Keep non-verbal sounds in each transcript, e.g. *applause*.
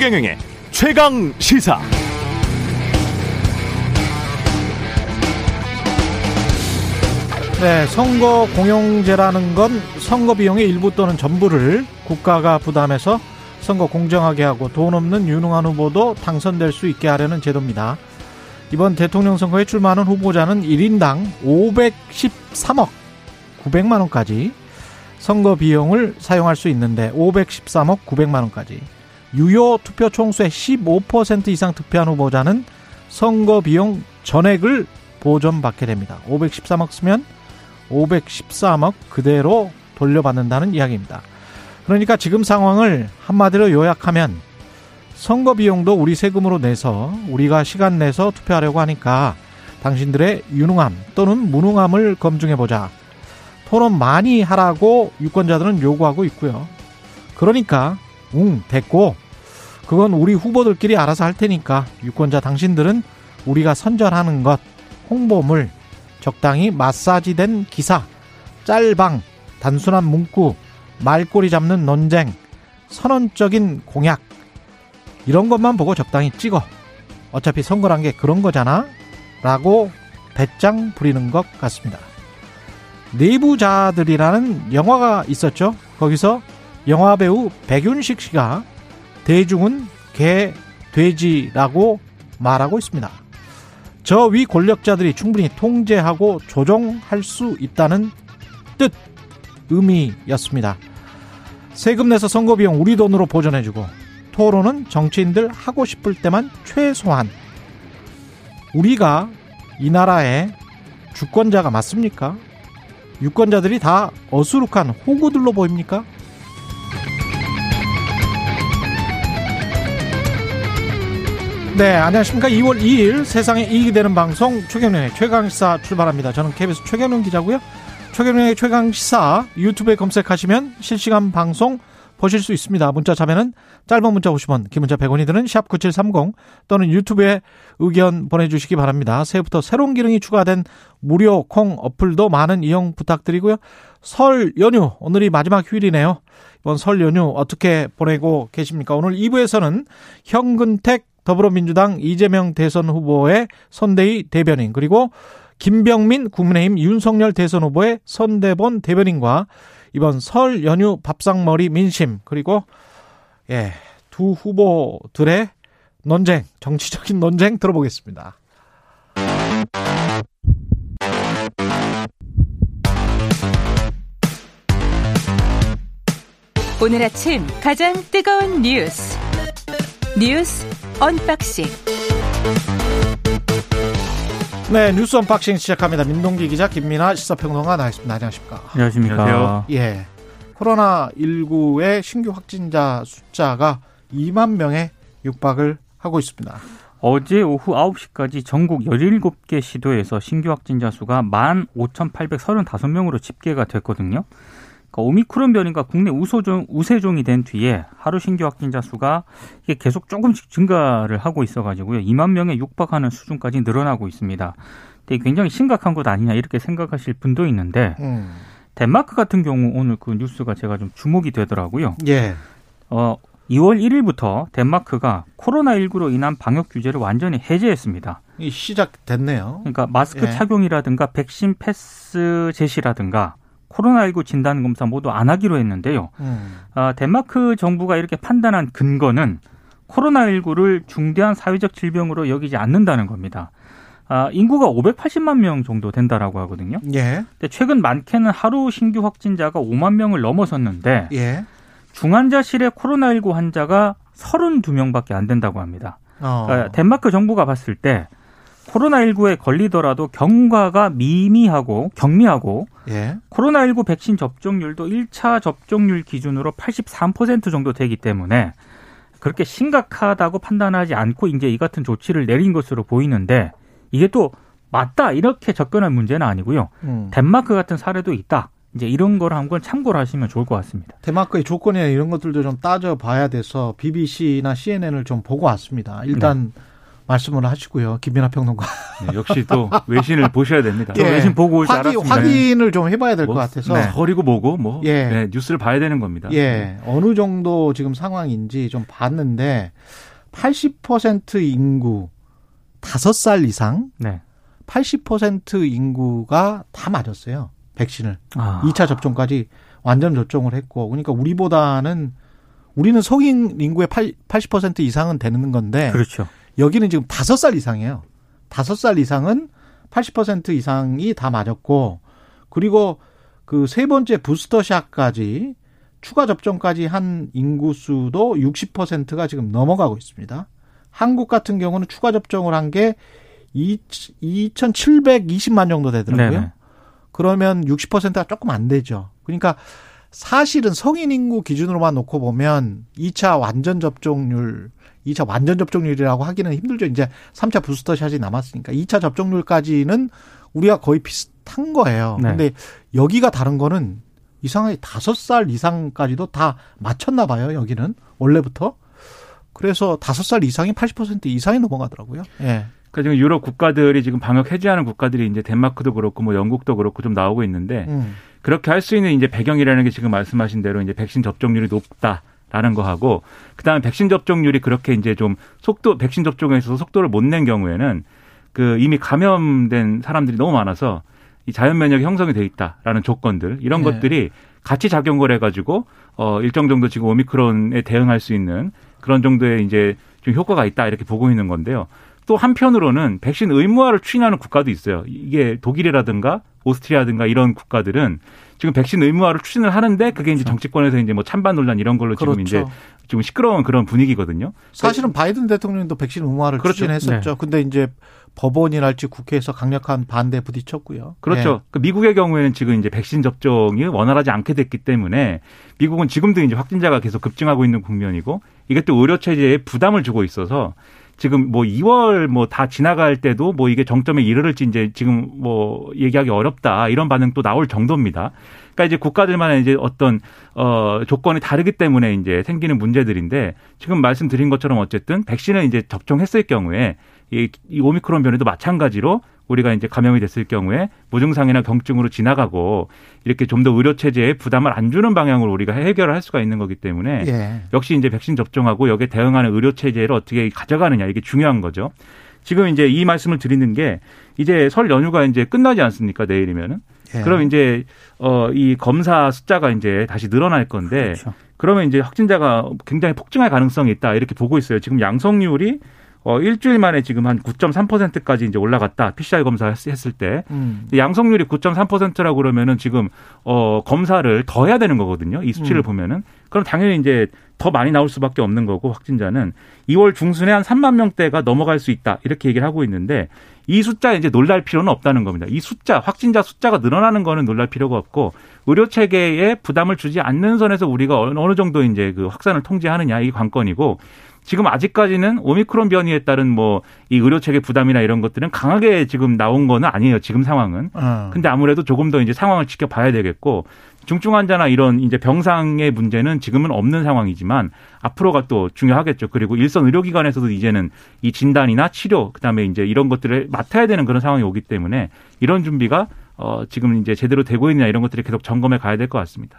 최경영의 최강 시사. 네, 선거 공영제라는 건 선거 비용의 일부 또는 전부를 국가가 부담해서 선거 공정하게 하고 돈 없는 유능한 후보도 당선될 수 있게 하려는 제도입니다. 이번 대통령 선거에 출마하는 후보자는 1인당 513억 900만 원까지 선거 비용을 사용할 수 있는데 513억 900만 원까지 유효 투표 총수의 15% 이상 투표한 후보자는 선거 비용 전액을 보전받게 됩니다. 513억 쓰면 513억 그대로 돌려받는다는 이야기입니다. 그러니까 지금 상황을 한마디로 요약하면 선거 비용도 우리 세금으로 내서 우리가 시간 내서 투표하려고 하니까 당신들의 유능함 또는 무능함을 검증해 보자. 토론 많이 하라고 유권자들은 요구하고 있고요. 그러니까 응 됐고 그건 우리 후보들끼리 알아서 할 테니까 유권자 당신들은 우리가 선전하는 것 홍보물 적당히 마사지된 기사 짤방 단순한 문구 말꼬리 잡는 논쟁 선언적인 공약 이런 것만 보고 적당히 찍어 어차피 선거란 게 그런 거잖아 라고 배짱 부리는 것 같습니다. 내부자들이라는 영화가 있었죠. 거기서 영화 배우 백윤식 씨가 대중은 개, 돼지라고 말하고 있습니다. 저 위 권력자들이 충분히 통제하고 조종할 수 있다는 뜻, 의미였습니다. 세금 내서 선거 비용 우리 돈으로 보전해주고 토론은 정치인들 하고 싶을 때만 최소한 우리가 이 나라의 주권자가 맞습니까? 유권자들이 다 어수룩한 호구들로 보입니까? 네, 안녕하십니까. 2월 2일 세상에 이익이 되는 방송 최경련의 최강시사 출발합니다. 저는 KBS 최경련 기자고요. 최경련의 최강시사 유튜브에 검색하시면 실시간 방송 보실 수 있습니다. 문자 참여는 짧은 문자 50원, 긴 문자 100원이 드는 샵 9730 또는 유튜브에 의견 보내주시기 바랍니다. 새해부터 새로운 기능이 추가된 무료 콩 어플도 많은 이용 부탁드리고요. 설 연휴, 오늘이 마지막 휴일이네요. 이번 설 연휴 어떻게 보내고 계십니까? 오늘 2부에서는 현근택 더불어민주당 이재명 대선 후보의 선대위 대변인 그리고 김병민 국민의힘 윤석열 대선 후보의 선대본 대변인과 이번 설 연휴 밥상머리 민심 그리고 예, 두 후보들의 논쟁, 정치적인 논쟁 들어보겠습니다. 오늘 아침 가장 뜨거운 뉴스 뉴스 언박싱 네, 뉴스 언박싱 시작합니다. 민동기 기자, 김민아 시사평론가 나와있습니다. 안녕하십니까. 안녕하십니까. 안녕하세요. 예. 코로나 19의 신규 확진자 숫자가 2만 명에 육박을 하고 있습니다. 어제 오후 9시까지 전국 17개 시도에서 신규 확진자 수가 15,835명으로 집계가 됐거든요. 그러니까 오미크론 변이가 국내 우소종, 우세종이 된 뒤에 하루 신규 확진자 수가 이게 계속 조금씩 증가를 하고 있어가지고요. 2만 명에 육박하는 수준까지 늘어나고 있습니다. 근데 굉장히 심각한 것 아니냐 이렇게 생각하실 분도 있는데 음. 덴마크 같은 경우 오늘 그 뉴스가 제가 좀 주목이 되더라고요. 예. 어, 2월 1일부터 덴마크가 코로나19로 인한 방역 규제를 완전히 해제했습니다. 시작됐네요. 그러니까 마스크 예. 착용이라든가 백신 패스 제시라든가 코로나19 진단 검사 모두 안 하기로 했는데요. 음. 아, 덴마크 정부가 이렇게 판단한 근거는 코로나19를 중대한 사회적 질병으로 여기지 않는다는 겁니다. 아, 인구가 580만 명 정도 된다라고 하거든요. 예. 근데 최근 많게는 하루 신규 확진자가 5만 명을 넘어섰는데 예. 중환자실에 코로나19 환자가 32명밖에 안 된다고 합니다. 어. 그러니까 덴마크 정부가 봤을 때 코로나19에 걸리더라도 경과가 미미하고 경미하고 예. 코로나19 백신 접종률도 1차 접종률 기준으로 83% 정도 되기 때문에 그렇게 심각하다고 판단하지 않고 이제 이 같은 조치를 내린 것으로 보이는데 이게 또 맞다 이렇게 접근할 문제는 아니고요. 음. 덴마크 같은 사례도 있다. 이제 이런 걸 한번 참고를 하시면 좋을 것 같습니다. 덴마크의 조건이나 이런 것들도 좀 따져봐야 돼서 BBC나 CNN을 좀 보고 왔습니다. 일단 네. 말씀을 하시고요. 김민하 평론가. 네, 역시 또 외신을 보셔야 됩니다. 예. 외신 보고 올줄 확인, 알았습니다. 확인을 좀 해봐야 될것 뭐, 같아서. 네. 버리고 보고 뭐 예. 네, 뉴스를 봐야 되는 겁니다. 예, 어느 정도 지금 상황인지 좀 봤는데 80% 인구 5살 이상 네. 80% 인구가 다 맞았어요. 백신을. 아. 2차 접종까지 완전 접종을 했고 그러니까 우리보다는 우리는 성인 인구의 80% 이상은 되는 건데 그렇죠. 여기는 지금 5살 이상이에요. 5살 이상은 80% 이상이 다 맞았고 그리고 그 세 번째 부스터샷까지 추가 접종까지 한 인구 수도 60%가 지금 넘어가고 있습니다. 한국 같은 경우는 추가 접종을 한 게 2,720만 정도 되더라고요. 네네. 그러면 60%가 조금 안 되죠. 그러니까 사실은 성인 인구 기준으로만 놓고 보면 2차 완전 접종률, 2차 완전 접종률이라고 하기는 힘들죠. 이제 3차 부스터샷이 남았으니까 2차 접종률까지는 우리가 거의 비슷한 거예요. 네. 근데 여기가 다른 거는 이상하게 5살 이상까지도 다 맞췄나 봐요. 여기는 원래부터. 그래서 5살 이상이 80% 이상이 넘어가더라고요. 예. 그러니까 지금 유럽 국가들이 지금 방역 해제하는 국가들이 이제 덴마크도 그렇고 뭐 영국도 그렇고 좀 나오고 있는데 음. 그렇게 할 수 있는 이제 배경이라는 게 지금 말씀하신 대로 이제 백신 접종률이 높다 라는 거 하고 그다음에 백신 접종률이 그렇게 이제 좀 속도 백신 접종에 있어서 속도를 못 낸 경우에는 그 이미 감염된 사람들이 너무 많아서 이 자연 면역이 형성이 돼 있다라는 조건들 이런 네. 것들이 같이 작용을 해 가지고 어 일정 정도 지금 오미크론에 대응할 수 있는 그런 정도의 이제 좀 효과가 있다 이렇게 보고 있는 건데요. 또 한편으로는 백신 의무화를 추진하는 국가도 있어요. 이게 독일이라든가 오스트리아든가 이런 국가들은 지금 백신 의무화를 추진을 하는데 그게 이제 정치권에서 이제 뭐 찬반 논란 이런 걸로 지금 그렇죠. 이제 지금 시끄러운 그런 분위기거든요. 사실은 바이든 대통령도 백신 의무화를 그렇죠. 추진했었죠. 근데 이제 법원이랄지 국회에서 강력한 반대 부딪혔고요. 그렇죠. 그 미국의 경우에는 지금 이제 백신 접종이 원활하지 않게 됐기 때문에 미국은 지금도 이제 확진자가 계속 급증하고 있는 국면이고 이게 또 의료 체제에 부담을 주고 있어서 지금 뭐 2월 뭐 다 지나갈 때도 뭐 이게 정점에 이르를지 이제 지금 뭐 얘기하기 어렵다 이런 반응 또 나올 정도입니다. 그러니까 이제 국가들만의 이제 어떤 어 조건이 다르기 때문에 이제 생기는 문제들인데 지금 말씀드린 것처럼 어쨌든 백신을 이제 접종했을 경우에 이, 이 오미크론 변이도 마찬가지로 우리가 이제 감염이 됐을 경우에 무증상이나 경증으로 지나가고 이렇게 좀 더 의료 체제에 부담을 안 주는 방향으로 우리가 해결을 할 수가 있는 거기 때문에 예. 역시 이제 백신 접종하고 여기에 대응하는 의료 체제를 어떻게 가져가느냐 이게 중요한 거죠. 지금 이제 이 말씀을 드리는 게 이제 설 연휴가 이제 끝나지 않습니까 내일이면은 예. 그럼 이제 어이 검사 숫자가 이제 다시 늘어날 건데 그렇죠. 그러면 이제 확진자가 굉장히 폭증할 가능성이 있다 이렇게 보고 있어요. 지금 양성률이 어 일주일 만에 지금 한 9.3%까지 이제 올라갔다. PCR 검사 했- 했을 때. 음. 양성률이 9.3%라고 그러면은 지금 어 검사를 더 해야 되는 거거든요. 이 수치를 음. 보면은. 그럼 당연히 이제 더 많이 나올 수밖에 없는 거고 확진자는 2월 중순에 한 3만 명대가 넘어갈 수 있다. 이렇게 얘기를 하고 있는데 이 숫자에 이제 놀랄 필요는 없다는 겁니다. 이 숫자, 확진자 숫자가 늘어나는 거는 놀랄 필요가 없고 의료 체계에 부담을 주지 않는 선에서 우리가 어느 어느 정도 이제 그 확산을 통제하느냐 이 관건이고 지금 아직까지는 오미크론 변이에 따른 뭐 이 의료 체계 부담이나 이런 것들은 강하게 지금 나온 거는 아니에요. 지금 상황은. 어. 근데 아무래도 조금 더 이제 상황을 지켜봐야 되겠고 중증 환자나 이런 이제 병상의 문제는 지금은 없는 상황이지만 앞으로가 또 중요하겠죠. 그리고 일선 의료기관에서도 이제는 이 진단이나 치료 그다음에 이제 이런 것들을 맡아야 되는 그런 상황이 오기 때문에 이런 준비가 어 지금 이제 제대로 되고 있느냐 이런 것들이 계속 점검해 가야 될 것 같습니다.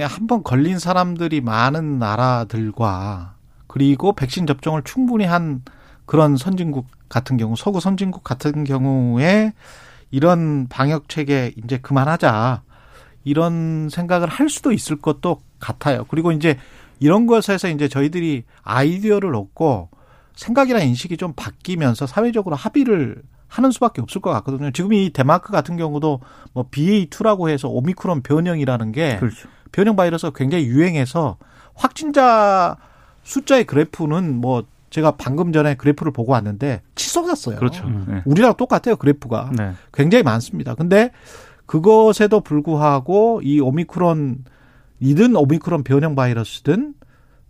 한번 걸린 사람들이 많은 나라들과 그리고 백신 접종을 충분히 한 그런 선진국 같은 경우, 서구 선진국 같은 경우에 이런 방역 체계 이제 그만하자. 이런 생각을 할 수도 있을 것도 같아요. 그리고 이제 이런 것에서 이제 저희들이 아이디어를 얻고 생각이나 인식이 좀 바뀌면서 사회적으로 합의를 하는 수밖에 없을 것 같거든요. 지금 이 데마크 같은 경우도 뭐 BA2라고 해서 오미크론 변형이라는 게 그렇죠. 변형 바이러스가 굉장히 유행해서 확진자 숫자의 그래프는 뭐 제가 방금 전에 그래프를 보고 왔는데 치솟았어요. 그렇죠. 음. 네. 우리랑 똑같아요 그래프가 네. 굉장히 많습니다. 근데 그것에도 불구하고 이 오미크론 이든 오미크론 변형 바이러스든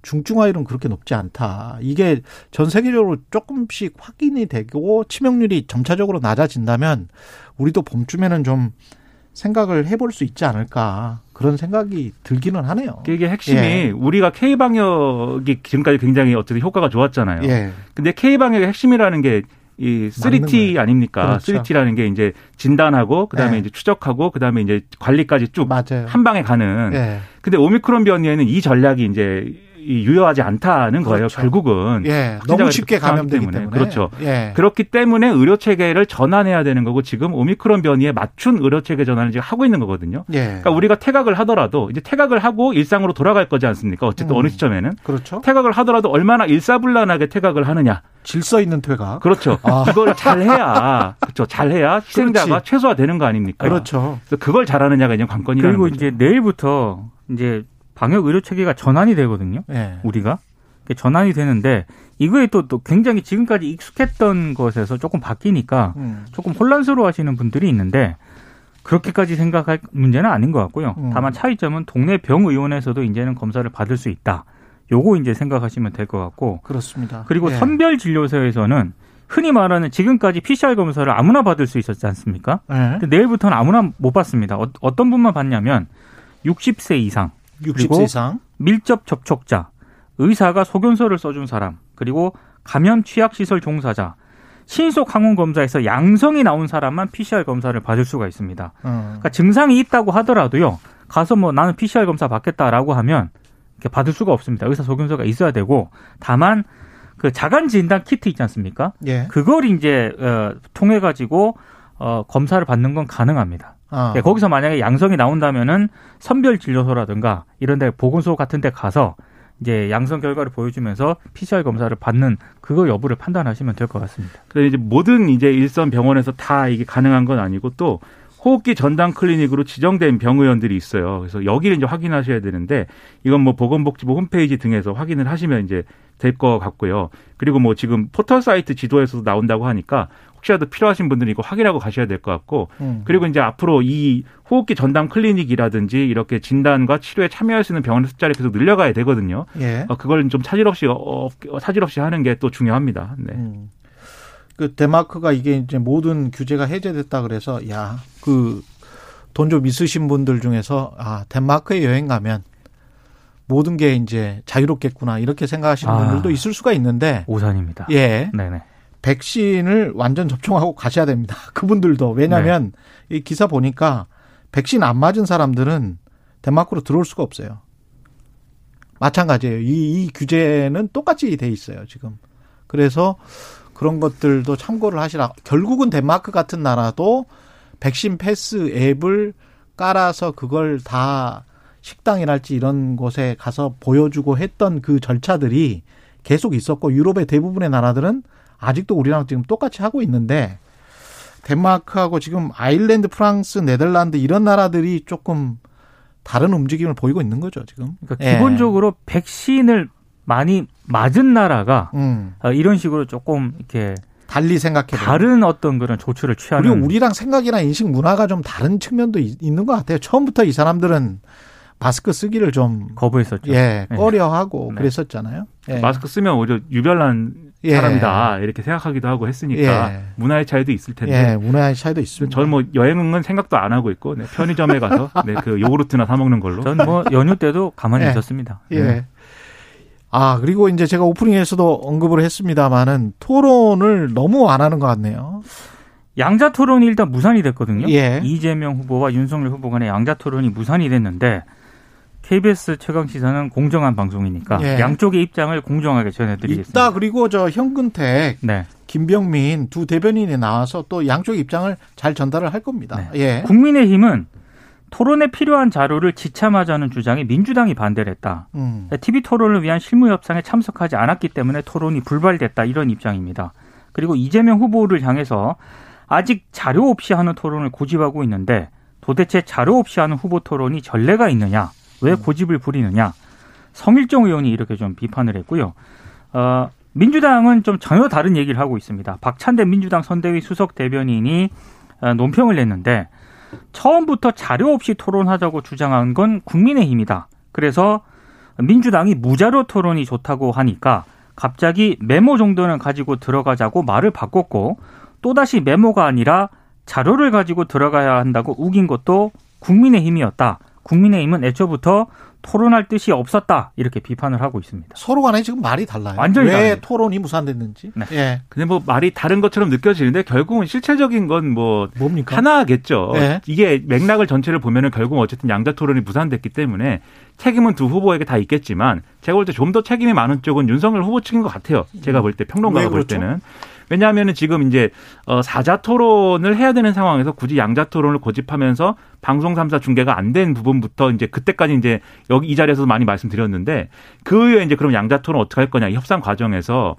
중증화율은 그렇게 높지 않다. 이게 전 세계적으로 조금씩 확인이 되고 치명률이 점차적으로 낮아진다면 우리도 봄쯤에는 좀 생각을 해볼 수 있지 않을까 그런 생각이 들기는 하네요. 이게 핵심이 예. 우리가 K 방역이 지금까지 굉장히 어쨌든 효과가 좋았잖아요. 예. 근데 K 방역의 핵심이라는 게 이 3T 거예요. 아닙니까? 그렇죠. 3T라는 게 이제 진단하고 그다음에 예. 이제 추적하고 그다음에 이제 관리까지 쭉 한. 방에 가는. 예. 근데 오미크론 변이에는 이 전략이 이제 이 유효하지 않다는 거예요. 그렇죠. 결국은 예. 너무 쉽게 감염되기 때문에. 때문에. 그렇죠. 예. 그렇기 때문에 의료 체계를 전환해야 되는 거고 지금 오미크론 변이에 맞춘 의료 체계 전환을 지금 하고 있는 거거든요. 예. 그러니까 우리가 퇴각을 하더라도 이제 퇴각을 하고 일상으로 돌아갈 거지 않습니까? 어쨌든 음. 어느 시점에는 그렇죠. 퇴각을 하더라도 얼마나 일사불란하게 퇴각을 하느냐. 질서 있는 퇴각. 그렇죠. 아. 이걸 잘 해야 *laughs* 그렇죠. 잘 해야 희생자가 그렇지. 최소화되는 거 아닙니까? 그렇죠. 그래서 그걸 잘하느냐가 이제 관건이라는 그리고 거죠. 이제 내일부터 이제 방역 의료 체계가 전환이 되거든요. 예. 우리가 전환이 되는데 이거에 또, 또 굉장히 지금까지 익숙했던 것에서 조금 바뀌니까 음. 조금 혼란스러워하시는 분들이 있는데 그렇게까지 생각할 문제는 아닌 것 같고요. 음. 다만 차이점은 동네 병의원에서도 이제는 검사를 받을 수 있다. 요거 이제 생각하시면 될 것 같고 그렇습니다. 그리고 예. 선별 진료소에서는 흔히 말하는 지금까지 PCR 검사를 아무나 받을 수 있었지 않습니까? 예. 근데 내일부터는 아무나 못 받습니다. 어, 어떤 분만 받냐면 60세 이상 60세 이상. 밀접 접촉자, 의사가 소견서를 써준 사람, 그리고 감염 취약 시설 종사자, 신속 항원 검사에서 양성이 나온 사람만 PCR 검사를 받을 수가 있습니다. 어. 그러니까 증상이 있다고 하더라도요. 가서 뭐 나는 PCR 검사 받겠다라고 하면 이렇게 받을 수가 없습니다. 의사 소견서가 있어야 되고 다만 그 자간 진단 키트 있지 않습니까? 예. 그걸 이제 어, 통해 가지고 어, 검사를 받는 건 가능합니다. 아. 네, 거기서 만약에 양성이 나온다면은 선별 진료소라든가 이런 데 보건소 같은 데 가서 이제 양성 결과를 보여주면서 PCR 검사를 받는 그거 여부를 판단하시면 될 것 같습니다. 그래서 이제 모든 이제 일선 병원에서 다 이게 가능한 건 아니고 또 호흡기 전담 클리닉으로 지정된 병의원들이 있어요. 그래서 여기를 이제 확인하셔야 되는데 이건 뭐 보건복지부 홈페이지 등에서 확인을 하시면 이제 될 것 같고요. 그리고 뭐 지금 포털 사이트 지도에서도 나온다고 하니까 혹시라도 필요하신 분들은 이거 확인하고 가셔야 될 것 같고 음. 그리고 이제 앞으로 이 호흡기 전담 클리닉이라든지 이렇게 진단과 치료에 참여할 수 있는 병원 숫자를 계속 늘려가야 되거든요. 예. 어, 그걸 좀 차질 없이 어, 어, 사질 없이 하는 게 또 중요합니다. 네. 음. 그 데마크가 이게 이제 모든 규제가 해제됐다 그래서 야 그 돈 좀 있으신 분들 중에서 아 덴마크에 여행 가면 모든 게 이제 자유롭겠구나 이렇게 생각하시는 아. 분들도 있을 수가 있는데 오산입니다. 예 네네. 백신을 완전 접종하고 가셔야 됩니다. *laughs* 그분들도 왜냐하면 이 기사 보니까 백신 안 맞은 사람들은 덴마크로 들어올 수가 없어요. 마찬가지예요. 이, 이 규제는 똑같이 돼 있어요 지금. 그래서 그런 것들도 참고를 하시라. 결국은 덴마크 같은 나라도 백신 패스 앱을 깔아서 그걸 다 식당이랄지 이런 곳에 가서 보여주고 했던 그 절차들이 계속 있었고 유럽의 대부분의 나라들은 아직도 우리랑 지금 똑같이 하고 있는데 덴마크하고 지금 아일랜드, 프랑스, 네덜란드 이런 나라들이 조금 다른 움직임을 보이고 있는 거죠 지금. 그러니까 예. 기본적으로 백신을 많이 맞은 나라가 음, 어, 이런 식으로 조금 이렇게 달리 생각해. 다른 어떤 그런 조처를 취하는 그리고 우리랑 생각이나 인식 문화가 좀 다른 측면도 있- 있는 것 같아요. 처음부터 이 사람들은 마스크 쓰기를 좀 거부했었죠. 예, 네. 꺼려하고 네. 그랬었잖아요. 예. 마스크 쓰면 오히려 유별난 예. 사람이다 이렇게 생각하기도 하고 했으니까 예. 문화의 차이도 있을 예, 텐데 문화의 차이도 있습니다. 저는 뭐 여행은 생각도 안 하고 있고 네, 편의점에 가서 *laughs* 네, 그 요구르트나 사 먹는 걸로 전뭐 연휴 때도 가만히 예. 있었습니다. 예. 네. 아, 그리고 이제 제가 오프닝에서도 언급을 했습니다만은 토론을 너무 안 하는 것 같네요. 양자 토론이 일단 무산이 됐거든요. 예. 이재명 후보와 윤석열 후보 간의 양자 토론이 무산이 됐는데 KBS 최강 시사는 공정한 방송이니까 예. 양쪽의 입장을 공정하게 전해드리겠습니다. 이따 그리고 저 현근택, 네. 김병민 두 대변인이 나와서 또 양쪽 입장을 잘 전달을 할 겁니다. 네. 예. 국민의힘은 토론에 필요한 자료를 지참하자는 주장에 민주당이 반대를 했다. 음. TV 토론을 위한 실무 협상에 참석하지 않았기 때문에 토론이 불발됐다 이런 입장입니다. 그리고 이재명 후보를 향해서 아직 자료 없이 하는 토론을 고집하고 있는데 도대체 자료 없이 하는 후보 토론이 전례가 있느냐? 왜 고집을 부리느냐? 성일정 의원이 이렇게 좀 비판을 했고요. 어, 민주당은 좀 전혀 다른 얘기를 하고 있습니다. 박찬대 민주당 선대위 수석 대변인이 어, 논평을 냈는데 처음부터 자료 없이 토론하자고 주장한 건 국민의힘이다. 그래서 민주당이 무자료 토론이 좋다고 하니까 갑자기 메모 정도는 가지고 들어가자고 말을 바꿨고 또다시 메모가 아니라 자료를 가지고 들어가야 한다고 우긴 것도 국민의힘이었다. 국민의힘은 애초부터 토론할 뜻이 없었다 이렇게 비판을 하고 있습니다. 서로 간에 지금 말이 달라요. 완전히 왜 다릅니다. 토론이 무산됐는지. 네. 예. 근데 뭐 말이 다른 것처럼 느껴지는데 결국은 실체적인 건 뭐 뭡니까? 하나겠죠. 네. 이게 맥락을 전체를 보면은 결국 어쨌든 양자 토론이 무산됐기 때문에 책임은 두 후보에게 다 있겠지만 제가 볼 때 좀 더 책임이 많은 쪽은 윤석열 후보 측인 것 같아요. 제가 볼 때 평론가가 왜볼 그렇죠? 때는. 왜냐하면은 지금 이제 어 사자 토론을 해야 되는 상황에서 굳이 양자 토론을 고집하면서 방송 3사 중계가 안 된 부분부터 이제 그때까지 이제 여기 이 자리에서도 많이 말씀드렸는데 그 이후에 이제 그럼 양자 토론 어떻게 할 거냐 이 협상 과정에서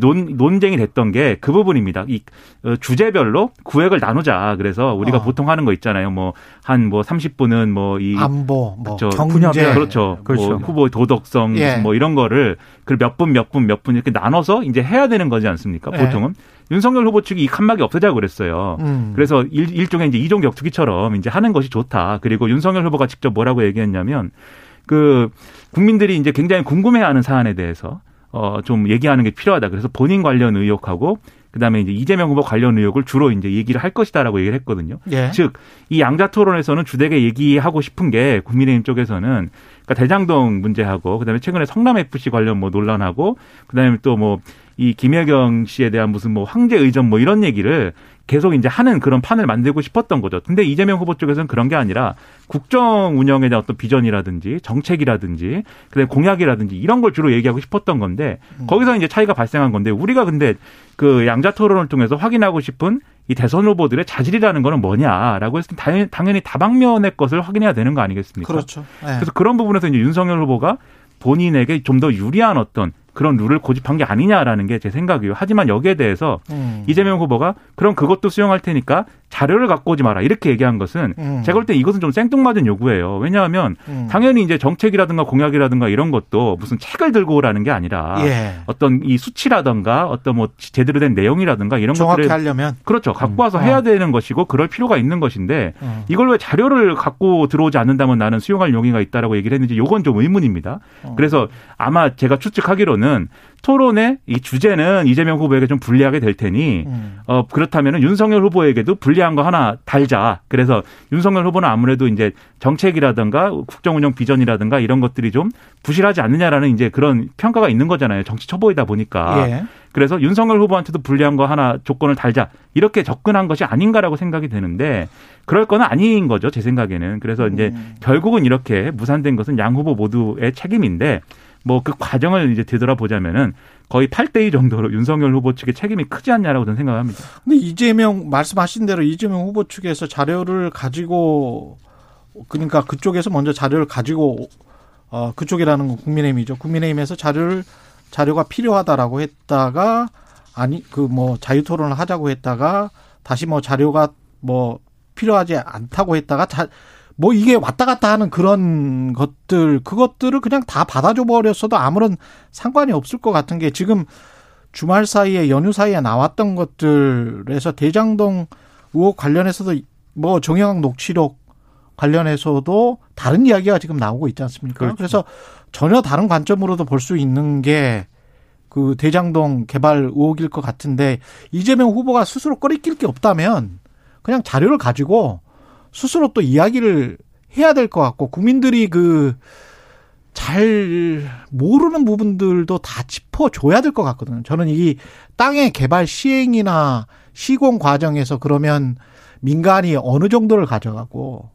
논, 논쟁이 됐던 게 그 부분입니다. 이 어, 주제별로 구획을 나누자. 그래서 우리가 어. 보통 하는 거 있잖아요. 뭐 한 뭐 30분은 뭐 이 안보, 뭐 그렇죠. 경제, 분야별. 그렇죠. 그렇죠. 뭐 후보 도덕성 예. 뭐 이런 거를 그 몇 분 몇 분 몇 분 이렇게 나눠서 이제 해야 되는 거지 않습니까? 예. 보통은 윤석열 후보 측이 이 칸막이 없애자고 그랬어요. 음. 그래서 일, 일종의 이제 이종 격투기처럼 이제 하는 것이 좋다. 그리고 윤석열 후보가 직접 뭐라고 얘기했냐면 그 국민들이 이제 굉장히 궁금해하는 사안에 대해서 어 좀 얘기하는 게 필요하다. 그래서 본인 관련 의혹하고 그다음에 이제 이재명 후보 관련 의혹을 주로 이제 얘기를 할 것이다라고 얘기를 했거든요. 예. 즉이 양자 토론에서는 주되게 얘기하고 싶은 게 국민의힘 쪽에서는 그러니까 대장동 문제하고 그다음에 최근에 성남 FC 관련 뭐 논란하고 그다음에 또뭐 이 김혜경 씨에 대한 무슨 뭐 황제 의전 뭐 이런 얘기를 계속 이제 하는 그런 판을 만들고 싶었던 거죠. 근데 이재명 후보 쪽에서는 그런 게 아니라 국정 운영에 대한 어떤 비전이라든지 정책이라든지 그다음에 공약이라든지 이런 걸 주로 얘기하고 싶었던 건데 거기서 이제 차이가 발생한 건데 우리가 근데 그 양자 토론을 통해서 확인하고 싶은 이 대선 후보들의 자질이라는 거는 뭐냐라고 했을 때 당연히, 당연히 다방면의 것을 확인해야 되는 거 아니겠습니까? 그렇죠. 예. 그래서 그런 부분에서 이제 윤석열 후보가 본인에게 좀 더 유리한 어떤 그런 룰을 고집한 게 아니냐라는 게 제 생각이에요. 하지만 여기에 대해서 음. 이재명 후보가 그럼 그것도 수용할 테니까 자료를 갖고 오지 마라 이렇게 얘기한 것은 음. 제가 볼 때 이것은 좀 생뚱맞은 요구예요. 왜냐하면 음. 당연히 이제 정책이라든가 공약이라든가 이런 것도 무슨 책을 들고 오라는 게 아니라 예. 어떤 이 수치라든가 어떤 뭐 제대로 된 내용이라든가 이런 정확히 것들을 하려면 그렇죠 갖고 와서 음. 해야 어. 되는 것이고 그럴 필요가 있는 것인데 어. 이걸 왜 자료를 갖고 들어오지 않는다면 나는 수용할 용의가 있다라고 얘기를 했는지 요건 좀 의문입니다. 어. 그래서 아마 제가 추측하기로는 토론의 이 주제는 이재명 후보에게 좀 불리하게 될 테니 음. 어 그렇다면은 윤석열 후보에게도 불리한 거 하나 달자. 그래서 윤석열 후보는 아무래도 이제 정책이라든가 국정 운영 비전이라든가 이런 것들이 좀 부실하지 않느냐라는 이제 그런 평가가 있는 거잖아요. 정치 초보이다 보니까. 예. 그래서 윤석열 후보한테도 불리한 거 하나 조건을 달자 이렇게 접근한 것이 아닌가라고 생각이 되는데 그럴 건 아닌 거죠 제 생각에는 그래서 이제 음. 결국은 이렇게 무산된 것은 양 후보 모두의 책임인데 뭐 그 과정을 이제 되돌아보자면은 거의 8대2 정도로 윤석열 후보 측의 책임이 크지 않냐라고 저는 생각합니다. 근데 이재명 말씀하신 대로 이재명 후보 측에서 자료를 가지고 그러니까 그쪽에서 먼저 자료를 가지고 어 그쪽이라는 건 국민의힘이죠. 국민의힘에서 자료를 자료가 필요하다라고 했다가 아니 그 뭐 자유 토론을 하자고 했다가 다시 뭐 자료가 뭐 필요하지 않다고 했다가 자, 뭐 이게 왔다 갔다 하는 그런 것들 그것들을 그냥 다 받아줘 버렸어도 아무런 상관이 없을 것 같은 게 지금 주말 사이에 연휴 사이에 나왔던 것들에서 대장동 의혹 관련해서도 뭐 정영학 녹취록 관련해서도 다른 이야기가 지금 나오고 있지 않습니까? 그렇죠. 그래서 전혀 다른 관점으로도 볼 수 있는 게 그 대장동 개발 의혹일 것 같은데 이재명 후보가 스스로 꺼리낄 게 없다면 그냥 자료를 가지고 스스로 또 이야기를 해야 될 것 같고 국민들이 그 잘 모르는 부분들도 다 짚어줘야 될 것 같거든요. 저는 이 땅의 개발 시행이나 시공 과정에서 그러면 민간이 어느 정도를 가져가고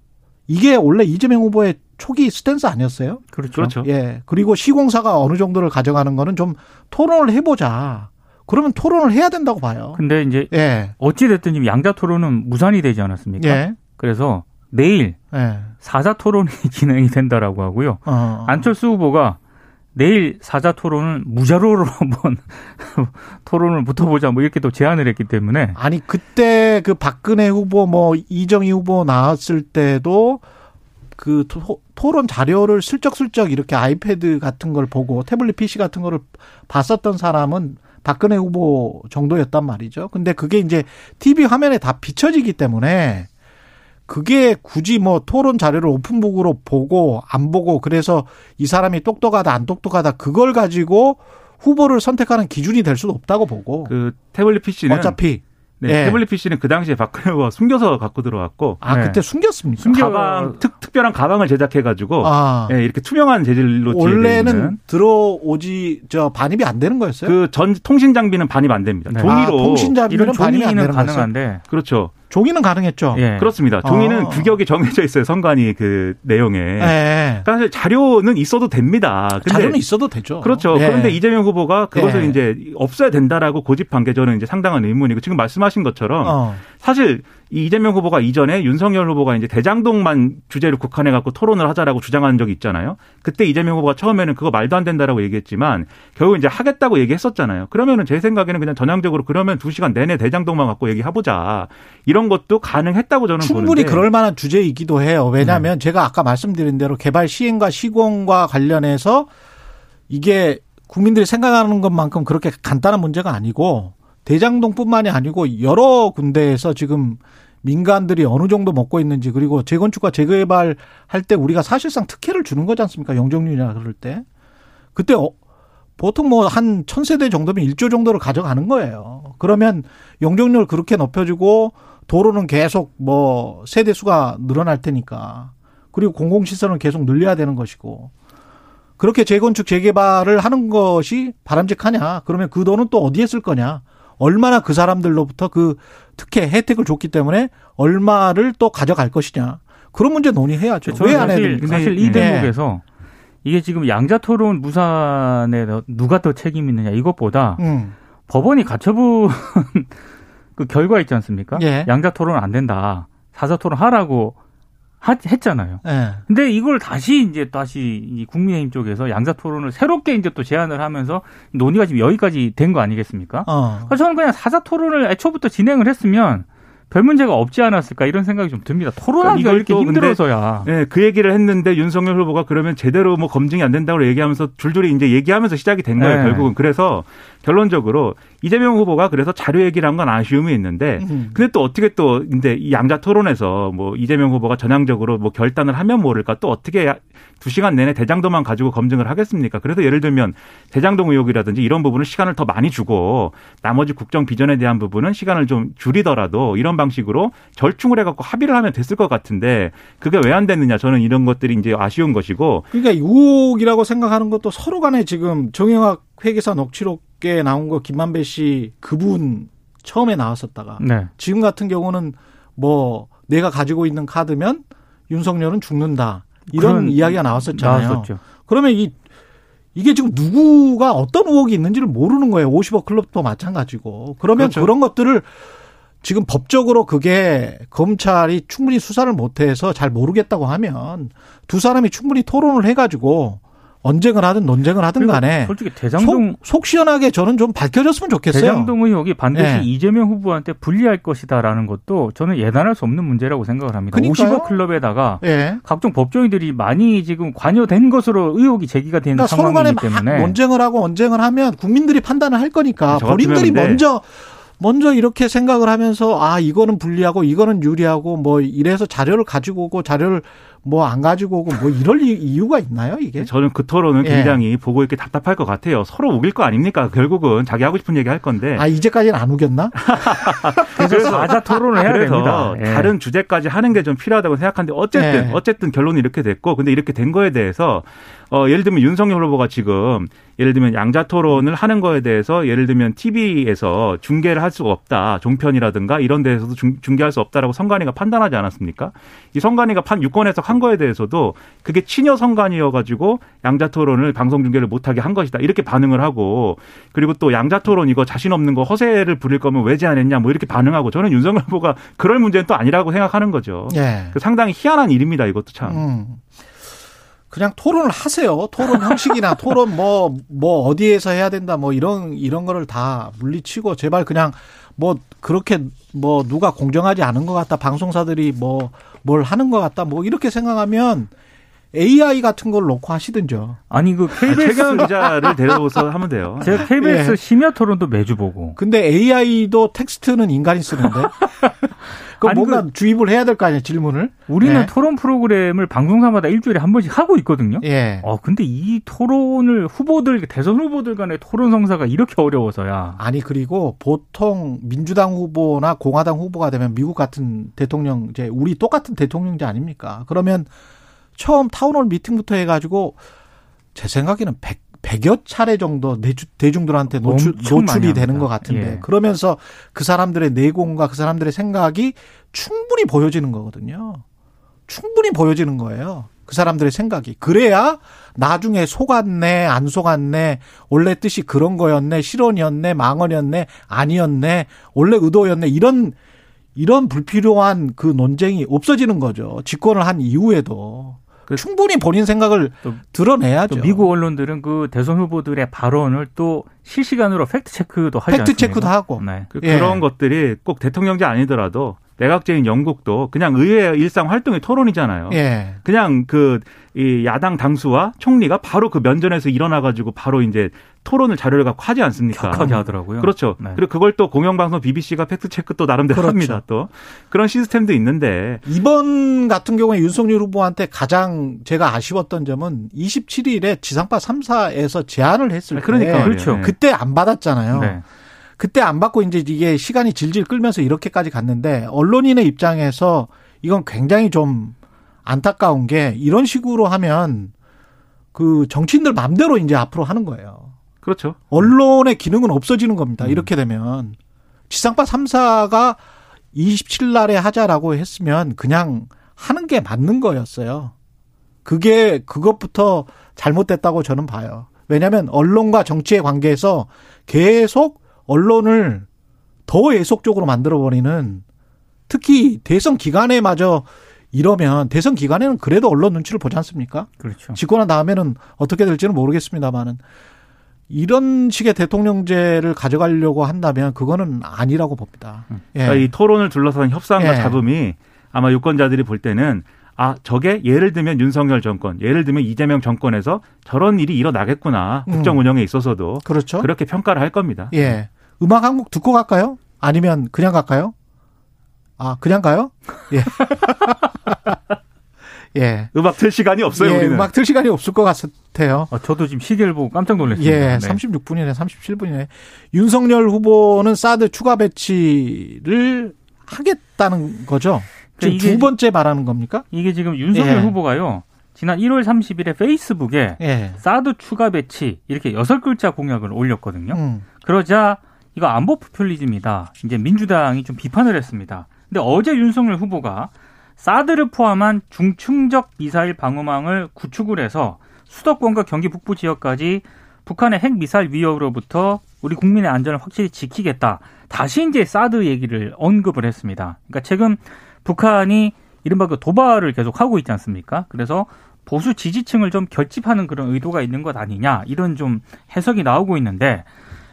이게 원래 이재명 후보의 초기 스탠스 아니었어요? 그렇죠. 그렇죠. 예. 그리고 시공사가 어느 정도를 가져가는 거는 좀 토론을 해보자. 그러면 토론을 해야 된다고 봐요. 근데 이제 예. 어찌 됐든 지금 양자 토론은 무산이 되지 않았습니까? 예. 그래서 내일 예. 사자 토론이 *laughs* 진행이 된다라고 하고요. 어. 안철수 후보가 내일 사자 토론은 무자료로 *laughs* 한번 토론을 붙어보자 뭐 이렇게 또 제안을 했기 때문에 아니 그때 그 박근혜 후보 뭐 이정희 후보 나왔을 때도 그 토, 토론 자료를 슬쩍슬쩍 이렇게 아이패드 같은 걸 보고 태블릿 PC 같은 거를 봤었던 사람은 박근혜 후보 정도였단 말이죠. 근데 그게 이제 TV 화면에 다 비춰지기 때문에 그게 굳이 뭐 토론 자료를 오픈북으로 보고 안 보고 그래서 이 사람이 똑똑하다 안 똑똑하다 그걸 가지고 후보를 선택하는 기준이 될 수도 없다고 보고 그 태블릿 PC는 어차피 네, 예. 태블릿 PC는 그 당시에 박근혜 후보가 숨겨서 갖고 들어왔고 아 네. 그때 숨겼습니까? 숨겨- 가방 특, 특별한 가방을 제작해 가지고 아 예, 이렇게 투명한 재질로 원래는 들어오지 저 반입이 안 되는 거였어요? 그 전 통신 장비는 반입 안 됩니다. 네. 아, 종이로 통신 장비는 이런 반입이. 가능한데 그렇죠. 종이는 가능했죠. 예. 그렇습니다. 종이는 아. 규격이 정해져 있어요. 선관위 그 내용에. 예. 그러니까 사실 자료는 있어도 됩니다. 근데 자료는 있어도 되죠. 그렇죠. 예. 그런데 이재명 후보가 그것을 예. 이제 없어야 된다라고 고집한 게 저는 이제 상당한 의문이고 지금 말씀하신 것처럼 어. 사실 이 이재명 후보가 이전에 윤석열 후보가 이제 대장동만 주제를 국한해 갖고 토론을 하자라고 주장한 적이 있잖아요. 그때 이재명 후보가 처음에는 그거 말도 안 된다라고 얘기했지만 결국 이제 하겠다고 얘기했었잖아요. 그러면은 제 생각에는 그냥 전향적으로 그러면 두 시간 내내 대장동만 갖고 얘기해 보자 이런 것도 가능했다고 저는 충분히 보는데 네. 그럴 만한 주제이기도 해요. 왜냐하면 제가 아까 말씀드린 대로 개발 시행과 시공과 관련해서 이게 국민들이 생각하는 것만큼 그렇게 간단한 문제가 아니고 대장동뿐만이 아니고 여러 군데에서 지금 민간들이 어느 정도 먹고 있는지 그리고 재건축과 재개발 할 때 우리가 사실상 특혜를 주는 거지 않습니까? 영종률이나 그럴 때. 그때 어, 보통 뭐 한 천세대 정도면 1조 정도를 가져가는 거예요. 그러면 용적률 그렇게 높여주고 도로는 계속 뭐 세대 수가 늘어날 테니까. 그리고 공공시설은 계속 늘려야 되는 것이고. 그렇게 재건축 재개발을 하는 것이 바람직하냐? 그러면 그 돈은 또 어디에 쓸 거냐? 얼마나 그 사람들로부터 그 특혜 혜택을 줬기 때문에 얼마를 또 가져갈 것이냐? 그런 문제 논의해야죠. 왜 안 해야 사실, 됩니까? 사실 이 네. 대목에서 이게 지금 양자 토론 무산에 누가 더 책임 있느냐 이것보다 음. 법원이 가처분 *laughs* 그 결과 있지 않습니까? 예. 양자 토론 안 된다. 사자 토론 하라고 하- 했잖아요. 예. 근데 이걸 다시 이제 다시 이 국민의힘 쪽에서 양자 토론을 새롭게 이제 또 제안을 하면서 논의가 지금 여기까지 된 거 아니겠습니까? 어. 그래서 저는 그냥 사자 토론을 애초부터 진행을 했으면 별 문제가 없지 않았을까 이런 생각이 좀 듭니다. 토론하기가 이걸 이렇게 힘들어서야. 네, 그 얘기를 했는데 윤석열 후보가 그러면 제대로 뭐 검증이 안 된다고 얘기하면서 줄줄이 이제 얘기하면서 시작이 된 거예요, 네. 결국은. 그래서 결론적으로 이재명 후보가 그래서 자료 얘기를 한 건 아쉬움이 있는데 음. 근데 또 어떻게 또 이제 이 양자 토론에서 뭐 이재명 후보가 전향적으로 뭐 결단을 하면 모를까 또 어떻게 두 시간 내내 대장동만 가지고 검증을 하겠습니까? 그래서 예를 들면 대장동 의혹이라든지 이런 부분을 시간을 더 많이 주고 나머지 국정 비전에 대한 부분은 시간을 좀 줄이더라도 이런 방식으로 절충을 해갖고 합의를 하면 됐을 것 같은데 그게 왜 안 됐느냐 저는 이런 것들이 이제 아쉬운 것이고 그러니까 유혹이라고 생각하는 것도 서로 간에 지금 정영학 회계사 녹취록 에 나온 거 김만배 씨 그분 처음에 나왔었다가 네. 지금 같은 경우는 뭐 내가 가지고 있는 카드면 윤석열은 죽는다 이런 이야기가 나왔었잖아요. 나왔었죠. 그러면 이 이게 지금 누구가 어떤 의혹이 있는지를 모르는 거예요. 50억 클럽도 마찬가지고. 그러면 그렇죠. 그런 것들을 지금 법적으로 그게 검찰이 충분히 수사를 못해서 잘 모르겠다고 하면 두 사람이 충분히 토론을 해가지고 언쟁을 하든 논쟁을 하든 간에 솔직히 대장동 속, 속 시원하게 저는 좀 밝혀졌으면 좋겠어요. 대장동 의혹이 반드시 네. 이재명 후보한테 불리할 것이다라는 것도 저는 예단할 수 없는 문제라고 생각을 합니다. 그러니까요. 50억 클럽에다가 예. 각종 법조인들이 많이 지금 관여된 것으로 의혹이 제기가 되는 그러니까 상황이기 막 때문에 논쟁을 하고 언쟁을 하면 국민들이 판단을 할 거니까 저 같으면 본인들이 먼저 먼저 이렇게 생각을 하면서 아 이거는 불리하고 이거는 유리하고 뭐 이래서 자료를 가지고 오고 자료를 뭐 안 가지고 오고 뭐 이럴 이- 이유가 있나요 이게? 저는 그 토론은 예. 굉장히 보고 있기 답답할 것 같아요. 서로 우길 거 아닙니까? 결국은 자기 하고 싶은 얘기 할 건데. 아 이제까지는 안 우겼나? *laughs* 그래서 사자 토론을 해야 그래서 됩니다. 예. 다른 주제까지 하는 게 좀 필요하다고 생각하는데 어쨌든 예. 어쨌든 결론이 이렇게 됐고 근데 이렇게 된 거에 대해서 어 예를 들면 윤석열 후보가 지금 예를 들면 양자 토론을 하는 거에 대해서 예를 들면 TV에서 중계를 할 수가 없다 종편이라든가 이런 데에서도 중, 중계할 수 없다라고 선관위가 판단하지 않았습니까? 이 선관위가 판 유권 해석 한 거에 대해서도 그게 친여 선관위여 가지고 양자 토론을 방송 중계를 못하게 한 것이다 이렇게 반응을 하고 그리고 또 양자 토론 이거 자신 없는 거 허세를 부릴 거면 왜 제안했냐 뭐 이렇게 반응하고 저는 윤석열 후보가 그럴 문제는 또 아니라고 생각하는 거죠. 예. 그 상당히 희한한 일입니다. 이것도 참. 음. 그냥 토론을 하세요. 토론 형식이나 *laughs* 토론 뭐, 뭐 어디에서 해야 된다 뭐 이런, 이런 거를 다 물리치고 제발 그냥 뭐 그렇게 뭐 누가 공정하지 않은 것 같다. 방송사들이 뭐 뭘 하는 것 같다. 뭐 이렇게 생각하면 AI 같은 걸 놓고 하시든죠. 아니 그 KBS 최경 기자를 데려오서 하면 돼요. 제가 KBS 예. 심야 토론도 매주 보고. 근데 AI도 텍스트는 인간이 쓰는데. *laughs* 그 아니, 뭔가 주입을 해야 될 거 아니에요, 질문을. 우리는 예. 토론 프로그램을 방송사마다 일주일에 한 번씩 하고 있거든요. 예. 어 근데 이 토론을 후보들 대선 후보들 간의 토론 성사가 이렇게 어려워서야. 아니 그리고 보통 민주당 후보나 공화당 후보가 되면 미국 같은 대통령제 우리 똑같은 대통령제 아닙니까? 그러면 처음 타운홀 미팅부터 해가지고 제 생각에는 100, 100여 차례 정도 대중들한테 노출, 노출이 되는. 것 같은데 예. 그러면서 그 사람들의 내공과 그 사람들의 생각이 충분히 보여지는 거거든요. 충분히 보여지는 거예요. 그 사람들의 생각이. 그래야 나중에 속았네, 안 속았네, 원래 뜻이 그런 거였네, 실언이었네, 망언이었네, 아니었네, 원래 의도였네, 이런, 이런 불필요한 그 논쟁이 없어지는 거죠. 집권을 한 이후에도. 충분히 본인 생각을 또- 드러내야죠. 또 미국 언론들은 그 대선 후보들의 발언을 또 실시간으로 팩트 체크도 하지 팩트? 체크도 하고. 네. 그, 예. 런 것들이 꼭 대통령제 아니더라도 내각제인 영국도 그냥 의회 일상 활동의 토론이잖아요. 예. 그냥 그 이 야당 당수와 총리가 바로 그 면전에서 일어나 가지고 바로 이제 토론을 자료를 갖고 하지 않습니까? 격하게 하더라고요. 그렇죠. 네. 그리고 그걸 또 공영방송 BBC가 팩트 체크 또 나름대로 그렇죠. 합니다. 또 그런 시스템도 있는데 이번 같은 경우에 윤석열 후보한테 가장 제가 아쉬웠던 점은 27일에 지상파 3사에서 제안을 했을 때 그러니까. 그렇죠. 네. 그때 안 받았잖아요. 네. 그때 안 받고 이제 이게 시간이 질질 끌면서 이렇게까지 갔는데 언론인의 입장에서 이건 굉장히 좀 안타까운 게 이런 식으로 하면 그 정치인들 맘대로 이제 앞으로 하는 거예요. 그렇죠. 언론의 기능은 없어지는 겁니다. 음. 이렇게 되면 지상파 3사가 27일 날에 하자라고 했으면 그냥 하는 게 맞는 거였어요. 그게 그것부터 잘못됐다고 저는 봐요. 왜냐하면 언론과 정치의 관계에서 계속 언론을 더 애속적으로 만들어버리는 특히 대선 기간에 마저 이러면 대선 기간에는 그래도 언론 눈치를 보지 않습니까? 그렇죠. 집권한 다음에는 어떻게 될지는 모르겠습니다만은 이런 식의 대통령제를 가져가려고 한다면 그거는 아니라고 봅니다. 예. 그러니까 이 토론을 둘러싼 협상과 예. 잡음이 아마 유권자들이 볼 때는 아 저게 예를 들면 윤석열 정권, 예를 들면 이재명 정권에서 저런 일이 일어나겠구나 음. 국정 운영에 있어서도 그렇죠. 그렇게 평가를 할 겁니다. 예. 음악 한 곡 듣고 갈까요? 아니면 그냥 갈까요? 아, 그냥 가요? 예. *laughs* 예. 음악 틀 시간이 없어요 예, 우리는. 음악 틀 시간이 없을 것 같아요. 어, 저도 지금 시계를 보고 깜짝 놀랐습니다. 예, 네. 36분이네, 37분이네. 윤석열 후보는 사드 추가 배치를 하겠다는 거죠? 지금 그러니까 이게 두 번째 말하는 겁니까? 이게 지금 윤석열 예. 후보가요. 지난 1월 30일에 페이스북에 예. 사드 추가 배치 이렇게 여섯 글자 공약을 올렸거든요. 음. 그러자 이거 안보 포퓰리즘이다. 이제 민주당이 좀 비판을 했습니다. 근데 어제 윤석열 후보가 사드를 포함한 중층적 미사일 방어망을 구축을 해서 수도권과 경기 북부 지역까지 북한의 핵 미사일 위협으로부터 우리 국민의 안전을 확실히 지키겠다. 다시 이제 사드 얘기를 언급을 했습니다. 그러니까 최근 북한이 이른바 그 도발을 계속 하고 있지 않습니까? 그래서 보수 지지층을 좀 결집하는 그런 의도가 있는 것 아니냐 이런 좀 해석이 나오고 있는데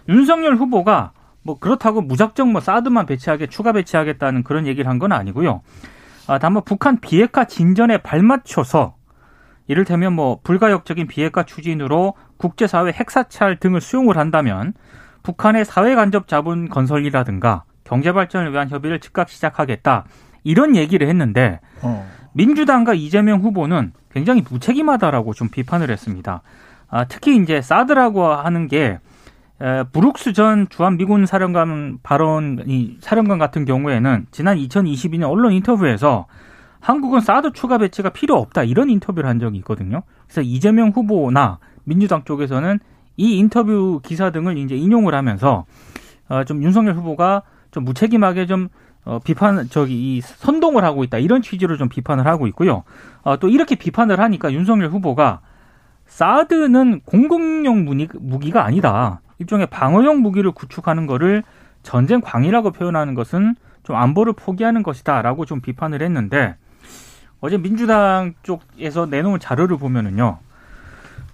윤석열 후보가 뭐 그렇다고 무작정 뭐 사드만 배치하게 추가 배치하겠다는 그런 얘기를 한 건 아니고요. 아, 다만 북한 비핵화 진전에 발맞춰서 이를테면 뭐 불가역적인 비핵화 추진으로 국제사회 핵사찰 등을 수용을 한다면 북한의 사회 간접 자본 건설이라든가 경제 발전을 위한 협의를 즉각 시작하겠다 이런 얘기를 했는데 어. 민주당과 이재명 후보는 굉장히 무책임하다라고 좀 비판을 했습니다. 아, 특히 이제 사드라고 하는 게 에, 브룩스 전 주한미군 사령관 발언, 이 사령관 같은 경우에는 지난 2022년 언론 인터뷰에서 한국은 사드 추가 배치가 필요 없다 이런 인터뷰를 한 적이 있거든요. 그래서 이재명 후보나 민주당 쪽에서는 이 인터뷰 기사 등을 이제 인용을 하면서 어, 좀 윤석열 후보가 좀 무책임하게 좀 어, 비판 저기 이 선동을 하고 있다 이런 취지로 좀 비판을 하고 있고요. 어, 또 이렇게 비판을 하니까 윤석열 후보가 사드는 공공용 무기, 무기가 아니다. 일종의 방어용 무기를 구축하는 거를 전쟁 광이라고 표현하는 것은 좀 안보를 포기하는 것이다라고 좀 비판을 했는데 어제 민주당 쪽에서 내놓은 자료를 보면은요.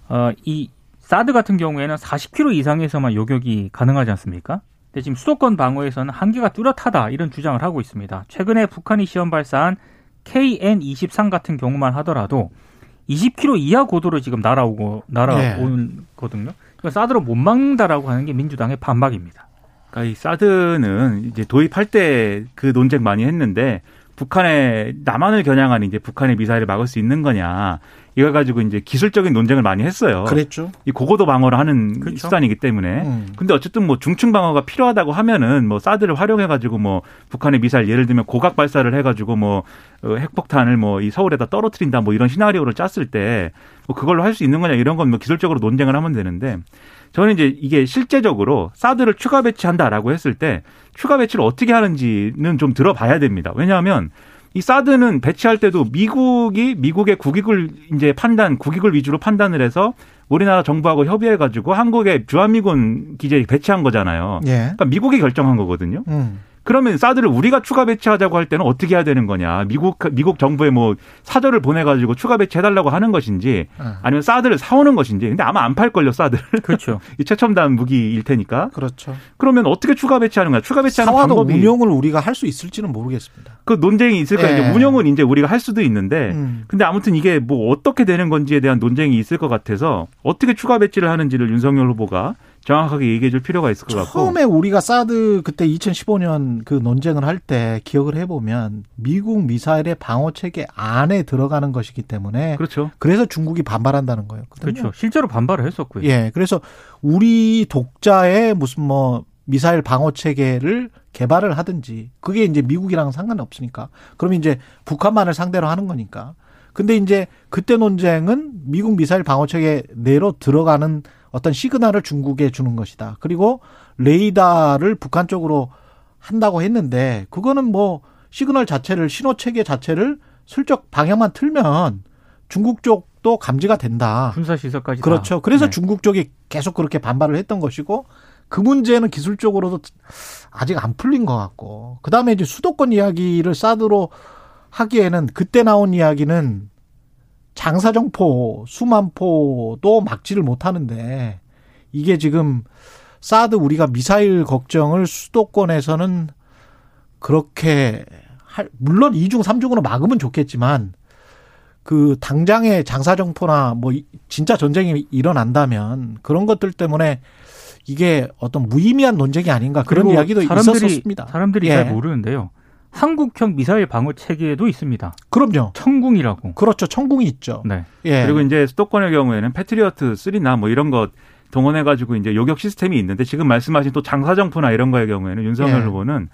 어, 이 사드 같은 경우에는 40km 이상에서만 요격이 가능하지 않습니까? 근데 지금 수도권 방어에서는 한계가 뚜렷하다 이런 주장을 하고 있습니다. 최근에 북한이 시험 발사한 KN-23 같은 경우만 하더라도 20km 이하 고도로 지금 날아오고 날아오거든요. 그러니까 사드로 못 막는다라고 하는 게 민주당의 반박입니다. 그러니까 이 사드는 이제 도입할 때 그 논쟁 많이 했는데 북한의 남한을 겨냥한 이제 북한의 미사일을 막을 수 있는 거냐 이걸 가지고 이제 기술적인 논쟁을 많이 했어요. 그랬죠. 이 고고도 방어를 하는 그렇죠. 수단이기 때문에. 음. 근데 어쨌든 뭐 중층 방어가 필요하다고 하면은 뭐 사드를 활용해 가지고 뭐 북한의 미사일 예를 들면 고각 발사를 해 가지고 뭐 어, 핵폭탄을 뭐 이 서울에다 떨어뜨린다 뭐 이런 시나리오를 짰을 때 뭐 그걸로 할 수 있는 거냐 이런 건 뭐 기술적으로 논쟁을 하면 되는데 저는 이제 이게 실제적으로 사드를 추가 배치한다라고 했을 때 추가 배치를 어떻게 하는지는 좀 들어봐야 됩니다. 왜냐하면 이 사드는 배치할 때도 미국이 미국의 국익을 이제 판단, 국익을 위주로 판단을 해서 우리나라 정부하고 협의해 가지고 한국의 주한미군 기지에 배치한 거잖아요. 예. 그러니까 미국이 결정한 거거든요. 음. 그러면 사드를 우리가 추가 배치하자고 할 때는 어떻게 해야 되는 거냐? 미국 미국 정부에 뭐 사절을 보내 가지고 추가 배치해달라고 하는 것인지 아, 아니면 사드를 사오는 것인지. 근데 아마 안 팔 걸요 사드를 그렇죠. *laughs* 이 최첨단 무기일 테니까. 그렇죠. 그러면 어떻게 추가 배치하는 거야? 추가 배치하는 방법이 운용을 우리가 할 수 있을지는 모르겠습니다. 그 논쟁이 있을 거예요. 예. 이제 운영은 이제 우리가 할 수도 있는데 음. 근데 아무튼 이게 뭐 어떻게 되는 건지에 대한 논쟁이 있을 것 같아서 어떻게 추가 배치를 하는지를 윤석열 후보가 정확하게 얘기해 줄 필요가 있을 것 같고. 처음에 우리가 사드 그때 2015년 그 논쟁을 할 때 기억을 해보면 미국 미사일의 방어 체계 안에 들어가는 것이기 때문에 그렇죠. 그래서 중국이 반발한다는 거였거든요. 그렇죠. 실제로 반발을 했었고요. 예, 그래서 우리 독자의 무슨 뭐 미사일 방어 체계를 개발을 하든지 그게 이제 미국이랑 상관이 없으니까 그럼 이제 북한만을 상대로 하는 거니까. 근데 이제 그때 논쟁은 미국 미사일 방어 체계 내로 들어가는 어떤 시그널을 중국에 주는 것이다. 그리고 레이더를 북한 쪽으로 한다고 했는데 그거는 뭐 시그널 자체를 신호 체계 자체를 슬쩍 방향만 틀면 중국 쪽도 감지가 된다. 군사 시설까지 다. 그렇죠. 그래서 네. 중국 쪽이 계속 그렇게 반발을 했던 것이고 그 문제는 기술적으로도 아직 안 풀린 것 같고 그 다음에 이제 수도권 이야기를 사드로 하기에는 그때 나온 이야기는 장사정포, 수만포도 막지를 못하는데 이게 지금 사드 우리가 미사일 걱정을 수도권에서는 그렇게 할 물론 2중, 3중으로 막으면 좋겠지만 그 당장의 장사정포나 뭐 이- 진짜 전쟁이 일어난다면 그런 것들 때문에 이게 어떤 무의미한 논쟁이 아닌가 그런 이야기도 있었습니다. 사람들이 예. 잘 모르는데요. 한국형 미사일 방어 체계도 있습니다. 그럼요. 천궁이라고. 그렇죠. 천궁이 있죠. 네. 예. 그리고 이제 수도권의 경우에는 패트리어트 3나 뭐 이런 것 동원해 가지고 이제 요격 시스템이 있는데 지금 말씀하신 또 장사정포나 이런 거의 경우에는 윤석열 예. 후보는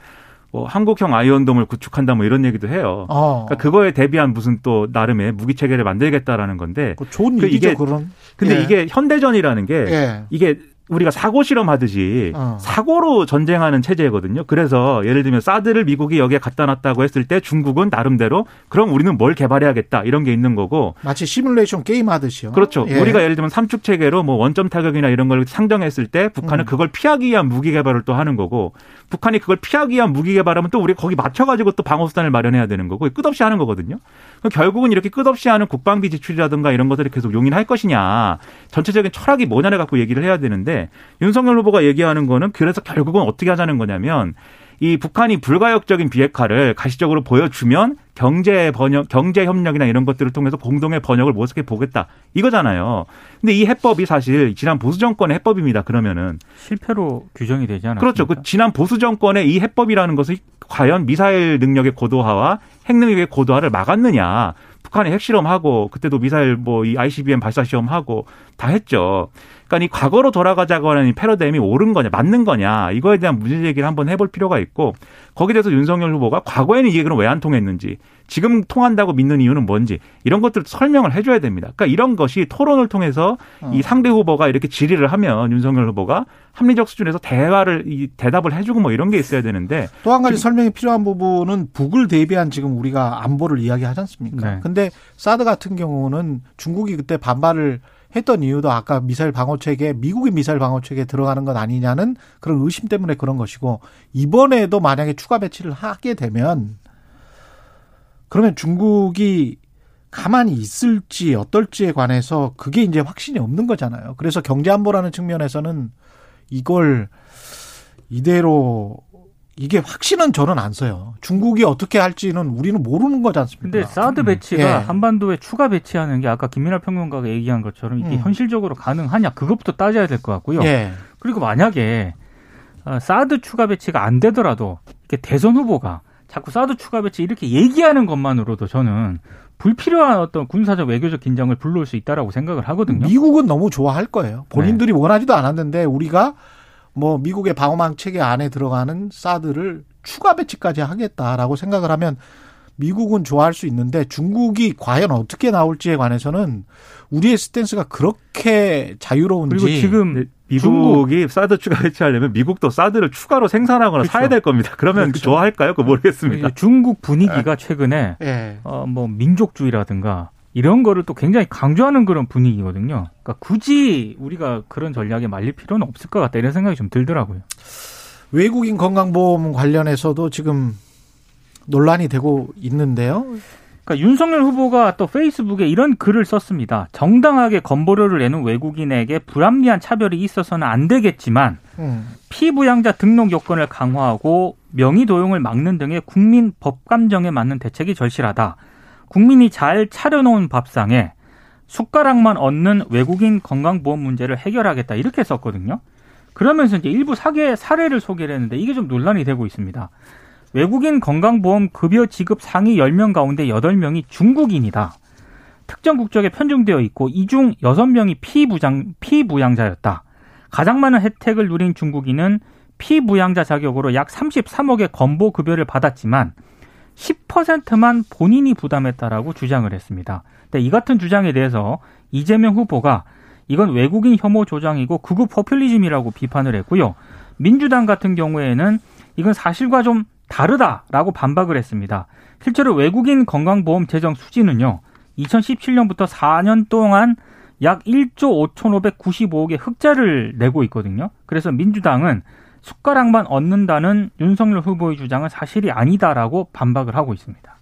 뭐 한국형 아이언돔을 구축한다 뭐 이런 얘기도 해요. 어. 그러니까 그거에 대비한 무슨 또 나름의 무기 체계를 만들겠다라는 건데 그 좋은 그 얘기죠. 이게- 그런. 근데 예. 이게 현대전이라는 게 예. 이게 우리가 사고 실험하듯이 어. 사고로 전쟁하는 체제거든요. 그래서 예를 들면 사드를 미국이 여기에 갖다 놨다고 했을 때 중국은 나름대로 그럼 우리는 뭘 개발해야겠다 이런 게 있는 거고 마치 시뮬레이션 게임 하듯이요. 그렇죠. 예. 우리가 예를 들면 삼축 체계로 뭐 원점 타격이나 이런 걸 상정했을 때 북한은 음. 그걸 피하기 위한 무기 개발을 또 하는 거고 북한이 그걸 피하기 위한 무기 개발하면 또 우리가 거기 맞춰 가지고 또 방어 수단을 마련해야 되는 거고 끝없이 하는 거거든요. 그럼 결국은 이렇게 끝없이 하는 국방비 지출이라든가 이런 것들을 계속 용인할 것이냐. 전체적인 철학이 뭐냐를 갖고 얘기를 해야 되는데 윤석열 후보가 얘기하는 거는 그래서 결국은 어떻게 하자는 거냐면 이 북한이 불가역적인 비핵화를 가시적으로 보여주면 경제 번역, 경제 협력이나 이런 것들을 통해서 공동의 번역을 모색해 보겠다 이거잖아요. 근데 이 해법이 사실 지난 보수 정권의 해법입니다. 그러면은 실패로 규정이 되지 않았습니까? 그렇죠. 그 지난 보수 정권의 이 해법이라는 것이 과연 미사일 능력의 고도화와 핵 능력의 고도화를 막았느냐? 북한이 핵실험하고 그때도 미사일 뭐 이 ICBM 발사 시험하고 다 했죠. 그러니까 이 과거로 돌아가자고 하는 이 패러다임이 옳은 거냐, 맞는 거냐 이거에 대한 문제 제기를 한번 해볼 필요가 있고 거기에 대해서 윤석열 후보가 과거에는 이 얘기는 왜안 통했는지 지금 통한다고 믿는 이유는 뭔지 이런 것들 설명을 해줘야 됩니다. 그러니까 이런 것이 토론을 통해서 어. 이 상대 후보가 이렇게 질의를 하면 윤석열 후보가 합리적 수준에서 대화를 이 대답을 해주고 뭐 이런 게 있어야 되는데 또 한 가지 설명이 필요한 부분은 북을 대비한 지금 우리가 안보를 이야기하지 않습니까? 네. 근데 사드 같은 경우는 중국이 그때 반발을 했던 이유도 아까 미사일 방어 체계 미국의 미사일 방어 체계에 들어가는 것 아니냐는 그런 의심 때문에 그런 것이고 이번에도 만약에 추가 배치를 하게 되면 그러면 중국이 가만히 있을지 어떨지에 관해서 그게 이제 확신이 없는 거잖아요. 그래서 경제 안보라는 측면에서는 이걸 이대로 이게 확신은 저는 안 서요. 중국이 어떻게 할지는 우리는 모르는 거지 않습니까? 근데 사드 배치가 예. 한반도에 추가 배치하는 게 아까 김민하 평론가가 얘기한 것처럼 이게 음. 현실적으로 가능하냐 그것부터 따져야 될 것 같고요. 예. 그리고 만약에 어, 사드 추가 배치가 안 되더라도 이렇게 대선 후보가 자꾸 사드 추가 배치 이렇게 얘기하는 것만으로도 저는 불필요한 어떤 군사적 외교적 긴장을 불러올 수 있다라고 생각을 하거든요. 미국은 너무 좋아할 거예요. 본인들이 네. 원하지도 않았는데 우리가 뭐 미국의 방어망 체계 안에 들어가는 사드를 추가 배치까지 하겠다라고 생각을 하면 미국은 좋아할 수 있는데 중국이 과연 어떻게 나올지에 관해서는 우리의 스탠스가 그렇게 자유로운지 그리고 지금 미국이 중국. 사드 추가 배치하려면 미국도 사드를 추가로 생산하거나 그렇죠. 사야 될 겁니다. 그러면 그렇죠. 좋아할까요? 그 모르겠습니다. 중국 분위기가 최근에 네. 어, 뭐 민족주의라든가 이런 거를 또 굉장히 강조하는 그런 분위기거든요. 그러니까 굳이 우리가 그런 전략에 말릴 필요는 없을 것 같다 이런 생각이 좀 들더라고요. 외국인 건강보험 관련해서도 지금 논란이 되고 있는데요. 그러니까 윤석열 후보가 또 페이스북에 이런 글을 썼습니다. 정당하게 건보료를 내는 외국인에게 불합리한 차별이 있어서는 안 되겠지만 음. 피부양자 등록 요건을 강화하고 명의 도용을 막는 등의 국민 법감정에 맞는 대책이 절실하다. 국민이 잘 차려놓은 밥상에 숟가락만 얻는 외국인 건강보험 문제를 해결하겠다 이렇게 썼거든요. 그러면서 이제 일부 사계 사례를 소개를 했는데 이게 좀 논란이 되고 있습니다. 외국인 건강보험 급여 지급 상위 10명 가운데 8명이 중국인이다. 특정 국적에 편중되어 있고 이 중 6명이 피부장, 피부양자였다. 가장 많은 혜택을 누린 중국인은 피부양자 자격으로 약 33억의 건보 급여를 받았지만 10%만 본인이 부담했다라고 주장을 했습니다. 근데 이 같은 주장에 대해서 이재명 후보가 이건 외국인 혐오 조장이고 극우 포퓰리즘이라고 비판을 했고요. 민주당 같은 경우에는 이건 사실과 좀 다르다라고 반박을 했습니다. 실제로 외국인 건강보험 재정 수지는요. 2017년부터 4년 동안 약 1조 5,595억의 흑자를 내고 있거든요. 그래서 민주당은 숟가락만 얻는다는 윤석열 후보의 주장은 사실이 아니다라고 반박을 하고 있습니다.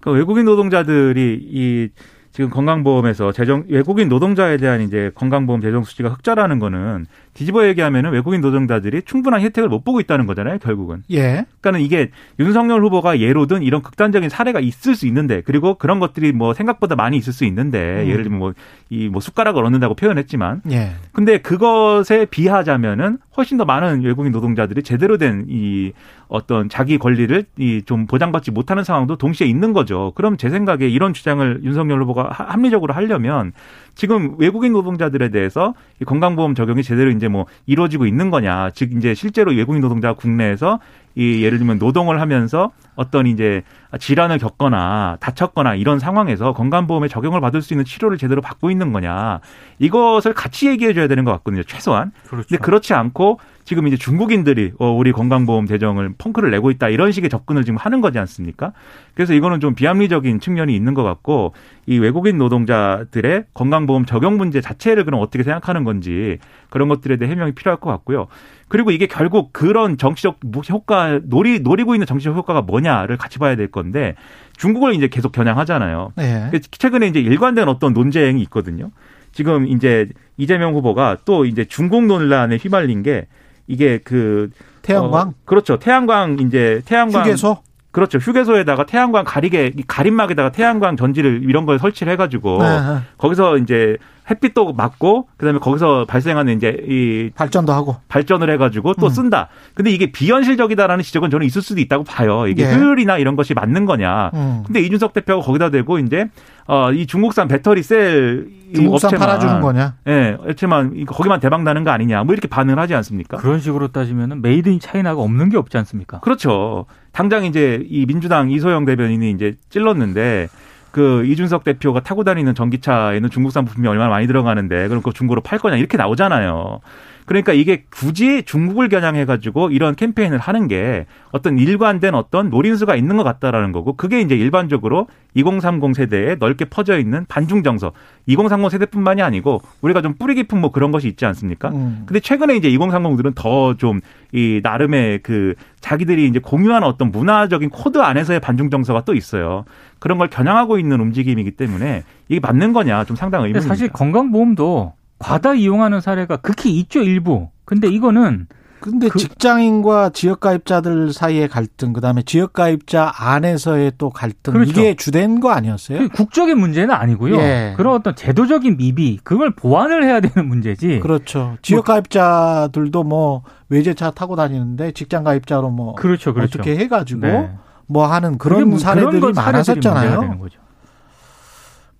그 외국인 노동자들이 이 지금 건강보험에서 재정 외국인 노동자에 대한 이제 건강보험 재정 수지가 흑자라는 거는 뒤집어 얘기하면은 외국인 노동자들이 충분한 혜택을 못 보고 있다는 거잖아요, 결국은. 예. 그러니까는 이게 윤석열 후보가 예로든 이런 극단적인 사례가 있을 수 있는데 그리고 그런 것들이 뭐 생각보다 많이 있을 수 있는데 음. 예를 들면 뭐 이뭐 뭐 숟가락을 얻는다고 표현했지만 예. 근데 그것에 비하자면은 훨씬 더 많은 외국인 노동자들이 제대로 된 이 어떤 자기 권리를 이 좀 보장받지 못하는 상황도 동시에 있는 거죠. 그럼 제 생각에 이런 주장을 윤석열 후보가 합리적으로 하려면 지금 외국인 노동자들에 대해서 건강보험 적용이 제대로 이제 뭐 이루어지고 있는 거냐. 즉 이제 실제로 외국인 노동자가 국내에서 이 예를 들면 노동을 하면서 어떤 이제 질환을 겪거나 다쳤거나 이런 상황에서 건강보험에 적용을 받을 수 있는 치료를 제대로 받고 있는 거냐. 이것을 같이 얘기해 줘야 되는 것 같거든요. 최소한. 그렇죠. 근데 그렇지 않고 지금 이제 중국인들이 어 우리 건강보험 대정을 펑크를 내고 있다 이런 식의 접근을 지금 하는 거지 않습니까? 그래서 이거는 좀 비합리적인 측면이 있는 것 같고 이 외국인 노동자들의 건강보험 적용 문제 자체를 그럼 어떻게 생각하는 건지 그런 것들에 대해 해명이 필요할 것 같고요. 그리고 이게 결국 그런 정치적 효과 노리 노리고 있는 정치적 효과가 뭐냐 를 같이 봐야 될 건데 중국을 이제 계속 겨냥하잖아요. 네. 최근에 이제 일관된 어떤 논쟁이 있거든요. 지금 이제 이재명 후보가 또 이제 중국 논란에 휘말린 게 이게 그 태양광 어, 그렇죠 태양광 이제 태양광 휴게소 그렇죠 휴게소에다가 태양광 가리개 가림막에다가 태양광 전지를 이런 걸 설치를 해가지고 네. 거기서 이제 햇빛도 맞고 그다음에 거기서 발생하는 이제 이 발전도 하고 발전을 해가지고 또 음. 쓴다. 근데 이게 비현실적이다라는 지적은 저는 있을 수도 있다고 봐요. 이게 예. 효율이나 이런 것이 맞는 거냐. 음. 근데 이준석 대표가 거기다 대고 이제 어이 중국산 배터리 셀 중국산 업체만, 팔아주는 거냐? 예, 업체만 거기만 대박 나는 거 아니냐. 뭐 이렇게 반응을 하지 않습니까? 그런 식으로 따지면은 made in China가 없는 게 없지 않습니까? 그렇죠. 당장 이제 이 민주당 이소영 대변인이 이제 찔렀는데 그 이준석 대표가 타고 다니는 전기차에는 중국산 부품이 얼마나 많이 들어가는데 그럼 그 중고로 팔 거냐 이렇게 나오잖아요. 그러니까 이게 굳이 중국을 겨냥해 가지고 이런 캠페인을 하는 게 어떤 일관된 어떤 노린수가 있는 것 같다라는 거고 그게 이제 일반적으로 2030 세대에 넓게 퍼져 있는 반중 정서 2030 세대뿐만이 아니고 우리가 좀 뿌리 깊은 뭐 그런 것이 있지 않습니까? 음. 근데 최근에 이제 2030들은 더 좀 이 나름의 그 자기들이 이제 공유하는 어떤 문화적인 코드 안에서의 반중 정서가 또 있어요. 그런 걸 겨냥하고 있는 움직임이기 때문에 이게 맞는 거냐 좀 상당 의문입니다. 사실 건강보험도 과다 이용하는 사례가 극히 있죠 일부. 근데 이거는 근데 그- 직장인과 지역가입자들 사이의 갈등, 그다음에 지역가입자 안에서의 또 갈등 그렇죠. 이게 주된 거 아니었어요? 그 국적인 문제는 아니고요. 예. 그런 어떤 제도적인 미비 그걸 보완을 해야 되는 문제지. 그렇죠. 지역가입자들도 뭐 외제차 타고 다니는데 직장가입자로 뭐 그렇죠, 그렇죠. 어떻게 해가지고 네. 뭐 하는 그런 문- 사례들이 문제가 많았었잖아요.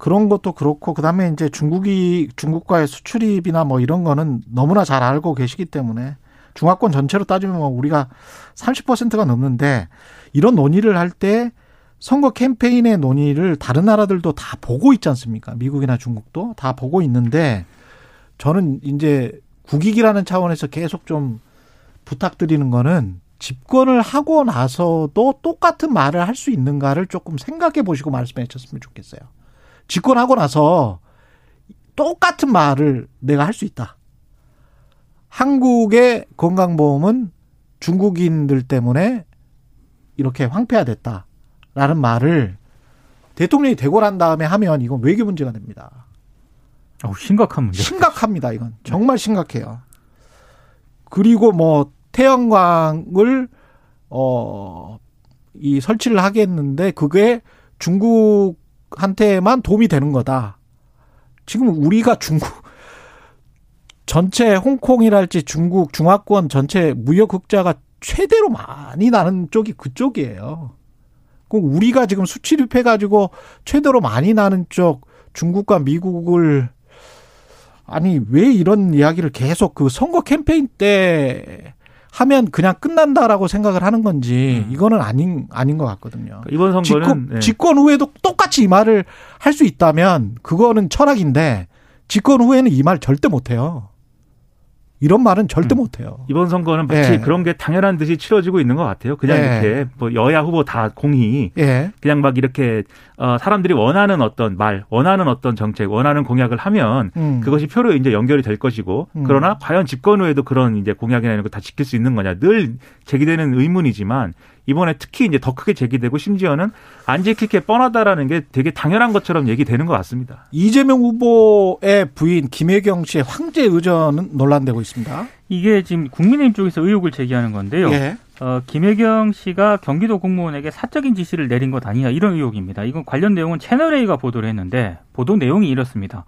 그런 것도 그렇고 그다음에 이제 중국이 중국과의 수출입이나 뭐 이런 거는 너무나 잘 알고 계시기 때문에 중화권 전체로 따지면 뭐 우리가 30%가 넘는데 이런 논의를 할 때 선거 캠페인의 논의를 다른 나라들도 다 보고 있지 않습니까? 미국이나 중국도 다 보고 있는데 저는 이제 국익이라는 차원에서 계속 좀 부탁드리는 거는 집권을 하고 나서도 똑같은 말을 할 수 있는가를 조금 생각해 보시고 말씀해 주셨으면 좋겠어요. 집권하고 나서 똑같은 말을 내가 할 수 있다. 한국의 건강보험은 중국인들 때문에 이렇게 황폐화됐다라는 말을 대통령이 되고 난 다음에 하면 이건 외교 문제가 됩니다. 어우, 심각한 문제. 심각합니다. 이건 정말 심각해요. 그리고 뭐 태양광을 어 이 설치를 하겠는데 그게 중국 한테만 도움이 되는 거다. 지금 우리가 중국 전체 홍콩이랄지 중국 중화권 전체 무역 흑자가 최대로 많이 나는 쪽이 그쪽이에요. 그럼 우리가 지금 수출입해 가지고 최대로 많이 나는 쪽 중국과 미국을 아니 왜 이런 이야기를 계속 그 선거 캠페인 때 하면 그냥 끝난다라고 생각을 하는 건지 음. 이거는 아닌 아닌 것 같거든요. 이번 선거는 집권, 예. 집권 후에도 똑같이 이 말을 할 수 있다면 그거는 철학인데 집권 후에는 이 말 절대 못 해요. 이런 말은 절대 음. 못 해요. 이번 선거는 마치 예. 그런 게 당연한 듯이 치러지고 있는 것 같아요. 그냥 예. 이렇게 뭐 여야 후보 다 공히 예. 그냥 막 이렇게 어 사람들이 원하는 어떤 말, 원하는 어떤 정책, 원하는 공약을 하면 음. 그것이 표로 이제 연결이 될 것이고 음. 그러나 과연 집권 후에도 그런 이제 공약이나 이런 거 다 지킬 수 있는 거냐 늘 제기되는 의문이지만 이번에 특히 이제 더 크게 제기되고 심지어는 안 지킬 게 뻔하다라는 게 되게 당연한 것처럼 얘기되는 것 같습니다. 이재명 후보의 부인 김혜경 씨의 황제 의전은 논란되고 있습니다. 이게 지금 국민의힘 쪽에서 의혹을 제기하는 건데요. 예. 어, 김혜경 씨가 경기도 공무원에게 사적인 지시를 내린 것 아니냐 이런 의혹입니다. 이건 관련 내용은 채널A가 보도를 했는데 보도 내용이 이렇습니다.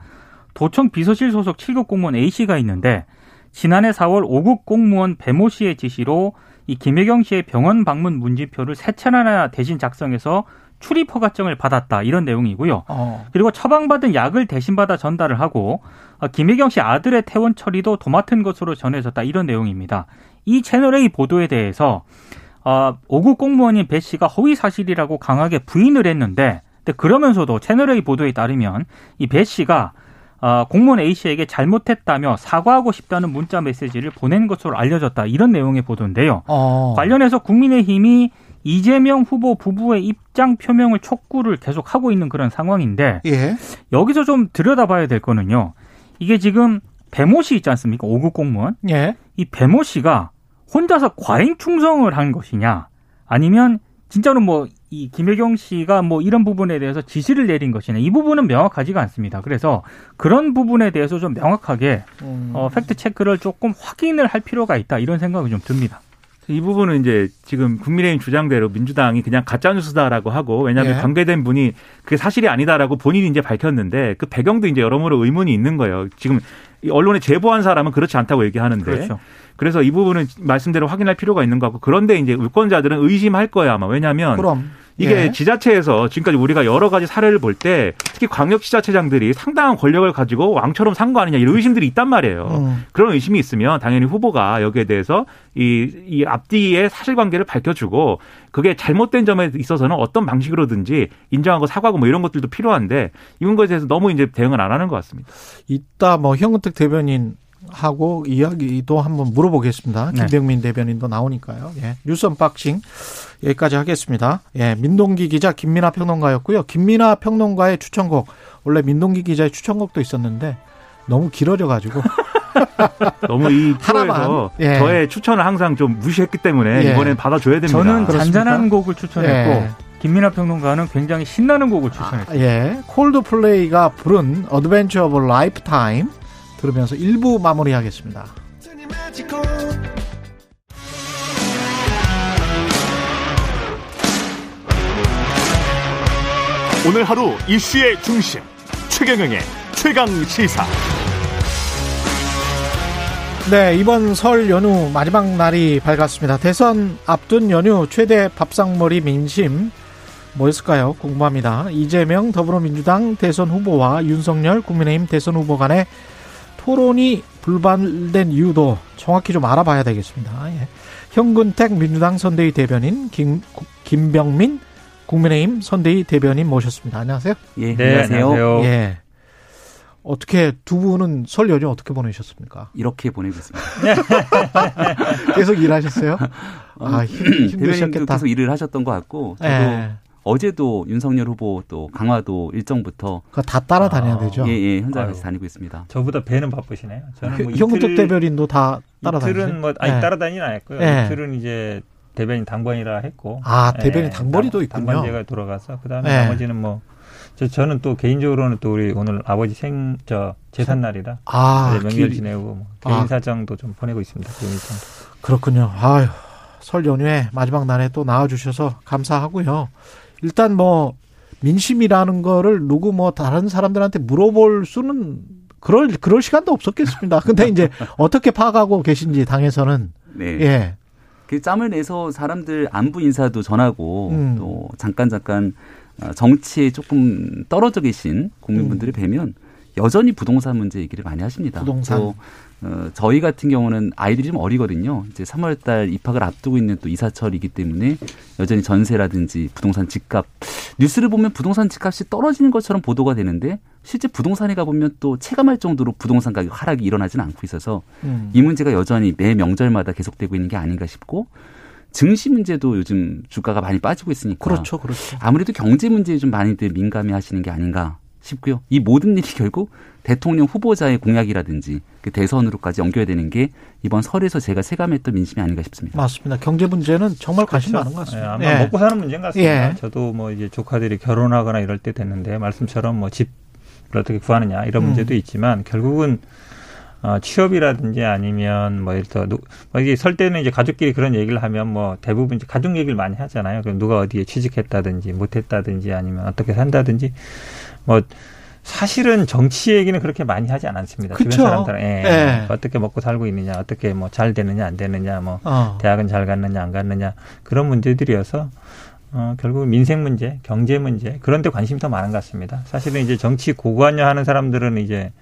도청 비서실 소속 7급 공무원 A씨가 있는데 지난해 4월 5급 공무원 배모 씨의 지시로 이 김혜경 씨의 병원 방문 문진표를 세 차례나 대신 작성해서 출입 허가증을 받았다 이런 내용이고요. 어. 그리고 처방받은 약을 대신 받아 전달을 하고 어, 김혜경 씨 아들의 퇴원 처리도 도맡은 것으로 전해졌다 이런 내용입니다. 이 채널A 보도에 대해서 어, 5급 공무원인 배 씨가 허위 사실이라고 강하게 부인을 했는데 근데 그러면서도 채널A 보도에 따르면 이 배 씨가 어, 공무원 A 씨에게 잘못했다며 사과하고 싶다는 문자 메시지를 보낸 것으로 알려졌다 이런 내용의 보도인데요. 어. 관련해서 국민의힘이 이재명 후보 부부의 입장 표명을 촉구를 계속 하고 있는 그런 상황인데 예. 여기서 좀 들여다봐야 될 거는요. 이게 지금 배모 씨 있지 않습니까? 5급 공무원. 예. 이 배모 씨가 혼자서 과잉 충성을 한 것이냐 아니면 진짜로 뭐 이 김혜경 씨가 뭐 이런 부분에 대해서 지시를 내린 것이냐 이 부분은 명확하지가 않습니다. 그래서 그런 부분에 대해서 좀 명확하게 음. 어, 팩트 체크를 조금 확인을 할 필요가 있다 이런 생각이 좀 듭니다. 이 부분은 이제 지금 국민의힘 주장대로 민주당이 그냥 가짜뉴스다라고 하고 왜냐하면 예. 관계된 분이 그게 사실이 아니다라고 본인이 이제 밝혔는데 그 배경도 이제 여러모로 의문이 있는 거예요. 지금 이 언론에 제보한 사람은 그렇지 않다고 얘기하는데 그렇죠. 그래서 이 부분은 말씀대로 확인할 필요가 있는 것 같고 그런데 이제 유권자들은 의심할 거예요 아마 왜냐하면 그럼 이게 예. 지자체에서 지금까지 우리가 여러 가지 사례를 볼 때 특히 광역지자체장들이 상당한 권력을 가지고 왕처럼 산 거 아니냐 이런 의심들이 있단 말이에요. 음. 그런 의심이 있으면 당연히 후보가 여기에 대해서 이, 이 앞뒤의 사실관계를 밝혀주고 그게 잘못된 점에 있어서는 어떤 방식으로든지 인정하고 사과하고 뭐 이런 것들도 필요한데 이런 것에 대해서 너무 이제 대응을 안 하는 것 같습니다. 이따 뭐 현근택 대변인 하고 이야기도 한번 물어보겠습니다. 네. 김병민 대변인도 나오니까요. 예. 뉴스 unboxing 여기까지 하겠습니다. 예. 민동기 기자 김민아 평론가였고요. 김민아 평론가의 추천곡 원래 민동기 기자의 추천곡도 있었는데 너무 길어져 가지고 *laughs* 너무 이 *laughs* 하나만. 프로에서 예. 저의 추천을 항상 좀 무시했기 때문에 예. 이번엔 받아줘야 됩니다. 저는 그렇습니까? 잔잔한 곡을 추천했고 예. 김민아 평론가는 굉장히 신나는 곡을 추천했어요. 아, 예. 콜드플레이가 부른 Adventure of Lifetime 들으면서 1부 마무리하겠습니다. 오늘 하루 이슈의 중심 최경영의 최강 시사. 네, 이번 설 연휴 마지막 날이 밝았습니다. 대선 앞둔 연휴 최대 밥상머리 민심 뭐였을까요? 궁금합니다. 이재명 더불어민주당 대선 후보와 윤석열 국민의힘 대선 후보 간의 토론이 불발된 이유도 정확히 좀 알아봐야 되겠습니다. 예. 현근택 민주당 선대위 대변인 김, 김병민 국민의힘 선대위 대변인 모셨습니다. 안녕하세요. 예, 네, 안녕하세요. 안녕하세요. 예. 어떻게 두 분은 설 연휴 어떻게 보내셨습니까? 이렇게 보내고 있습니다. *laughs* 계속 일하셨어요? *laughs* 아, 힘, 힘드셨겠다. 계속 일을 하셨던 것 같고 저도 예. 어제도 윤석열 후보 또 강화도 일정부터 다 따라다녀야 아, 되죠. 예, 예, 현장에서 다니고 있습니다. 저보다 배는 바쁘시네요. 저는 뭐 *laughs* 형무적 대변인도 다 따라다니죠. 이틀은 뭐 아니 예. 따라다니는 안 했고요. 예. 이틀은 이제 대변인 당번이라 했고. 아, 대변인 예, 당번이도 있군요. 당번 제가 돌아가서 그다음에 예. 나머지는 뭐 저, 저는 또 개인적으로는 또 우리 오늘 아버지 생, 저, 재산 날이라. 아. 명절 길... 지내고, 뭐 개인 아. 사정도 좀 보내고 있습니다. 개인 사정. 그렇군요. 아유, 설 연휴에 마지막 날에 또 나와주셔서 감사하고요. 일단 뭐, 민심이라는 거를 누구 뭐 다른 사람들한테 물어볼 수는 그럴, 그럴 시간도 없었겠습니다. 근데 이제 어떻게 파악하고 계신지 당에서는. 네. 예. 그 짬을 내서 사람들 안부 인사도 전하고 음. 또 잠깐 잠깐 어, 정치에 조금 떨어져 계신 국민분들을 음. 뵈면 여전히 부동산 문제 얘기를 많이 하십니다. 부동산. 또, 어, 저희 같은 경우는 아이들이 좀 어리거든요. 이제 3월 달 입학을 앞두고 있는 또 이사철이기 때문에 여전히 전세라든지 부동산 집값 뉴스를 보면 부동산 집값이 떨어지는 것처럼 보도가 되는데 실제 부동산에 가보면 또 체감할 정도로 부동산 가격 하락이 일어나지는 않고 있어서 음. 이 문제가 여전히 매 명절마다 계속되고 있는 게 아닌가 싶고 증시 문제도 요즘 주가가 많이 빠지고 있으니까 그렇죠, 그렇죠. 아무래도 경제 문제에 좀 많이들 민감해 하시는 게 아닌가 싶고요. 이 모든 일이 결국 대통령 후보자의 공약이라든지 그 대선으로까지 연결되는 게 이번 설에서 제가 체감했던 민심이 아닌가 싶습니다. 맞습니다. 경제 문제는 정말 관심 그렇죠. 많은 것 같습니다. 네, 아마 네. 먹고 사는 문제인 것 같습니다. 예. 저도 뭐 이제 조카들이 결혼하거나 이럴 때 됐는데 말씀처럼 뭐 집을 어떻게 구하느냐 이런 음. 문제도 있지만 결국은 어, 취업이라든지 아니면 뭐 예를 들어 뭐 이게 설 때는 이제 가족끼리 그런 얘기를 하면 뭐 대부분 이제 가족 얘기를 많이 하잖아요. 그럼 누가 어디에 취직했다든지 못했다든지 아니면 어떻게 산다든지 뭐 사실은 정치 얘기는 그렇게 많이 하지 않았습니다. 그쵸? 주변 사람들은 예. 예. 어떻게 먹고 살고 있느냐, 어떻게 뭐 잘 되느냐 안 되느냐, 뭐 어. 대학은 잘 갔느냐 안 갔느냐 그런 문제들이어서 어, 결국 민생 문제, 경제 문제 그런 데 관심이 더 많은 것 같습니다. 사실은 이제 정치 고관여 하는 사람들은 이제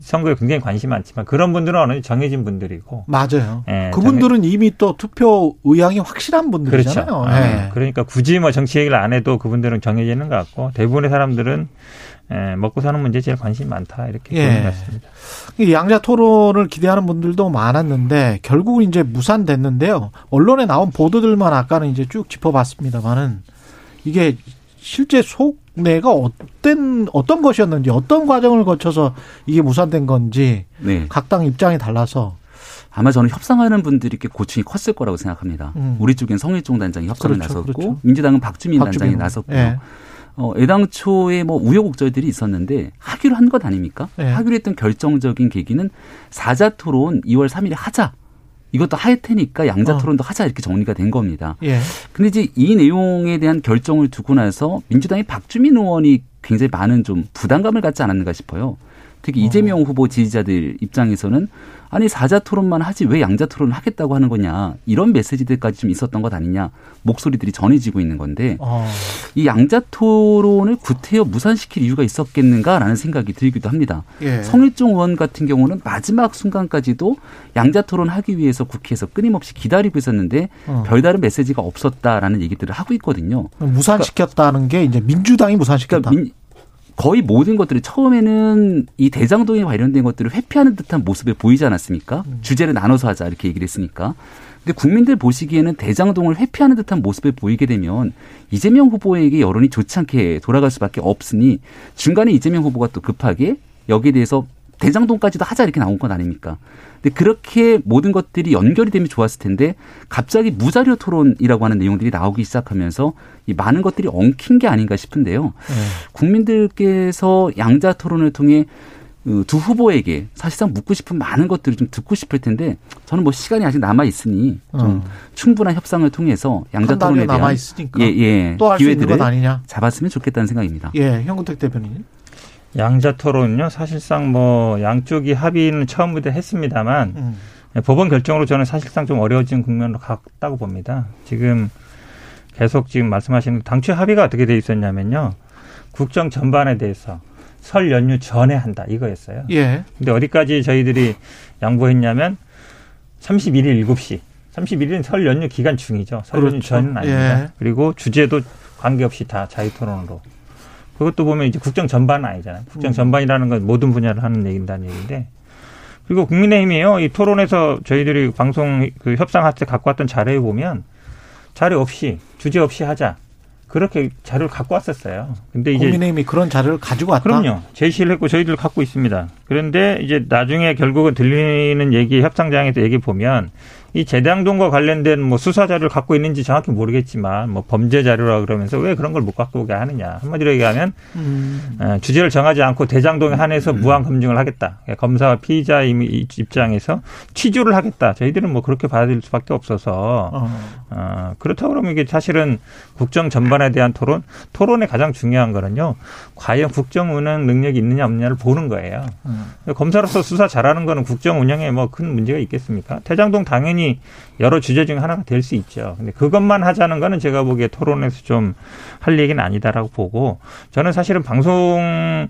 선거에 굉장히 관심이 많지만 그런 분들은 어느 정해진 분들이고 맞아요. 예, 그분들은 정해... 이미 또 투표 의향이 확실한 분들이잖아요. 그렇죠. 예. 그러니까 굳이 뭐 정치 얘기를 안 해도 그분들은 정해지는 것 같고 대부분의 사람들은 예, 먹고 사는 문제에 제일 관심이 많다 이렇게 예. 보는 것 같습니다. 양자 토론을 기대하는 분들도 많았는데 결국은 이제 무산됐는데요. 언론에 나온 보도들만 아까는 이제 쭉 짚어봤습니다만은 이게 실제 속내가 어떤 어떤 것이었는지 어떤 과정을 거쳐서 이게 무산된 건지 네. 각당 입장이 달라서 아마 저는 협상하는 분들이 꽤 고충이 컸을 거라고 생각합니다. 음. 우리 쪽엔 성일종 단장이 협상을 그렇죠, 나섰고 그렇죠. 민주당은 박주민, 박주민 단장이 나섰고요. 예. 어, 애당초에 뭐 우여곡절들이 있었는데 하기로 한 것 아닙니까? 예. 하기로 했던 결정적인 계기는 사자 토론 2월 3일에 하자. 이것도 할 테니까 양자 어. 토론도 어. 하자 이렇게 정리가 된 겁니다. 예. 근데 이제 이 내용에 대한 결정을 두고 나서 민주당의 박주민 의원이 굉장히 많은 좀 부담감을 갖지 않았는가 싶어요. 특히 어. 이재명 후보 지지자들 입장에서는 아니 사자 토론만 하지 왜 양자 토론을 하겠다고 하는 거냐 이런 메시지들까지 좀 있었던 것 아니냐 목소리들이 전해지고 있는 건데 어. 이 양자 토론을 구태여 무산시킬 이유가 있었겠는가라는 생각이 들기도 합니다. 예. 성일종 의원 같은 경우는 마지막 순간까지도 양자 토론하기 위해서 국회에서 끊임없이 기다리고 있었는데 어. 별다른 메시지가 없었다라는 얘기들을 하고 있거든요. 무산시켰다는 그러니까, 게 이제 민주당이 무산시켰다. 그러니까 민, 거의 모든 것들이 처음에는 이 대장동에 관련된 것들을 회피하는 듯한 모습을 보이지 않았습니까? 음. 주제를 나눠서 하자 이렇게 얘기를 했으니까. 근데 국민들 보시기에는 대장동을 회피하는 듯한 모습을 보이게 되면 이재명 후보에게 여론이 좋지 않게 돌아갈 수밖에 없으니 중간에 이재명 후보가 또 급하게 여기에 대해서 대장동까지도 하자 이렇게 나온 건 아닙니까? 근데 그렇게 모든 것들이 연결이 되면 좋았을 텐데 갑자기 무자료 토론이라고 하는 내용들이 나오기 시작하면서 이 많은 것들이 엉킨 게 아닌가 싶은데요. 네. 국민들께서 양자 토론을 통해 그두 후보에게 사실상 묻고 싶은 많은 것들을 좀 듣고 싶을 텐데 저는 뭐 시간이 아직 남아 있으니 좀 어. 충분한 협상을 통해서 양자 토론에 대한 남아 있으니까 예, 예, 기회들을 아니냐. 잡았으면 좋겠다는 생각입니다. 예, 현근택 대변인. 양자 토론은요 사실상 뭐 양쪽이 합의는 처음부터 했습니다만 음. 법원 결정으로 저는 사실상 좀 어려워진 국면으로 갔다고 봅니다. 지금 계속 지금 말씀하시는 당초 합의가 어떻게 돼 있었냐면요. 국정 전반에 대해서 설 연휴 전에 한다 이거였어요. 예. 근데 어디까지 저희들이 양보했냐면 31일 7시. 31일은 설 연휴 기간 중이죠. 설 그렇죠. 연휴 전은 아닙니다. 예. 그리고 주제도 관계없이 다 자유 토론으로. 그것도 보면 이제 국정 전반은 아니잖아요. 국정 음. 전반이라는 건 모든 분야를 하는 얘기인다는 얘기인데. 그리고 국민의힘이요. 이 토론에서 저희들이 방송 그 협상할 때 갖고 왔던 자료에 보면 자료 없이 주제 없이 하자. 그렇게 자료를 갖고 왔었어요. 근데 이제 국민의힘이 그런 자료를 가지고 왔다. 그럼요. 제시를 했고 저희들 갖고 있습니다. 그런데 이제 나중에 결국은 들리는 얘기 협상장에서 얘기 보면 이 재당동과 관련된 뭐 수사 자료를 갖고 있는지 정확히 모르겠지만 뭐 범죄 자료라 그러면서 왜 그런 걸 못 갖고 오게 하느냐 한마디로 얘기하면 음. 어, 주제를 정하지 않고 대장동에 한해서 음. 무한 검증을 하겠다 그러니까 검사와 피의자 입장에서 취조를 하겠다 저희들은 뭐 그렇게 받아들일 수밖에 없어서 어. 어, 그렇다 그러면 이게 사실은 국정 전반에 대한 토론 토론의 가장 중요한 거는요 과연 국정 운영 능력이 있느냐 없느냐를 보는 거예요 음. 검사로서 수사 잘하는 거는 국정 운영에 뭐 큰 문제가 있겠습니까 대장동 당연히 여러 주제 중 하나가 될 수 있죠. 근데 그것만 하자는 거는 제가 보기에 토론에서 좀 할 얘기는 아니다라고 보고 저는 사실은 방송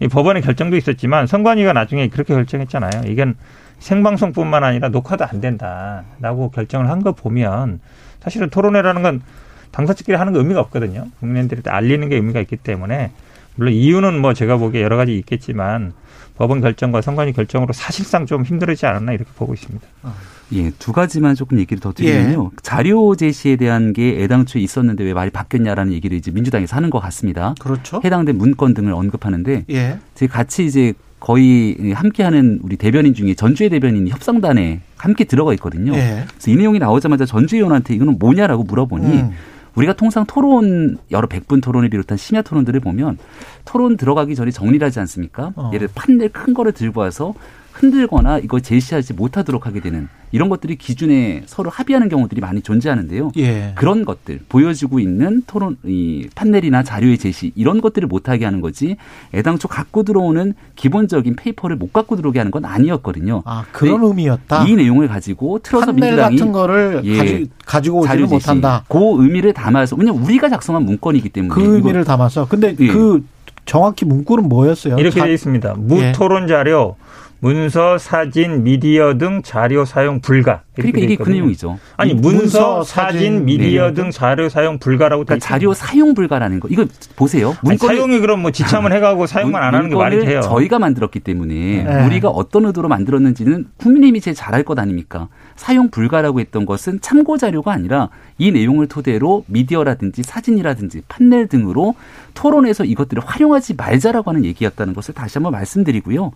이 법원의 결정도 있었지만 선관위가 나중에 그렇게 결정했잖아요. 이건 생방송뿐만 아니라 녹화도 안 된다라고 결정을 한 거 보면 사실은 토론회라는 건 당사자끼리 하는 거 의미가 없거든요. 국민들한테 알리는 게 의미가 있기 때문에 물론 이유는 뭐 제가 보기에 여러 가지 있겠지만 법원 결정과 선관위 결정으로 사실상 좀 힘들지 않았나 이렇게 보고 있습니다. 아. 예, 두 가지만 조금 얘기를 더 드리면요. 예. 자료 제시에 대한 게 애당초에 있었는데 왜 말이 바뀌었냐라는 얘기를 이제 민주당에서 하는 것 같습니다. 그렇죠. 해당된 문건 등을 언급하는데 예. 제가 같이 이제 거의 함께하는 우리 대변인 중에 전주의 대변인이 협상단에 함께 들어가 있거든요. 예. 그래서 이 내용이 나오자마자 전주의 의원한테 이거는 뭐냐라고 물어보니 음. 우리가 통상 토론 여러 백분 토론을 비롯한 심야 토론들을 보면 토론 들어가기 전에 정리를 하지 않습니까? 어. 예를 들어 판넬 큰 거를 들고 와서 흔들거나 이거 제시하지 못하도록 하게 되는 이런 것들이 기준에 서로 합의하는 경우들이 많이 존재하는데요. 예. 그런 것들 보여지고 있는 토론 이 판넬이나 자료의 제시 이런 것들을 못하게 하는 거지 애당초 갖고 들어오는 기본적인 페이퍼를 못 갖고 들어오게 하는 건 아니었거든요. 아 그런 의미였다. 이 내용을 가지고 틀어서 판넬 민주당이 같은 거를 예, 가지, 고 오지는 못한다. 그 의미를 담아서 왜냐면 우리가 작성한 문건이기 때문에 그 의미를 담아서 근데 예. 그 정확히 문구는 뭐였어요? 이렇게 되어 있습니다. 무토론 자료 문서, 사진, 미디어 등 자료 사용 불가. 그러니까 이게 그 내용이죠. 아니 문서, 사진, 미디어 네. 등 자료 사용 불가라고 그러니까 자료 사용 불가라는 거. 이거 보세요. 아니, 사용이 그럼 뭐 지참을 *laughs* 해가고 사용만 안 하는 게 말이 돼요. 저희가 만들었기 때문에 네. 우리가 어떤 의도로 만들었는지는 국민의힘이 제일 잘 알 것 아닙니까? 사용 불가라고 했던 것은 참고 자료가 아니라 이 내용을 토대로 미디어라든지 사진이라든지 판넬 등으로 토론에서 이것들을 활용하지 말자라고 하는 얘기였다는 것을 다시 한번 말씀드리고요.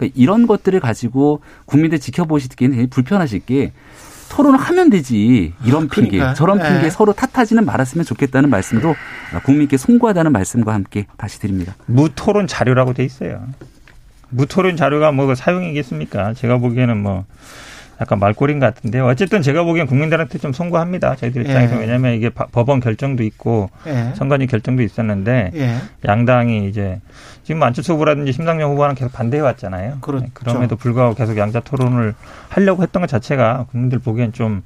그러니까 이런 것들을 가지고 국민들 지켜보시기에는 굉장히 불편하실 게 토론을 하면 되지 이런 핑계 그러니까. 저런 핑계 네. 서로 탓하지는 말았으면 좋겠다는 말씀도 국민께 송구하다는 말씀과 함께 다시 드립니다. 무토론 자료라고 돼 있어요. 무토론 자료가 뭐 사용이겠습니까? 제가 보기에는 뭐 약간 말꼬린 같은데요. 어쨌든 제가 보기엔 국민들한테 좀 송구합니다. 저희들 입장에서 예. 왜냐하면 이게 법원 결정도 있고 예. 선관위 결정도 있었는데 예. 양당이 이제 지금 안철수 후보라든지 심상정 후보는 계속 반대해 왔잖아요. 그렇죠. 그럼에도 불구하고 계속 양자 토론을 하려고 했던 것 자체가 국민들 보기엔 좀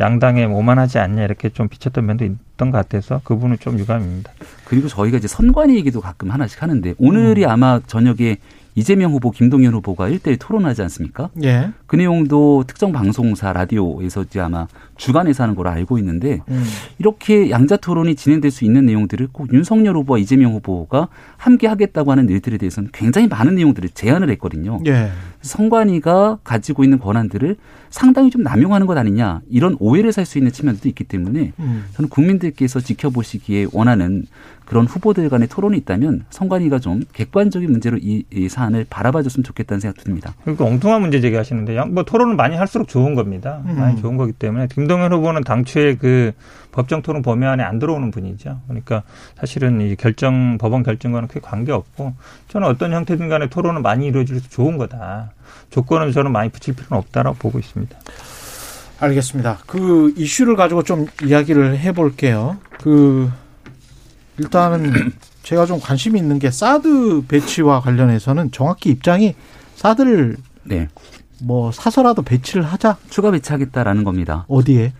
양당에 오만하지 않냐 이렇게 좀 비쳤던 면도 있던 것 같아서 그분은 좀 유감입니다. 그리고 저희가 이제 선관위 얘기도 가끔 하나씩 하는데 오늘이 음. 아마 저녁에 이재명 후보, 김동연 후보가 일대일 토론하지 않습니까? 예. 그 내용도 특정 방송사 라디오에서 이제 아마 주간에서 하는 걸로 알고 있는데 음. 이렇게 양자 토론이 진행될 수 있는 내용들을 꼭 윤석열 후보와 이재명 후보가 함께 하겠다고 하는 일들에 대해서는 굉장히 많은 내용들을 제안을 했거든요. 예. 선관위가 가지고 있는 권한들을 상당히 좀 남용하는 것 아니냐 이런 오해를 살 수 있는 측면도 있기 때문에 음. 저는 국민들께서 지켜보시기에 원하는 그런 후보들 간의 토론이 있다면 선관위가 좀 객관적인 문제로 이, 이 사안을 바라봐줬으면 좋겠다는 생각 듭니다. 그러니까 엉뚱한 문제 제기하시는데 뭐 토론을 많이 할수록 좋은 겁니다. 음. 많이 좋은 거기 때문에 김동연 후보는 당초에 그 법정 토론 범위 안에 안 들어오는 분이죠. 그러니까 사실은 이 결정 법원 결정과는 크게 관계 없고 저는 어떤 형태든 간에 토론은 많이 이루어질수 좋은 거다. 조건은 저는 많이 붙일 필요는 없다라고 보고 있습니다. 알겠습니다. 그 이슈를 가지고 좀 이야기를 해볼게요. 그 일단은 제가 좀 관심이 있는 게 사드 배치와 관련해서는 정확히 입장이 사드를 네. 뭐 사서라도 배치를 하자 추가 배치하겠다라는 겁니다. 어디에?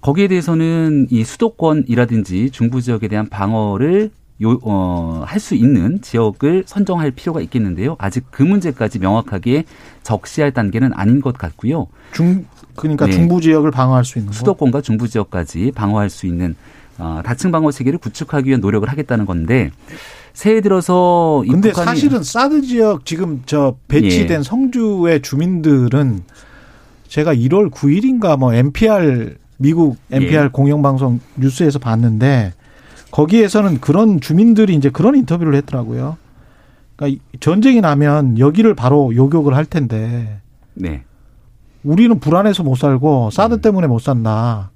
거기에 대해서는 이 수도권이라든지 중부 지역에 대한 방어를 요, 어, 할 수 있는 지역을 선정할 필요가 있겠는데요. 아직 그 문제까지 명확하게 적시할 단계는 아닌 것 같고요. 중, 그러니까 네. 중부 지역을 방어할 수 있는 수도권과 중부 지역까지 방어할 수 있는 어, 다층 방어 체계를 구축하기 위한 노력을 하겠다는 건데 새해 들어서 근데 사실은 사드 지역 지금 저 배치된 예. 성주의 주민들은 제가 1월 9일인가 뭐 NPR 미국 NPR 예. 공영방송 뉴스에서 봤는데 거기에서는 그런 주민들이 이제 그런 인터뷰를 했더라고요. 그러니까 전쟁이 나면 여기를 바로 요격을 할 텐데. 네. 우리는 불안해서 못 살고 사드 음. 때문에 못 산다.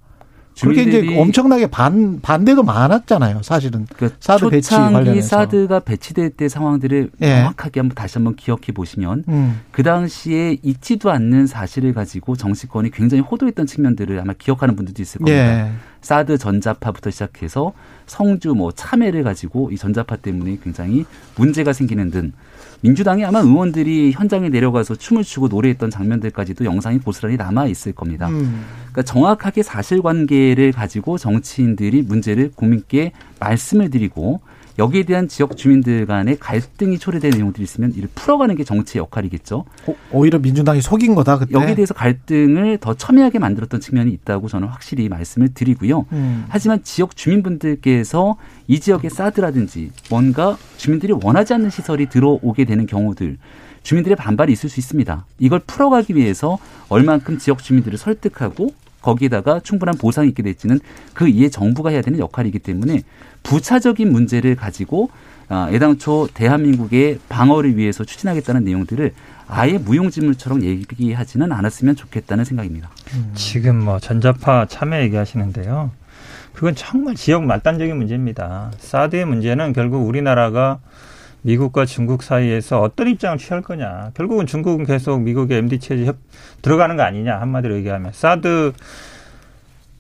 그렇게 이제 엄청나게 반 반대도 많았잖아요. 사실은 그러니까 사드 배치 관련해서 사드가 배치될 때 상황들을 예. 정확하게 한번 다시 한번 기억해 보시면 음. 그 당시에 있지도 않는 사실을 가지고 정치권이 굉장히 호도했던 측면들을 아마 기억하는 분들도 있을 겁니다. 예. 사드 전자파부터 시작해서 성주 뭐 참외를 가지고 이 전자파 때문에 굉장히 문제가 생기는 등 민주당이 아마 의원들이 현장에 내려가서 춤을 추고 노래했던 장면들까지도 영상이 고스란히 남아 있을 겁니다. 음. 그러니까 정확하게 사실관계를 가지고 정치인들이 문제를 국민께 말씀을 드리고 여기에 대한 지역 주민들 간의 갈등이 초래된 내용들이 있으면 이를 풀어가는 게 정치의 역할이겠죠. 어, 오히려 민주당이 속인 거다. 그때. 여기에 대해서 갈등을 더 첨예하게 만들었던 측면이 있다고 저는 확실히 말씀을 드리고요. 음. 하지만 지역 주민분들께서 이 지역의 사드라든지 뭔가 주민들이 원하지 않는 시설이 들어오게 되는 경우들 주민들의 반발이 있을 수 있습니다. 이걸 풀어가기 위해서 얼만큼 지역 주민들을 설득하고 거기에다가 충분한 보상이 있게 될지는 그 이에 정부가 해야 되는 역할이기 때문에 부차적인 문제를 가지고 아, 애당초 대한민국의 방어를 위해서 추진하겠다는 내용들을 아예 무용지물처럼 얘기하지는 않았으면 좋겠다는 생각입니다. 음. 지금 뭐 전자파 참여 얘기하시는데요. 그건 정말 지역 말단적인 문제입니다. 사드의 문제는 결국 우리나라가 미국과 중국 사이에서 어떤 입장을 취할 거냐. 결국은 중국은 계속 미국의 MD 체제 협 들어가는 거 아니냐 한마디로 얘기하면 사드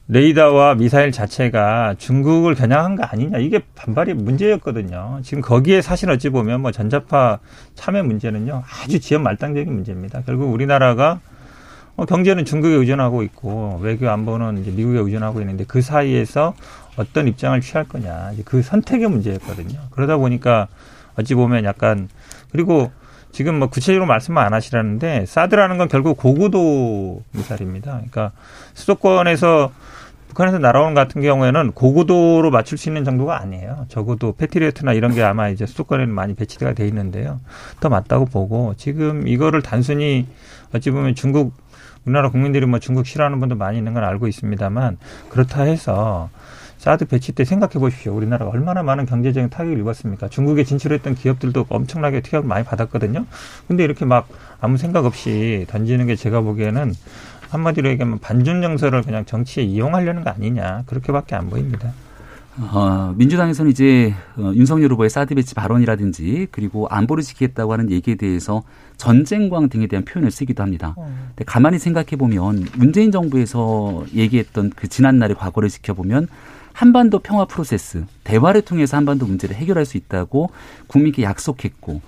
레이더와 미사일 자체가 중국을 겨냥한 거 아니냐 이게 반발이 문제였거든요. 지금 거기에 사실 어찌 보면 뭐 전자파 참여 문제는요 아주 지연 말단적인 문제입니다. 결국 우리나라가 어, 경제는 중국에 의존하고 있고 외교 안보는 이제 미국에 의존하고 있는데 그 사이에서 어떤 입장을 취할 거냐 그 선택의 문제였거든요. 그러다 보니까 어찌 보면 약간 그리고 지금 뭐 구체적으로 말씀을 안 하시라는데 사드라는 건 결국 고고도 미사일입니다. 그러니까 수도권에서 북한에서 날아오는 같은 경우에는 고고도로 맞출 수 있는 정도가 아니에요. 적어도 패트리어트나 이런 게 아마 이제 수도권에는 많이 배치가 돼 있는데요. 더 맞다고 보고 지금 이거를 단순히 어찌 보면 중국 우리나라 국민들이 뭐 중국 싫어하는 분도 많이 있는 건 알고 있습니다만 그렇다 해서 사드 배치 때 생각해 보십시오. 우리나라가 얼마나 많은 경제적인 타격을 입었습니까? 중국에 진출했던 기업들도 엄청나게 타격을 많이 받았거든요. 근데 이렇게 막 아무 생각 없이 던지는 게 제가 보기에는 한마디로 얘기하면 반전 정서를 그냥 정치에 이용하려는 거 아니냐 그렇게밖에 안 보입니다. 어, 민주당에서는 이제 어, 윤석열 후보의 사드 배치 발언이라든지 그리고 안보를 지키겠다고 하는 얘기에 대해서 전쟁광 등에 대한 표현을 쓰기도 합니다. 어. 근데 가만히 생각해 보면 문재인 정부에서 얘기했던 그 지난 날의 과거를 지켜보면 한반도 평화 프로세스, 대화를 통해서 한반도 문제를 해결할 수 있다고 국민께 약속했고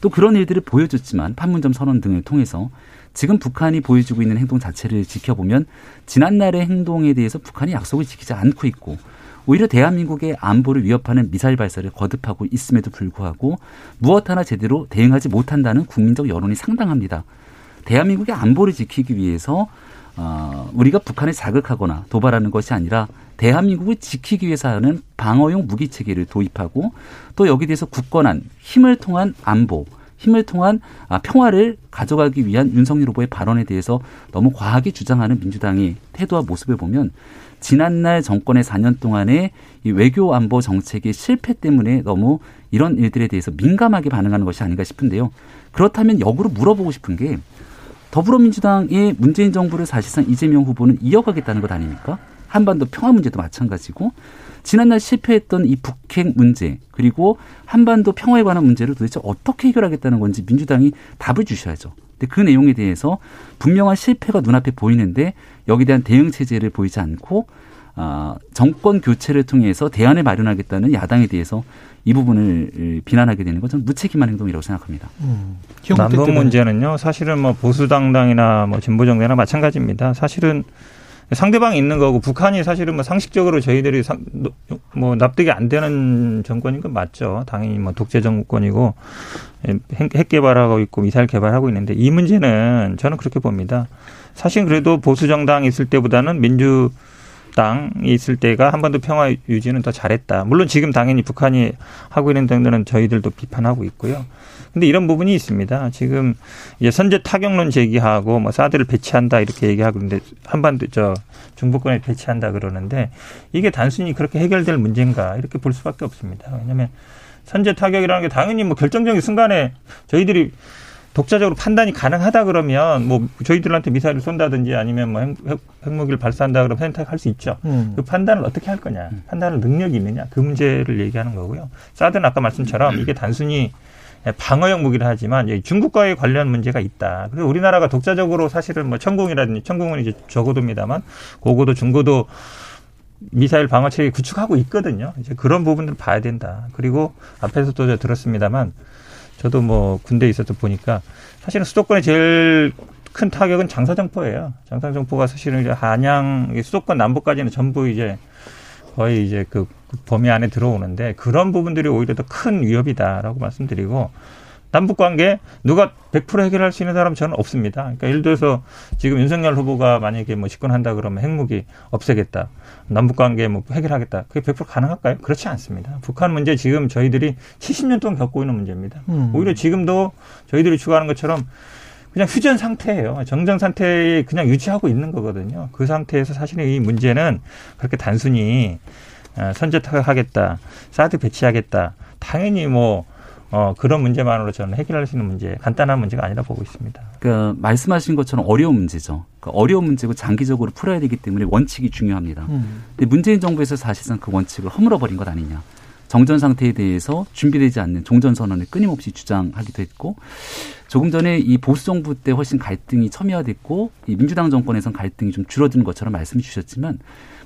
또 그런 일들을 보여줬지만 판문점 선언 등을 통해서 지금 북한이 보여주고 있는 행동 자체를 지켜보면 지난날의 행동에 대해서 북한이 약속을 지키지 않고 있고 오히려 대한민국의 안보를 위협하는 미사일 발사를 거듭하고 있음에도 불구하고 무엇 하나 제대로 대응하지 못한다는 국민적 여론이 상당합니다. 대한민국의 안보를 지키기 위해서 어, 우리가 북한을 자극하거나 도발하는 것이 아니라 대한민국을 지키기 위해서 하는 방어용 무기 체계를 도입하고 또 여기 대해서 굳건한 힘을 통한 안보, 힘을 통한 아, 평화를 가져가기 위한 윤석열 후보의 발언에 대해서 너무 과하게 주장하는 민주당의 태도와 모습을 보면 지난날 정권의 4년 동안의 이 외교 안보 정책의 실패 때문에 너무 이런 일들에 대해서 민감하게 반응하는 것이 아닌가 싶은데요. 그렇다면 역으로 물어보고 싶은 게 더불어민주당의 문재인 정부를 사실상 이재명 후보는 이어가겠다는 것 아닙니까? 한반도 평화 문제도 마찬가지고 지난날 실패했던 이 북핵 문제 그리고 한반도 평화에 관한 문제를 도대체 어떻게 해결하겠다는 건지 민주당이 답을 주셔야죠. 근데 그 내용에 대해서 분명한 실패가 눈앞에 보이는데 여기에 대한 대응 체제를 보이지 않고 아, 정권 교체를 통해서 대안을 마련하겠다는 야당에 대해서 이 부분을 비난하게 되는 것은 무책임한 행동이라고 생각합니다. 음. 남북 문제는요, 사실은 뭐 보수 당당이나 뭐 진보 정당이나 마찬가지입니다. 사실은 상대방이 있는 거고 북한이 사실은 뭐 상식적으로 저희들이 상, 뭐 납득이 안 되는 정권인 건 맞죠. 당연히 뭐 독재 정권이고 핵 개발하고 있고 미사일 개발하고 있는데 이 문제는 저는 그렇게 봅니다. 사실 그래도 보수 정당이 있을 때보다는 민주 당이 있을 때가 한반도 평화 유지는 더 잘했다. 물론 지금 당연히 북한이 하고 있는 등들은 저희들도 비판하고 있고요. 근데 이런 부분이 있습니다. 지금 이제 선제 타격론 제기하고 뭐 사드를 배치한다 이렇게 얘기하고 있는데 한반도 저 중부권에 배치한다 그러는데 이게 단순히 그렇게 해결될 문제인가 이렇게 볼 수밖에 없습니다. 왜냐하면 선제 타격이라는 게 당연히 뭐 결정적인 순간에 저희들이 독자적으로 판단이 가능하다 그러면 뭐 저희들한테 미사일을 쏜다든지 아니면 뭐 핵, 핵무기를 발사한다 그러면 선택할 수 있죠. 음. 그 판단을 어떻게 할 거냐, 판단할 능력이 있느냐 그 문제를 얘기하는 거고요. 사드는 아까 말씀처럼 이게 단순히 방어형 무기를 하지만 중국과의 관련 문제가 있다. 그래서 우리나라가 독자적으로 사실은 뭐 천공이라든지 천공은 이제 저고도입니다만 고고도 중고도 미사일 방어 체계 구축하고 있거든요. 이제 그런 부분들을 봐야 된다. 그리고 앞에서도 들었습니다만 저도 뭐 군대에 있어서 보니까 사실은 수도권의 제일 큰 타격은 장사정포예요. 장사정포가 사실은 이제 한양 수도권 남부까지는 전부 이제 거의 이제 그 범위 안에 들어오는데 그런 부분들이 오히려 더 큰 위협이다라고 말씀드리고 남북 관계 누가 100% 해결할 수 있는 사람 저는 없습니다. 그러니까 예를 들어서 지금 윤석열 후보가 만약에 뭐 집권한다 그러면 핵무기 없애겠다. 남북 관계 뭐 해결하겠다. 그게 100% 가능할까요? 그렇지 않습니다. 북한 문제 지금 저희들이 70년 동안 겪고 있는 문제입니다. 음. 오히려 지금도 저희들이 추구하는 것처럼 그냥 휴전 상태예요. 정전 상태에 그냥 유지하고 있는 거거든요. 그 상태에서 사실은 이 문제는 그렇게 단순히 어, 선제 타격하겠다, 사드 배치하겠다. 당연히 뭐 어, 그런 문제만으로 저는 해결할 수 있는 문제, 간단한 문제가 아니라 보고 있습니다. 그러니까 말씀하신 것처럼 어려운 문제죠. 그러니까 어려운 문제고 장기적으로 풀어야 되기 때문에 원칙이 중요합니다. 음. 근데 문재인 정부에서 사실상 그 원칙을 허물어버린 것 아니냐. 정전 상태에 대해서 준비되지 않는 종전 선언을 끊임없이 주장하기도 했고 조금 전에 이 보수 정부 때 훨씬 갈등이 첨예화됐고 이 민주당 정권에선 갈등이 좀 줄어든 것처럼 말씀해 주셨지만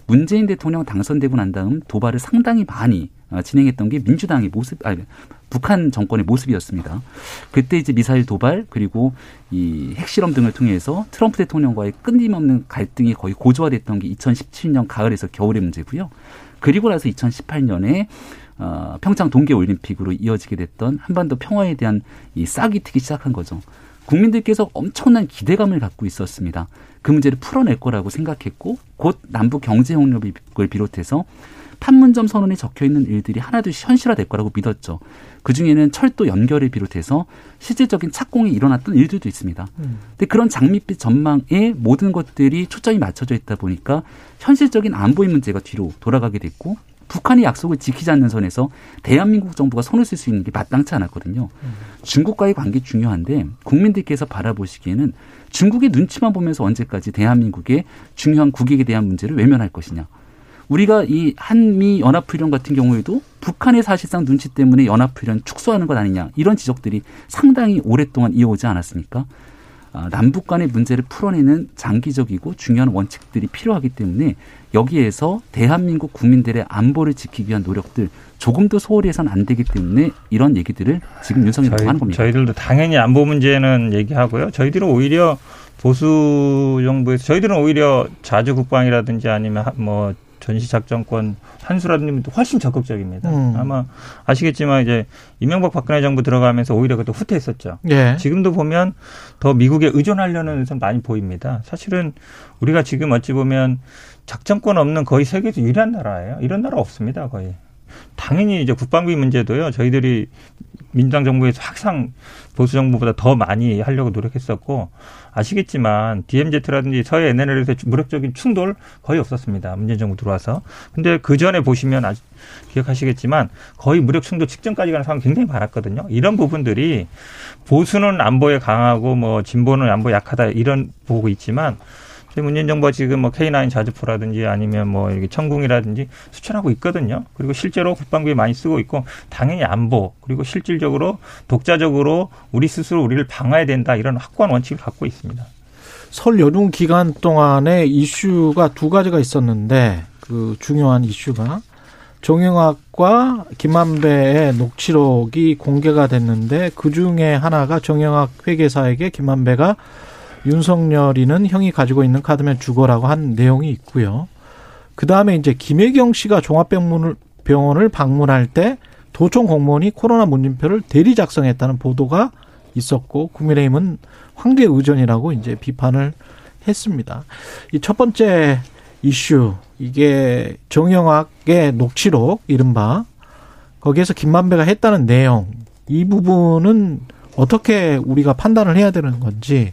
문재인 대통령 당선되고 난 다음 도발을 상당히 많이 어, 진행했던 게 민주당의 모습, 아니, 북한 정권의 모습이었습니다. 그때 이제 미사일 도발 그리고 이 핵실험 등을 통해서 트럼프 대통령과의 끊임없는 갈등이 거의 고조화됐던 게 2017년 가을에서 겨울의 문제고요. 그리고 나서 2018년에 어, 평창 동계 올림픽으로 이어지게 됐던 한반도 평화에 대한 이 싹이 트기 시작한 거죠. 국민들께서 엄청난 기대감을 갖고 있었습니다. 그 문제를 풀어낼 거라고 생각했고 곧 남북 경제 협력을 비롯해서 판문점 선언에 적혀 있는 일들이 하나둘씩 현실화될 거라고 믿었죠. 그 중에는 철도 연결을 비롯해서 실질적인 착공이 일어났던 일들도 있습니다. 음. 근데 그런 장밋빛 전망에 모든 것들이 초점이 맞춰져 있다 보니까 현실적인 안보의 문제가 뒤로 돌아가게 됐고 북한이 약속을 지키지 않는 선에서 대한민국 정부가 손을 쓸 수 있는 게 마땅치 않았거든요. 음. 중국과의 관계 중요한데 국민들께서 바라보시기에는 중국의 눈치만 보면서 언제까지 대한민국의 중요한 국익에 대한 문제를 외면할 것이냐. 우리가 이 한미 연합훈련 같은 경우에도 북한의 사실상 눈치 때문에 연합훈련 축소하는 것 아니냐 이런 지적들이 상당히 오랫동안 이어오지 않았습니까? 아, 남북 간의 문제를 풀어내는 장기적이고 중요한 원칙들이 필요하기 때문에 여기에서 대한민국 국민들의 안보를 지키기 위한 노력들 조금도 소홀히 해서는 안 되기 때문에 이런 얘기들을 지금 윤석열이 저희, 하는 겁니다. 저희들도 당연히 안보 문제는 얘기하고요. 저희들은 오히려 보수 정부에서 저희들은 오히려 자주 국방이라든지 아니면 뭐 전시작전권 한수라든지 훨씬 적극적입니다. 음. 아마 아시겠지만 이제 이명박 박근혜 정부 들어가면서 오히려 그것도 후퇴했었죠. 예. 지금도 보면 더 미국에 의존하려는 선 많이 보입니다. 사실은 우리가 지금 어찌 보면 작전권 없는 거의 세계에서 유일한 나라예요. 이런 나라 없습니다, 거의. 당연히 이제 국방비 문제도요. 저희들이 민주당 정부에서 항상 보수 정부보다 더 많이 하려고 노력했었고 아시겠지만 DMZ라든지 서해 NLL에서 무력적인 충돌 거의 없었습니다. 문재인 정부 들어와서. 근데 그 전에 보시면 아직 기억하시겠지만 거의 무력 충돌 직전까지 가는 상황 굉장히 많았거든요. 이런 부분들이 보수는 안보에 강하고 뭐 진보는 안보에 약하다 이런 보고 있지만 문재인 정부가 지금 뭐 K9 자주포라든지 아니면 뭐 이렇게 천궁이라든지 수출하고 있거든요. 그리고 실제로 국방비에 많이 쓰고 있고 당연히 안보 그리고 실질적으로 독자적으로 우리 스스로 우리를 방어해야 된다 이런 확고한 원칙을 갖고 있습니다. 설 연휴 기간 동안에 이슈가 두 가지가 있었는데 그 중요한 이슈가 정영학과 김만배의 녹취록이 공개가 됐는데 그 중에 하나가 정영학 회계사에게 김만배가 윤석열이는 형이 가지고 있는 카드면 죽어라고 한 내용이 있고요. 그 다음에 이제 김혜경 씨가 종합병원을 병원을 방문할 때 도청 공무원이 코로나 문진표를 대리 작성했다는 보도가 있었고 국민의힘은 황제 의전이라고 이제 비판을 했습니다. 이 첫 번째 이슈 이게 정영학의 녹취록 이른바 거기에서 김만배가 했다는 내용 이 부분은 어떻게 우리가 판단을 해야 되는 건지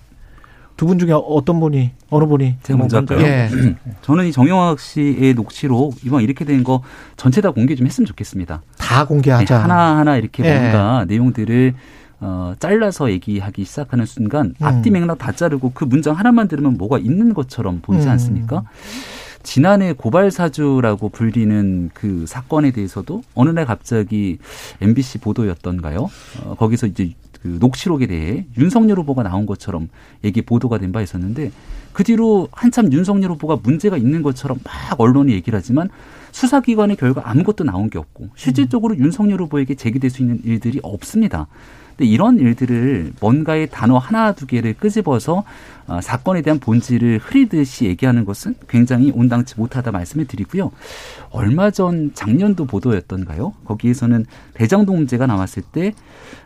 두 분 중에 어떤 분이 어느 분이 제가 먼저 할까요? 예. *clears throat* 저는 이 정영학 씨의 녹취록 이번 이렇게 된 거 전체 다 공개 좀 했으면 좋겠습니다. 다 공개하자. 네, 하나 하나 이렇게 예. 뭔가 내용들을 어, 잘라서 얘기하기 시작하는 순간 음. 앞뒤 맥락 다 자르고 그 문장 하나만 들으면 뭐가 있는 것처럼 보이지 음. 않습니까? 지난해 고발 사주라고 불리는 그 사건에 대해서도 어느 날 갑자기 MBC 보도였던가요? 어, 거기서 이제 그 녹취록에 대해 윤석열 후보가 나온 것처럼 얘기 보도가 된 바 있었는데 그 뒤로 한참 윤석열 후보가 문제가 있는 것처럼 막 언론이 얘기를 하지만 수사기관의 결과 아무것도 나온 게 없고 실질적으로 윤석열 후보에게 제기될 수 있는 일들이 없습니다. 근데 이런 일들을 뭔가의 단어 하나 두 개를 끄집어서 어, 사건에 대한 본질을 흐리듯이 얘기하는 것은 굉장히 온당치 못하다 말씀을 드리고요. 얼마 전 작년도 보도였던가요? 거기에서는 대장동 문제가 나왔을 때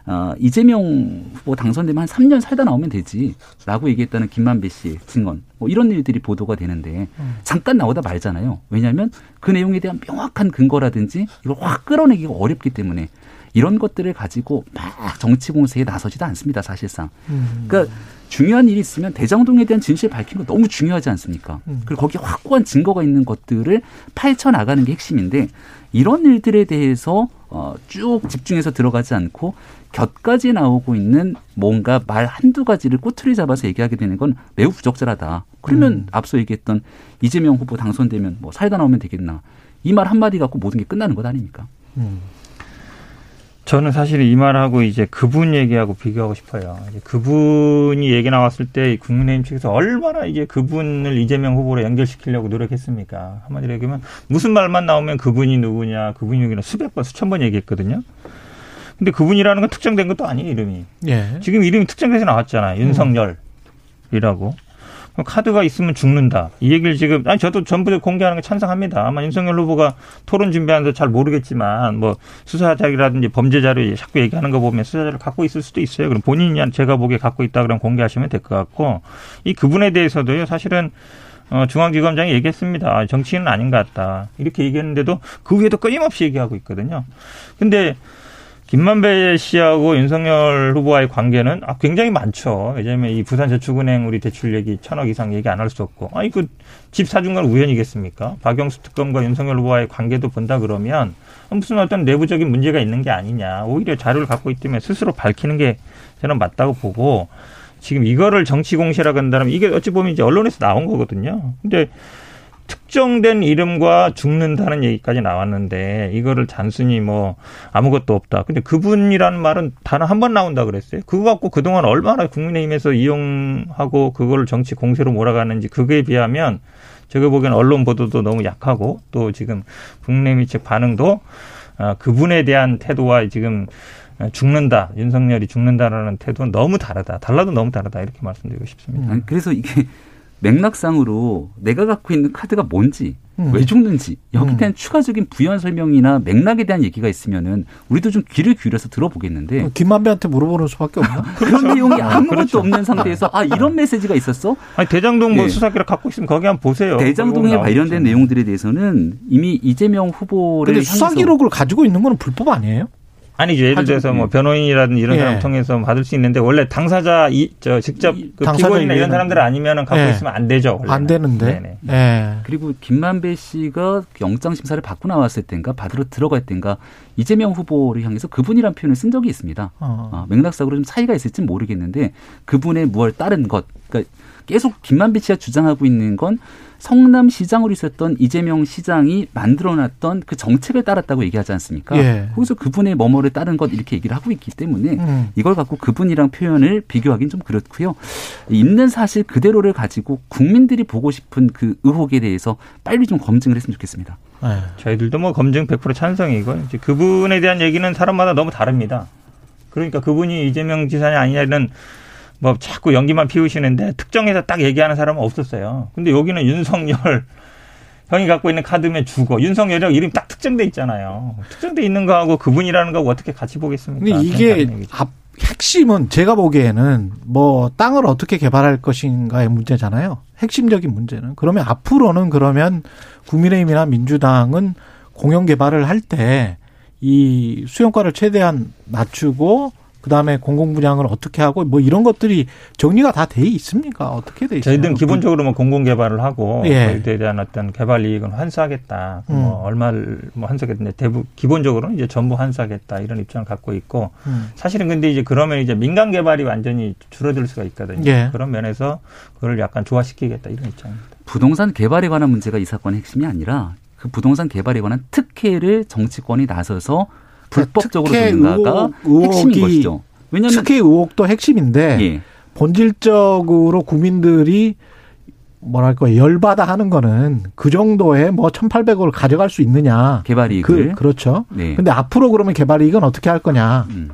어, 이재명 후보 당선되면 한 3년 살다 나오면 되지라고 얘기했다는 김만배 씨 증언 뭐 이런 일들이 보도가 되는데 잠깐 나오다 말잖아요. 왜냐하면 그 내용에 대한 명확한 근거라든지 이걸 확 끌어내기가 어렵기 때문에 이런 것들을 가지고 막 정치 공세에 나서지도 않습니다, 사실상. 음. 그러니까 중요한 일이 있으면 대장동에 대한 진실 밝힌 거 너무 중요하지 않습니까? 음. 그리고 거기에 확고한 증거가 있는 것들을 파헤쳐 나가는 게 핵심인데 이런 일들에 대해서 어, 쭉 집중해서 들어가지 않고 곁까지 나오고 있는 뭔가 말 한두 가지를 꼬투리 잡아서 얘기하게 되는 건 매우 부적절하다. 그러면 음. 앞서 얘기했던 이재명 후보 당선되면 뭐 살다 나오면 되겠나. 이 말 한마디 갖고 모든 게 끝나는 것 아닙니까? 음. 저는 사실 이 말하고 이제 그분 얘기하고 비교하고 싶어요. 그분이 얘기 나왔을 때 국민의힘 측에서 얼마나 이제 그분을 이재명 후보로 연결시키려고 노력했습니까? 한마디로 얘기하면 무슨 말만 나오면 그분이 누구냐, 그분이 누구냐 수백 번, 수천 번 얘기했거든요. 근데 그분이라는 건 특정된 것도 아니에요, 이름이. 예. 지금 이름이 특정돼서 나왔잖아요. 윤석열이라고. 카드가 있으면 죽는다. 이 얘기를 지금 아니 저도 전부 공개하는 게 찬성합니다. 아마 윤석열 후보가 토론 준비하는데 잘 모르겠지만 뭐 수사자라든지 범죄자를 자꾸 얘기하는 거 보면 수사자를 갖고 있을 수도 있어요. 그럼 본인이 제가 보기에 갖고 있다 그러면 공개하시면 될 것 같고 이 그분에 대해서도요. 사실은 어, 중앙지검장이 얘기했습니다. 정치인은 아닌 것 같다. 이렇게 얘기했는데도 그 위에도 끊임없이 얘기하고 있거든요. 근데 김만배 씨하고 윤석열 후보와의 관계는 아, 굉장히 많죠. 왜냐하면 이 부산저축은행 우리 대출 얘기 천억 이상 얘기 안 할 수 없고, 아니 그 집 사준 건 우연이겠습니까? 박영수 특검과 윤석열 후보와의 관계도 본다 그러면 무슨 어떤 내부적인 문제가 있는 게 아니냐. 오히려 자료를 갖고 있다면 스스로 밝히는 게 저는 맞다고 보고 지금 이거를 정치 공세라고 한다면 이게 어찌 보면 이제 언론에서 나온 거거든요. 근데 특정된 이름과 죽는다는 얘기까지 나왔는데 이거를 단순히 뭐 아무것도 없다. 근데 그분이라는 말은 단 한 번 나온다 그랬어요. 그거 갖고 그동안 얼마나 국민의힘에서 이용하고 그거를 정치 공세로 몰아가는지 그거에 비하면 제가 보기엔 언론 보도도 너무 약하고 또 지금 국민의힘 측 반응도 아, 그분에 대한 태도와 지금 죽는다 윤석열이 죽는다라는 태도는 너무 다르다 달라도 너무 다르다 이렇게 말씀드리고 싶습니다. 그래서 이게 맥락상으로 내가 갖고 있는 카드가 뭔지 음. 왜 죽는지 여기에 음. 대한 음. 추가적인 부연 설명이나 맥락에 대한 얘기가 있으면은 우리도 좀 귀를 기울여서 들어보겠는데 어, 김만배한테 물어보는 수밖에 없나? *laughs* 그런 그렇죠. 내용이 아, 아무것도 그렇죠. 없는 상태에서 아 이런 메시지가 있었어? 아니 대장동 뭐 네. 수사기를 갖고 있으면 거기 한번 보세요. 대장동에 관련된 내용들에 대해서는 이미 이재명 후보를 수사 기록을 가지고 있는 거는 불법 아니에요? 아니죠. 예를 들어서 뭐 예. 변호인이라든지 이런 예. 사람 통해서 받을 수 있는데 원래 당사자 이 저 직접 그 피고인이나 이런 사람들 아니면은 갖고 예. 있으면 안 되죠. 원래는. 안 되는데. 예. 그리고 김만배 씨가 영장 심사를 받고 나왔을 땐가 받으러 들어갈 땐가 이재명 후보를 향해서 그분이란 표현을 쓴 적이 있습니다. 어. 아, 맥락상으로 좀 차이가 있을지 모르겠는데 그분의 무얼 따른 것, 그러니까 계속 김만배 씨가 주장하고 있는 건 성남시장으로 있었던 이재명 시장이 만들어놨던 그 정책을 따랐다고 얘기하지 않습니까? 예. 거기서 그분의 뭐뭐를 따른 것 이렇게 얘기를 하고 있기 때문에 음. 이걸 갖고 그분이랑 표현을 비교하기는 좀 그렇고요. 있는 사실 그대로를 가지고 국민들이 보고 싶은 그 의혹에 대해서 빨리 좀 검증을 했으면 좋겠습니다. 네. 저희들도 뭐 검증 100% 찬성이고 이제 그분에 대한 얘기는 사람마다 너무 다릅니다. 그러니까 그분이 이재명 지사냐 아니냐는 뭐 자꾸 연기만 피우시는데 특정해서 딱 얘기하는 사람은 없었어요. 근데 여기는 윤석열 형이 갖고 있는 카드면 죽어. 윤석열이라고 이름이 딱 특정돼 있잖아요. 특정돼 있는 거하고 그분이라는 거하고 어떻게 같이 보겠습니까? 근데 이게 앞, 핵심은 제가 보기에는 뭐 땅을 어떻게 개발할 것인가의 문제잖아요. 핵심적인 문제는. 그러면 앞으로는 그러면 국민의힘이나 민주당은 공영 개발을 할 때 이 수용가를 최대한 낮추고 그다음에 공공 분양을 어떻게 하고 뭐 이런 것들이 정리가 다 돼 있습니까? 어떻게 돼 있어요? 저희들은 기본적으로 뭐 공공 개발을 하고 예. 거기에 대한 어떤 개발 이익은 환수하겠다. 뭐 음. 뭐 얼마를 뭐 환수하겠는데 대부 기본적으로는 이제 전부 환수하겠다 이런 입장을 갖고 있고 음. 사실은 근데 이제 그러면 이제 민간 개발이 완전히 줄어들 수가 있거든요. 예. 그런 면에서 그걸 약간 조화시키겠다 이런 입장입니다. 부동산 개발에 관한 문제가 이 사건의 핵심이 아니라 그 부동산 개발에 관한 특혜를 정치권이 나서서 불법적으로 주는가가 핵심인 것이죠. 왜냐하면 특혜 의혹도 핵심인데 예. 본질적으로 국민들이 뭐랄까 열받아 하는 거는 그 정도의 뭐 1,800억을 가져갈 수 있느냐. 개발 이익을. 그, 그렇죠. 네. 근데 앞으로 그러면 개발 이익은 어떻게 할 거냐. 음.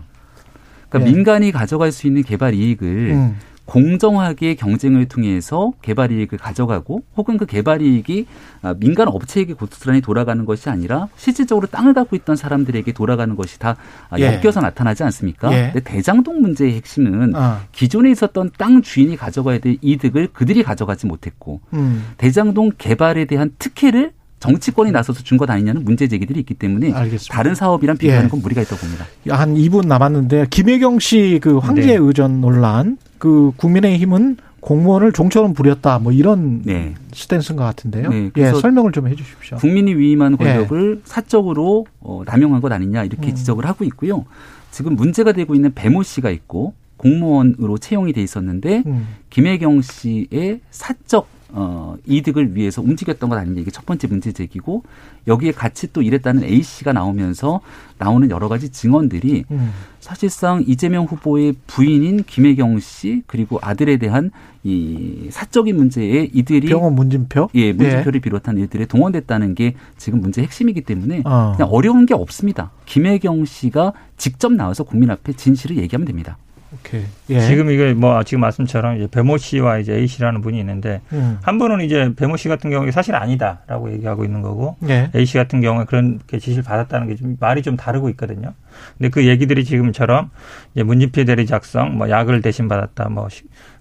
그러니까 예. 민간이 가져갈 수 있는 개발 이익을 음. 공정하게 경쟁을 통해서 개발 이익을 가져가고 혹은 그 개발 이익이 아, 민간 업체에게 고스란히 돌아가는 것이 아니라 실질적으로 땅을 갖고 있던 사람들에게 돌아가는 것이 다 아, 예. 엮여서 나타나지 않습니까? 예. 근데 대장동 문제의 핵심은 어. 기존에 있었던 땅 주인이 가져가야 될 이득을 그들이 가져가지 못했고 음. 대장동 개발에 대한 특혜를 정치권이 나서서 준 것 아니냐는 문제 제기들이 있기 때문에 알겠습니다. 다른 사업이랑 비교하는 예. 건 무리가 있다고 봅니다. 한 2분 남았는데 김혜경 씨 그 황제 네. 의전 논란 그 국민의힘은 공무원을 종처럼 부렸다 뭐 이런 네. 스탠스인 것 같은데요. 네, 예, 설명을 좀 해주십시오. 국민이 위임한 권력을 예. 사적으로 어, 남용한 것 아니냐 이렇게 음. 지적을 하고 있고요. 지금 문제가 되고 있는 배모 씨가 있고 공무원으로 채용이 돼 있었는데 음. 김혜경 씨의 사적 어, 이득을 위해서 움직였던 것 아니냐 이게 첫 번째 문제 제기고 여기에 같이 또 일했다는 A 씨가 나오면서 나오는 여러 가지 증언들이 음. 사실상 이재명 후보의 부인인 김혜경 씨 그리고 아들에 대한 이 사적인 문제에 이들이 병원 문진표 예 문진표를 예. 비롯한 일들에 동원됐다는 게 지금 문제 핵심이기 때문에 어. 그냥 어려운 게 없습니다. 김혜경 씨가 직접 나와서 국민 앞에 진실을 얘기하면 됩니다. 오케이. 예. 지금 이게 뭐 지금 말씀처럼 이제 배모 씨와 이제 A 씨라는 분이 있는데 음. 한 분은 이제 배모 씨 같은 경우에 사실 아니다라고 얘기하고 있는 거고 예. A 씨 같은 경우에 그런 지시를 받았다는 게 좀 말이 좀 다르고 있거든요. 근데 그 얘기들이 지금처럼 이제 문진표 대리 작성, 뭐 약을 대신 받았다, 뭐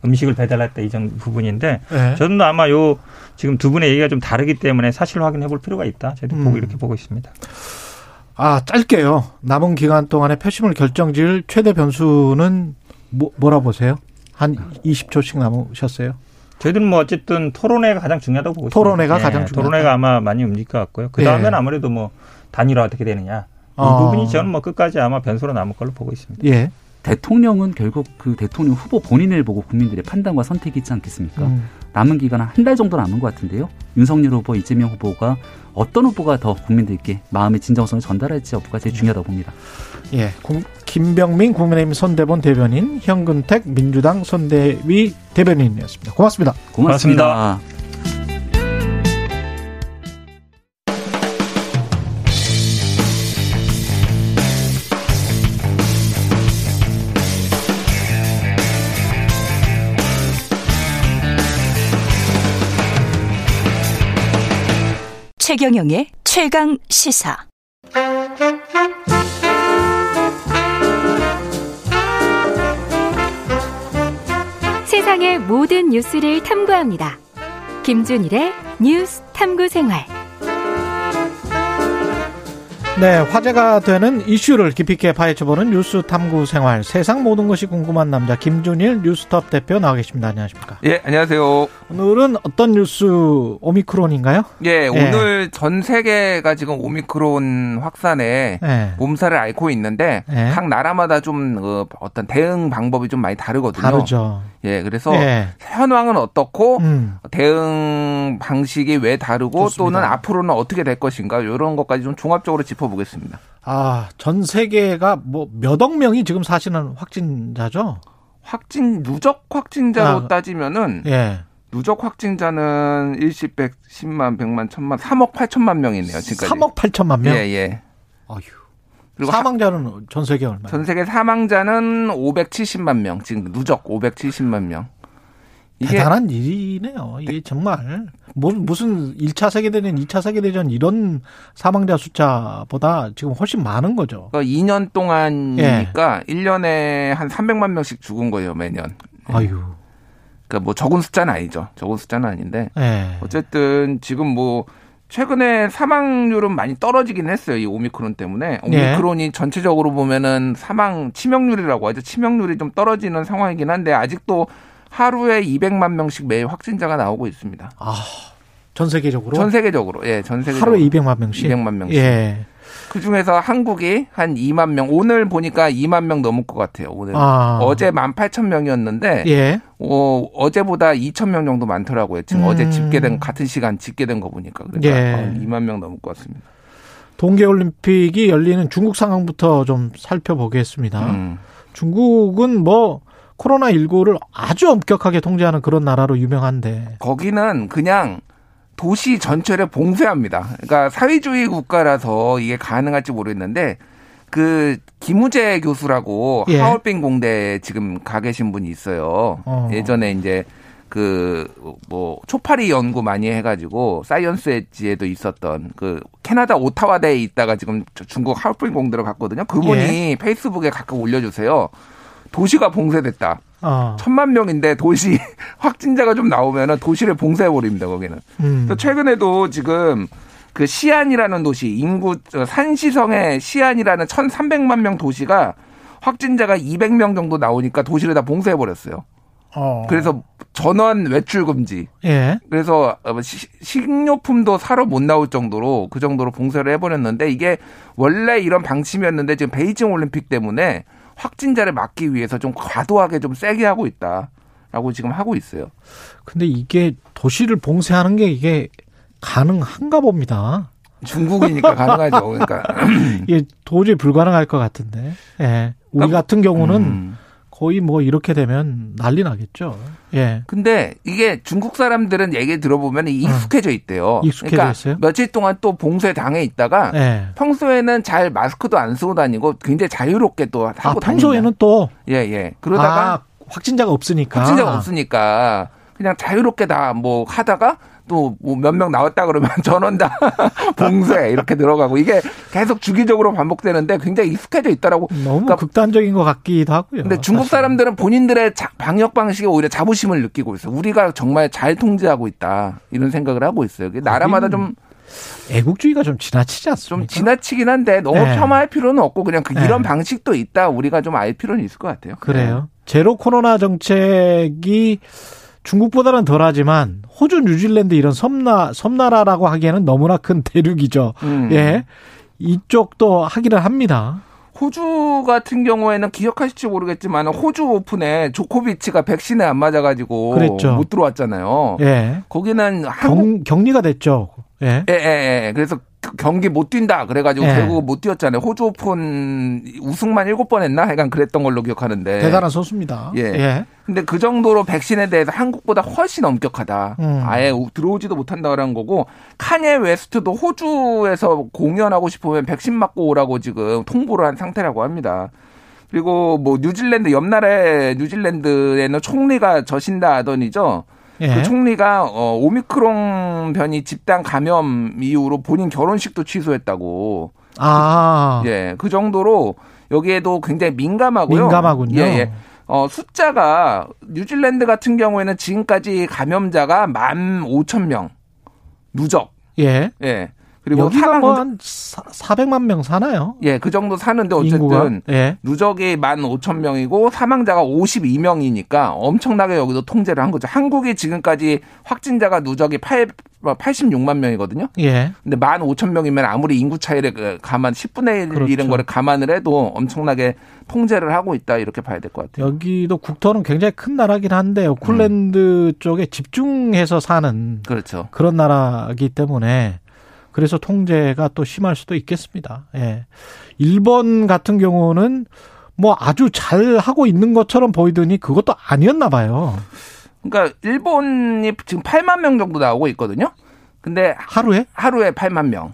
음식을 배달했다 이정 부분인데 예. 저는 아마 요 지금 두 분의 얘기가 좀 다르기 때문에 사실 확인해 볼 필요가 있다. 저도 음. 보고 이렇게 보고 있습니다. 아, 짧게요. 남은 기간 동안에 표심을 결정질 최대 변수는 뭐, 뭐라 보세요? 한 20초씩 남으셨어요? 저희들은 뭐 어쨌든 토론회가 가장 중요하다고 보고 있습니다. 토론회가 네, 가장 중요하다. 토론회가 아마 많이 움직일 것 같고요. 그 다음에는 네. 아무래도 뭐 단일화 어떻게 되느냐. 이 어. 부분이 저는 뭐 끝까지 아마 변수로 남을 걸로 보고 있습니다. 예. 대통령은 결국 그 대통령 후보 본인을 보고 국민들의 판단과 선택이 있지 않겠습니까? 음. 남은 기간 한달 정도 남은 것 같은데요. 윤석열 후보, 이재명 후보가 어떤 후보가 더 국민들께 마음의 진정성을 전달할지 여부가 제일 중요하다고 봅니다. 예, 김병민 국민의힘 선대본 대변인, 현근택 민주당 선대위 대변인이었습니다. 고맙습니다. 고맙습니다. 고맙습니다. 최경영의 최강 시사. 세상의 모든 뉴스를 탐구합니다. 김준일의 뉴스 탐구 생활. 네, 화제가 되는 이슈를 깊이 있게 파헤쳐보는 뉴스 탐구 생활. 세상 모든 것이 궁금한 남자 김준일 뉴스톱 대표 나와 계십니다. 안녕하십니까? 예, 안녕하세요. 오늘은 어떤 뉴스 오미크론인가요? 예, 예. 오늘 전 세계가 지금 오미크론 확산에 예. 몸살을 앓고 있는데 예. 각 나라마다 좀 어, 어떤 대응 방법이 좀 많이 다르거든요. 다르죠. 예, 그래서 예. 현황은 어떻고 음. 대응 방식이 왜 다르고 좋습니다. 또는 앞으로는 어떻게 될 것인가 이런 것까지 좀 종합적으로 짚어 보겠습니다. 아, 전 세계가 뭐 몇 억 명이 지금 사실은 확진자죠? 확진 누적 확진자로 아, 따지면은 예. 누적 확진자는 일십, 백, 십만, 백만, 천만, 3억 8천만 명이네요, 지금까지. 3억 8천만 명? 예, 예. 아휴. 그리고 사망자는 전 세계 얼마? 전 세계 사망자는 570만 명. 지금 누적 570만 명. 대단한 일이네요. 이게 정말 무슨 1차 세계대전, 2차 세계대전 이런 사망자 숫자보다 지금 훨씬 많은 거죠. 그러니까 2년 동안이니까 예. 1년에 한 300만 명씩 죽은 거예요, 매년. 아유. 그러니까 뭐 적은 숫자는 아니죠. 적은 숫자는 아닌데. 예. 어쨌든 지금 뭐 최근에 사망률은 많이 떨어지긴 했어요. 이 오미크론 때문에. 예. 오미크론이 예. 전체적으로 보면은 사망 치명률이라고 하죠. 치명률이 좀 떨어지는 상황이긴 한데 아직도 하루에 200만 명씩 매일 확진자가 나오고 있습니다. 아, 전 세계적으로? 전 세계적으로. 예, 전 세계적으로. 하루에 200만 명씩? 200만 명씩. 예. 그 중에서 한국이 한 2만 명, 오늘 보니까 2만 명 넘을 것 같아요. 오늘. 아. 어제 1만 8천 명이었는데, 예. 어, 어제보다 2천 명 정도 많더라고요. 지금 음. 어제 집계된, 같은 시간 집계된 거 보니까. 그러니까 예. 2만 명 넘을 것 같습니다. 동계올림픽이 열리는 중국 상황부터 좀 살펴보겠습니다. 음. 중국은 뭐, 코로나19를 아주 엄격하게 통제하는 그런 나라로 유명한데. 거기는 그냥 도시 전체를 봉쇄합니다. 그러니까 사회주의 국가라서 이게 가능할지 모르겠는데 그 김우재 교수라고 예. 하얼빈 공대에 지금 가 계신 분이 있어요. 어. 예전에 이제 그 뭐 초파리 연구 많이 해가지고 Science Edge에도 있었던 그 캐나다 오타와대에 있다가 지금 중국 하얼빈 공대로 갔거든요. 그분이 예. 페이스북에 가끔 올려주세요. 도시가 봉쇄됐다. 어. 천만 명인데 도시 *laughs* 확진자가 좀 나오면은 도시를 봉쇄해 버립니다 거기는. 음. 그래서 최근에도 지금 그 시안이라는 도시 인구 산시성의 시안이라는 1,300만 명 도시가 확진자가 200명 정도 나오니까 도시를 다 봉쇄해 버렸어요. 어. 그래서 전원 외출 금지. 예. 그래서 식료품도 사러 못 나올 정도로 그 정도로 봉쇄를 해버렸는데 이게 원래 이런 방침이었는데 지금 베이징 올림픽 때문에 확진자를 막기 위해서 좀 과도하게 좀 세게 하고 있다라고 지금 하고 있어요. 근데 이게 도시를 봉쇄하는 게 이게 가능한가 봅니다. 중국이니까 *laughs* 가능하죠. 그러니까 이게 도저히 불가능할 것 같은데. 예. 네. 우리 그러니까 같은 경우는 음. 거의 뭐 이렇게 되면 난리 나겠죠. 예. 근데 이게 중국 사람들은 얘기 들어보면 익숙해져 있대요. 익숙해져 그러니까 있어요? 며칠 동안 또 봉쇄 당해 있다가 예. 평소에는 잘 마스크도 안 쓰고 다니고 굉장히 자유롭게 또 하고 아, 평소에는 또 예, 예. 그러다가 아, 확진자가 없으니까 확진자가 없으니까 그냥 자유롭게 다 뭐 하다가 또뭐몇명 나왔다 그러면 *laughs* 전원 다 *laughs* 봉쇄 이렇게 들어가고 이게 계속 주기적으로 반복되는데 굉장히 익숙해져 있다라고 너무 그러니까 극단적인 것 같기도 하고요. 근데 중국 사람들은 본인들의 방역 방식에 오히려 자부심을 느끼고 있어요. 우리가 정말 잘 통제하고 있다 이런 생각을 하고 있어요. 나라마다 좀 애국주의가 좀 지나치지 않습니까? 좀 지나치긴 한데 너무 네. 폄하할 필요는 없고 그냥 그 이런 네. 방식도 있다 우리가 좀 알 필요는 있을 것 같아요. 그래요. 네. 제로 코로나 정책이 중국보다는 덜하지만 호주, 뉴질랜드 이런 섬나 섬나라라고 하기에는 너무나 큰 대륙이죠. 음. 예. 이쪽도 하기를 합니다. 호주 같은 경우에는 기억하실지 모르겠지만 호주 오픈에 조코비치가 백신에 안 맞아가지고 그랬죠. 못 들어왔잖아요. 예. 거기는 한국... 경, 격리가 됐죠. 예. 예, 예, 예. 그래서 경기 못 뛴다 그래가지고 예. 결국 못 뛰었잖아요. 호주 오픈 우승만 일곱 번 했나? 하여간 그랬던 걸로 기억하는데. 대단한 선수입니다. 예. 예. 근데 그 정도로 백신에 대해서 한국보다 훨씬 엄격하다. 음. 아예 들어오지도 못한다라는 거고 카니에 웨스트도 호주에서 공연하고 싶으면 백신 맞고 오라고 지금 통보를 한 상태라고 합니다. 그리고 뭐 뉴질랜드 옆 나라에 뉴질랜드에는 총리가 저신다 하더니죠. 예. 그 총리가 어, 오미크론 변이 집단 감염 이후로 본인 결혼식도 취소했다고. 아. 예, 그 정도로 여기에도 굉장히 민감하고요. 민감하군요. 예, 예. 어, 숫자가 뉴질랜드 같은 경우에는 지금까지 감염자가 만 오천 명 누적. 예. 예. 그리고 여기가 뭐한 400만 명 사나요? 예, 그 정도 사는데 어쨌든 예. 누적이 15,000명이고 사망자가 52명이니까 엄청나게 여기도 통제를 한 거죠. 한국이 지금까지 확진자가 누적이 8 86만 명이거든요. 예. 근데 15,000명이면 아무리 인구 차이를 그 감안 10분의 1 그렇죠. 이런 거를 감안을 해도 엄청나게 통제를 하고 있다 이렇게 봐야 될 것 같아요. 여기도 국토는 굉장히 큰 나라긴 한데 오클랜드 음. 쪽에 집중해서 사는 그렇죠. 그런 나라이기 때문에 그래서 통제가 또 심할 수도 있겠습니다. 예. 일본 같은 경우는 뭐 아주 잘 하고 있는 것처럼 보이더니 그것도 아니었나 봐요. 그러니까 일본이 지금 8만 명 정도 나오고 있거든요. 근데 하루에 하루에 8만 명.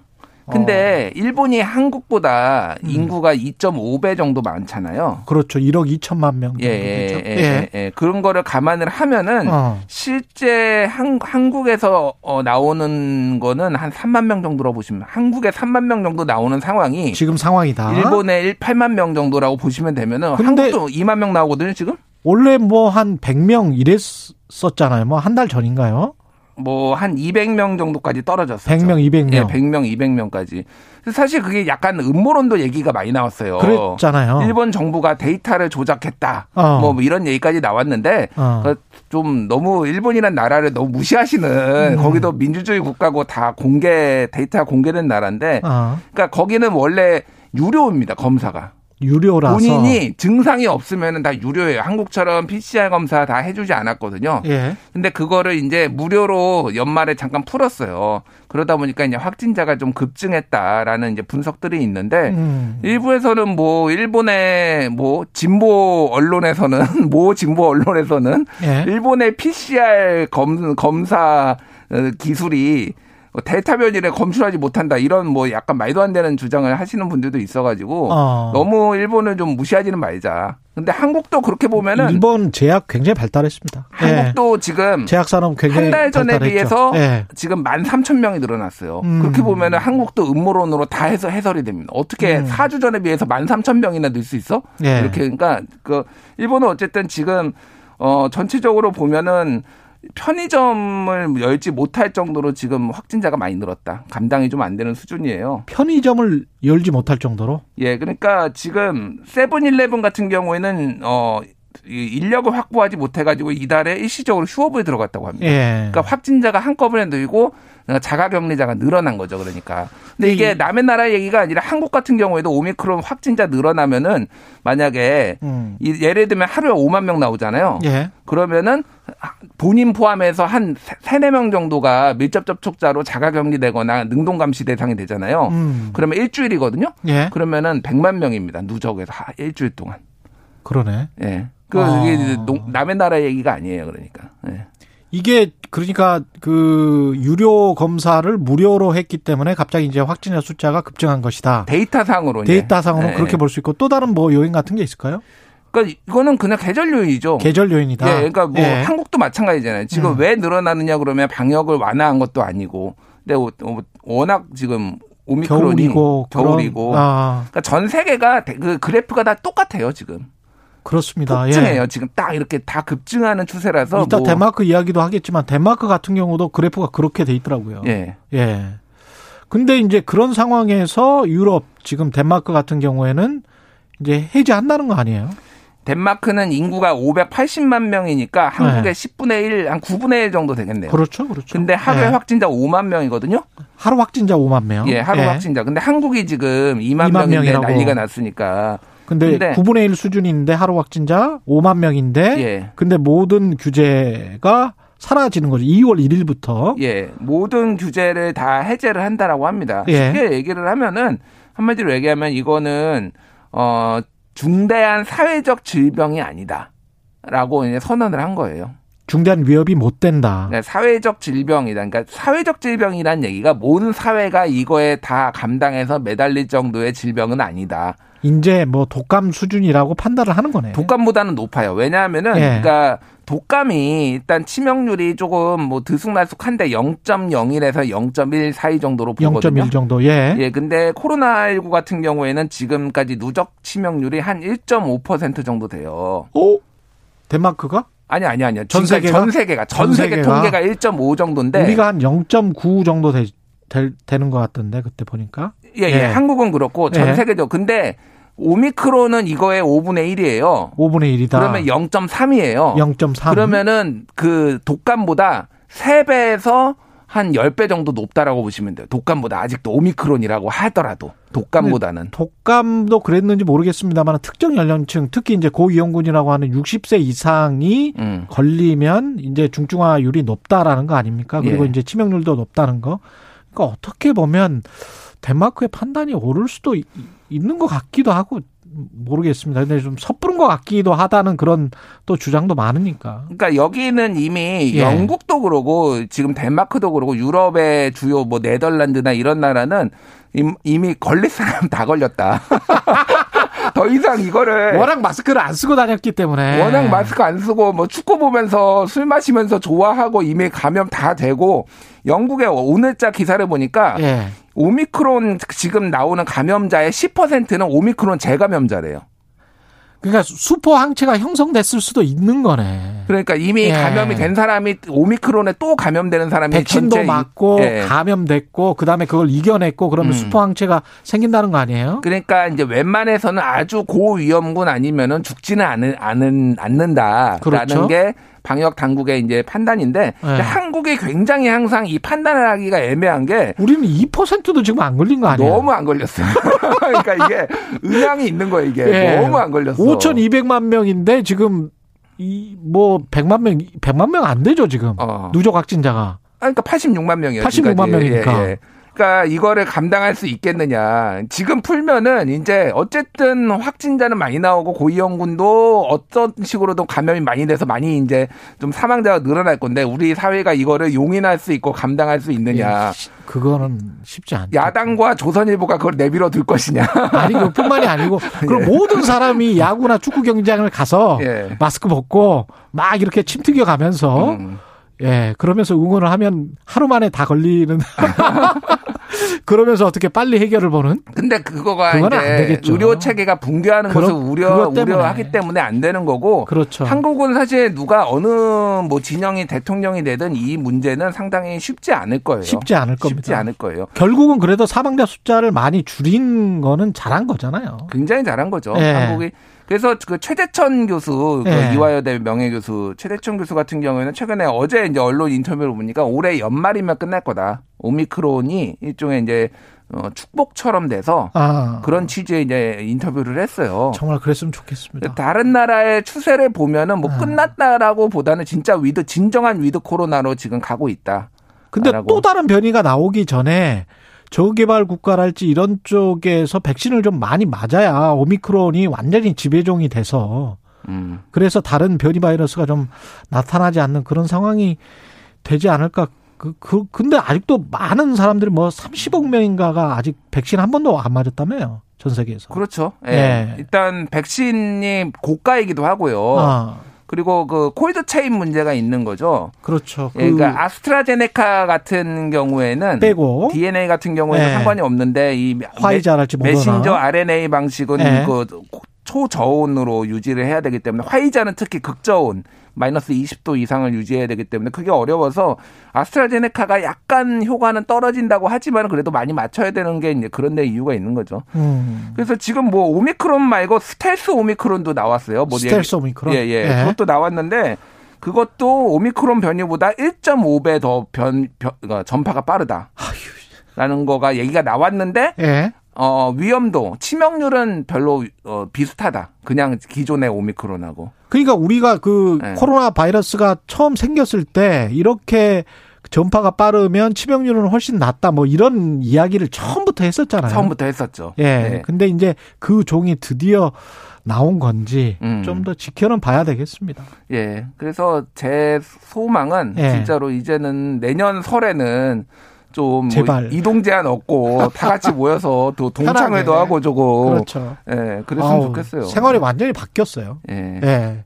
근데 어. 일본이 한국보다 음. 인구가 2.5배 정도 많잖아요. 그렇죠. 1억 2천만 명. 예, 예, 예, 예, 예. 그런 거를 감안을 하면은 어. 실제 한, 한국에서 어, 나오는 거는 한 3만 명 정도로 보시면 한국에 3만 명 정도 나오는 상황이 지금 상황이다. 일본에 8만 명 정도라고 보시면 되면은 한국도 2만 명 나오거든요, 지금. 원래 뭐 한 100명 이랬었잖아요. 뭐 한 달 전인가요? 뭐 한 200명 정도까지 떨어졌어요. 100명, 200명. 예, 100명, 200명까지. 사실 그게 약간 음모론도 얘기가 많이 나왔어요. 그랬잖아요. 일본 정부가 데이터를 조작했다. 어. 뭐, 이런 얘기까지 나왔는데 어. 그좀 너무 일본이란 나라를 너무 무시하시는 음. 거기도 민주주의 국가고 다 공개 데이터 공개된 나라인데 어. 그러니까 거기는 원래 유료입니다 검사가. 유료라서 본인이 증상이 없으면 다 유료예요. 한국처럼 PCR 검사 다 해주지 않았거든요. 예. 근데 그거를 이제 무료로 연말에 잠깐 풀었어요. 그러다 보니까 이제 확진자가 좀 급증했다라는 이제 분석들이 있는데 음. 일부에서는 뭐 일본의 뭐 진보 언론에서는 *laughs* 모 진보 언론에서는 예. 일본의 PCR 검 검사 어, 기술이 뭐 데이터 변이를 검출하지 못한다 이런 뭐 약간 말도 안 되는 주장을 하시는 분들도 있어가지고 어. 너무 일본을 좀 무시하지는 말자. 근데 한국도 그렇게 보면은 일본 제약 굉장히 발달했습니다. 한국도 네. 지금 제약 산업 굉장히 한 달 전에 발달했죠. 비해서 네. 지금 만 삼천 명이 늘어났어요. 음. 그렇게 보면은 한국도 음모론으로 다 해서 해설이 됩니다. 어떻게 음. 4주 전에 비해서 만 삼천 명이나 늘 수 있어? 네. 이렇게 그러니까 그 일본은 어쨌든 지금 어 전체적으로 보면은 편의점을 열지 못할 정도로 지금 확진자가 많이 늘었다. 감당이 좀 안 되는 수준이에요. 편의점을 열지 못할 정도로? 예, 그러니까 지금 세븐일레븐 같은 경우에는 어 인력을 확보하지 못해가지고 이달에 일시적으로 휴업에 들어갔다고 합니다. 예. 그러니까 확진자가 한꺼번에 늘고 자가격리자가 늘어난 거죠. 그러니까. 근데 이게 남의 나라 얘기가 아니라 한국 같은 경우에도 오미크론 확진자 늘어나면은 만약에 음. 예를 들면 하루에 5만 명 나오잖아요. 예. 그러면은 본인 포함해서 한 3, 4명 정도가 밀접 접촉자로 자가 격리되거나 능동 감시 대상이 되잖아요. 음. 그러면 일주일이거든요. 예. 그러면은 100만 명입니다. 누적에서 일주일 동안. 그러네. 예. 그 아. 이게 남의 나라 얘기가 아니에요. 그러니까. 예. 이게 그러니까 그 유료 검사를 무료로 했기 때문에 갑자기 이제 확진자 숫자가 급증한 것이다. 데이터상으로 데이터상으로 네. 그렇게 볼 수 있고 또 다른 뭐 요인 같은 게 있을까요? 그러니까 이거는 그냥 계절 요인이죠. 계절 요인이다. 예, 그러니까 뭐 예. 한국도 마찬가지잖아요. 지금 음. 왜 늘어나느냐 그러면 방역을 완화한 것도 아니고, 근데 워낙 지금 오미크론이 겨울이고, 겨울이고. 아. 그러니까 전 세계가 그 그래프가 다 똑같아요 지금. 그렇습니다. 급증해요. 예. 지금 딱 이렇게 다 급증하는 추세라서. 이따 뭐. 데마크 이야기도 하겠지만 데마크 같은 경우도 그래프가 그렇게 돼 있더라고요. 예. 예. 근데 이제 그런 상황에서 유럽 지금 덴마크 같은 경우에는 이제 해제한다는 거 아니에요? 덴마크는 인구가 580만 명이니까 한국의 네. 10분의 1, 한 9분의 1 정도 되겠네요. 그렇죠, 그렇죠. 근데 하루에 네. 확진자 5만 명이거든요. 하루 확진자 5만 명. 예, 하루 네. 확진자. 근데 한국이 지금 2만, 2만 명인데 명이라고. 난리가 났으니까. 근데, 근데 9분의 1 수준인데 하루 확진자 5만 명인데 예. 근데 모든 규제가 사라지는 거죠. 2월 1일부터. 예. 모든 규제를 다 해제를 한다라고 합니다. 예. 쉽게 얘기를 하면은 한마디로 얘기하면 이거는 어 중대한 사회적 질병이 아니다라고 이제 선언을 한 거예요. 중대한 위협이 못 된다. 네, 사회적 질병이다. 그러니까 사회적 질병이란 얘기가 모든 사회가 이거에 다 감당해서 매달릴 정도의 질병은 아니다. 이제 뭐 독감 수준이라고 판단을 하는 거네요. 독감보다는 높아요. 왜냐하면은 예. 그러니까 독감이 일단 치명률이 조금 뭐 들쑥날쑥한데 0.01에서 0.1 사이 정도로 보거든요. 0.1 정도. 예. 예. 근데 코로나19 같은 경우에는 지금까지 누적 치명률이 한 1.5% 정도 돼요. 오? 덴마크가? 아니 아니 아니요. 전 세계가 전 세계가 전 세계 통계가 1.5 정도인데 우리가 한 0.9 정도 되, 되, 는 것 같던데 그때 보니까. 예, 예. 예. 한국은 그렇고 전 예. 세계죠. 근데 오미크론은 이거의 5분의 1이에요. 5분의 1이다. 그러면 0.3이에요. 0.3. 그러면은 그 독감보다 3배에서 한 10배 정도 높다라고 보시면 돼요. 독감보다 아직도 오미크론이라고 하더라도 독감보다는. 독감도 그랬는지 모르겠습니다만 특정 연령층 특히 이제 고위험군이라고 하는 60세 이상이 음. 걸리면 이제 중증화율이 높다라는 거 아닙니까? 그리고 예. 이제 치명률도 높다는 거. 그러니까 어떻게 보면 덴마크의 판단이 옳을 수도 있 는 것 같기도 하고 모르겠습니다. 근데 좀 섣부른 것 같기도 하다는 그런 또 주장도 많으니까. 그러니까 여기는 이미 예. 영국도 그러고 지금 덴마크도 그러고 유럽의 주요 뭐 네덜란드나 이런 나라는 이미 걸릴 사람 다 걸렸다. *laughs* 더 이상 이거를 워낙 마스크를 안 쓰고 다녔기 때문에 워낙 마스크 안 쓰고 뭐 축구 보면서 술 마시면서 좋아하고 이미 감염 다 되고 영국의 오늘자 기사를 보니까 예. 오미크론 지금 나오는 감염자의 10%는 오미크론 재감염자래요. 그러니까 수포 항체가 형성됐을 수도 있는 거네. 그러니까 이미 예. 감염이 된 사람이 오미크론에 또 감염되는 사람이 백신도 맞고 예. 감염됐고 그다음에 그걸 이겨냈고 그러면 음. 수포 항체가 생긴다는 거 아니에요? 그러니까 이제 웬만해서는 아주 고위험군 아니면은 죽지는 않은, 않은 않는다라는 그렇죠. 게 방역 당국의 이제 판단인데 네. 한국이 굉장히 항상 이 판단을 하기가 애매한 게 우리는 2%도 지금 안 걸린 거 아니에요? 너무 안 걸렸어요. *laughs* 그러니까 이게 의향이 있는 거예요, 이게. 네. 너무 안 걸렸어. 5,200만 명인데 지금 이뭐 100만 명 100만 명 안 되죠, 지금. 어. 누적 확진자가. 아, 그러니까 86만 명이에요. 86만 명이니까. 예, 예. 그러니까 이거를 감당할 수 있겠느냐. 지금 풀면은 이제 어쨌든 확진자는 많이 나오고 고위험군도 어떤 식으로든 감염이 많이 돼서 많이 이제 좀 사망자가 늘어날 건데 우리 사회가 이거를 용인할 수 있고 감당할 수 있느냐. 예, 그거는 쉽지 않죠. 야당과 조선일보가 그걸 내밀어 둘 것이냐. *laughs* 아니, 그뿐만이 아니고 그럼 예. 모든 사람이 야구나 축구 경기장을 가서 예. 마스크 벗고 막 이렇게 침 튀겨 가면서 음. 예, 그러면서 응원을 하면 하루 만에 다 걸리는. *laughs* 그러면서 어떻게 빨리 해결을 보는? 근데 그거가 이제 의료 체계가 붕괴하는 그러, 것을 우려 때문에. 우려하기 때문에 안 되는 거고. 그렇죠. 한국은 사실 누가 어느 뭐 진영이 대통령이 되든 이 문제는 상당히 쉽지 않을 거예요. 쉽지 않을 겁니다. 쉽지 않을 거예요. 결국은 그래도 사망자 숫자를 많이 줄인 거는 잘한 거잖아요. 굉장히 잘한 거죠. 예. 한국이 그래서 그 최재천 교수, 그 네. 이화여대 명예교수 최재천 교수 같은 경우에는 최근에 어제 이제 언론 인터뷰를 보니까 올해 연말이면 끝날 거다. 오미크론이 일종의 이제 어, 축복처럼 돼서 아. 그런 취지의 이제 인터뷰를 했어요. 정말 그랬으면 좋겠습니다. 다른 나라의 추세를 보면은 뭐 아. 끝났다라고 보다는 진짜 with 진정한 with 코로나로 지금 가고 있다. 근데 또 다른 변이가 나오기 전에 저개발 국가랄지 이런 쪽에서 백신을 좀 많이 맞아야 오미크론이 완전히 지배종이 돼서 음. 그래서 다른 변이 바이러스가 좀 나타나지 않는 그런 상황이 되지 않을까. 그, 그, 근데 아직도 많은 사람들이 뭐 30억 명인가가 아직 백신 한 번도 안 맞았다며요. 전 세계에서. 그렇죠. 예. 네. 일단 백신이 고가이기도 하고요. 아. 그리고 그 콜드 체인 문제가 있는 거죠. 그렇죠. 예, 그러니까 아스트라제네카 같은 경우에는 빼고 DNA 같은 경우에는 네. 상관이 없는데 이 화이자랄지 메신저 RNA 방식은 네. 그 초저온으로 유지를 해야 되기 때문에 화이자는 특히 극저온 마이너스 20도 이상을 유지해야 되기 때문에 그게 어려워서 아스트라제네카가 약간 효과는 떨어진다고 하지만 그래도 많이 맞춰야 되는 게 이제 그런 데 이유가 있는 거죠. 음. 그래서 지금 뭐 오미크론 말고 스텔스 오미크론도 나왔어요. 뭐 스텔스 오미크론. 예, 예. 예. 그것도 나왔는데 그것도 오미크론 변이보다 1.5배 더 변, 변, 어, 전파가 빠르다. 라는 거가 얘기가 나왔는데 예. 어, 위험도, 치명률은 별로 어, 비슷하다. 그냥 기존의 오미크론하고. 그러니까 우리가 그 네. 코로나 바이러스가 처음 생겼을 때 이렇게 전파가 빠르면 치명률은 훨씬 낮다. 뭐 이런 이야기를 처음부터 했었잖아요. 처음부터 했었죠. 예. 네. 근데 이제 그 종이 드디어 나온 건지 음. 좀더 지켜는 봐야 되겠습니다. 예. 그래서 제 소망은 예. 진짜로 이제는 내년 설에는 좀 제발. 뭐 이동 제한 없고 다 같이 모여서 또 *laughs* 동창회도 하고 저거 그렇죠. 예, 네, 그랬으면 아우, 좋겠어요. 생활이 완전히 바뀌었어요. 예. 네. 네.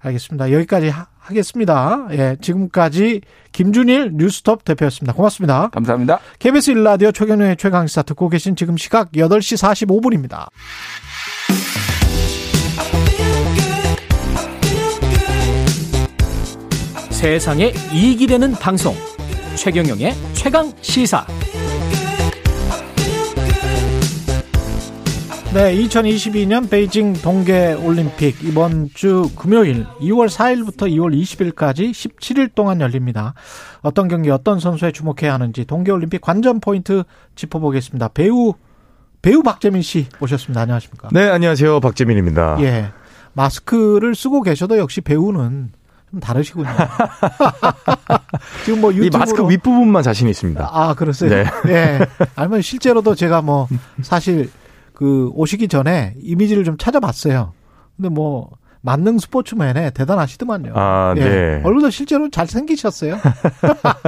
알겠습니다. 여기까지 하, 겠습니다 예, 지금까지 김준일 뉴스톱 대표였습니다. 고맙습니다. 감사합니다. KBS 일라디오 최경영의 최강시사 듣고 계신 지금 시각 8시 45분입니다. 세상에 이익이 되는 방송 최경영의 최강 시사 네, 2022년 베이징 동계 올림픽 이번 주 금요일 2월 4일부터 2월 20일까지 17일 동안 열립니다. 어떤 경기 어떤 선수에 주목해야 하는지 동계 올림픽 관전 포인트 짚어보겠습니다. 배우 배우 박재민 씨 오셨습니다. 안녕하십니까? 네, 안녕하세요. 박재민입니다. 예. 마스크를 쓰고 계셔도 역시 배우는 좀 다르시군요. *laughs* 지금 뭐 유튜브로 이 마스크 윗부분만 자신 있습니다. 아, 그러세요? 네. 예. 아니면 실제로도 제가 뭐 사실 그 오시기 전에 이미지를 좀 찾아봤어요. 근데 뭐 만능 스포츠맨에 대단하시더만요. 아, 예. 네. 얼굴도 실제로 잘 생기셨어요.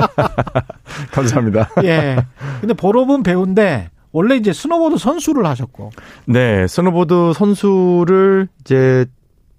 *laughs* 감사합니다. 예. 근데 본업은 배우인데 원래 이제 스노보드 선수를 하셨고. 네, 스노보드 선수를 이제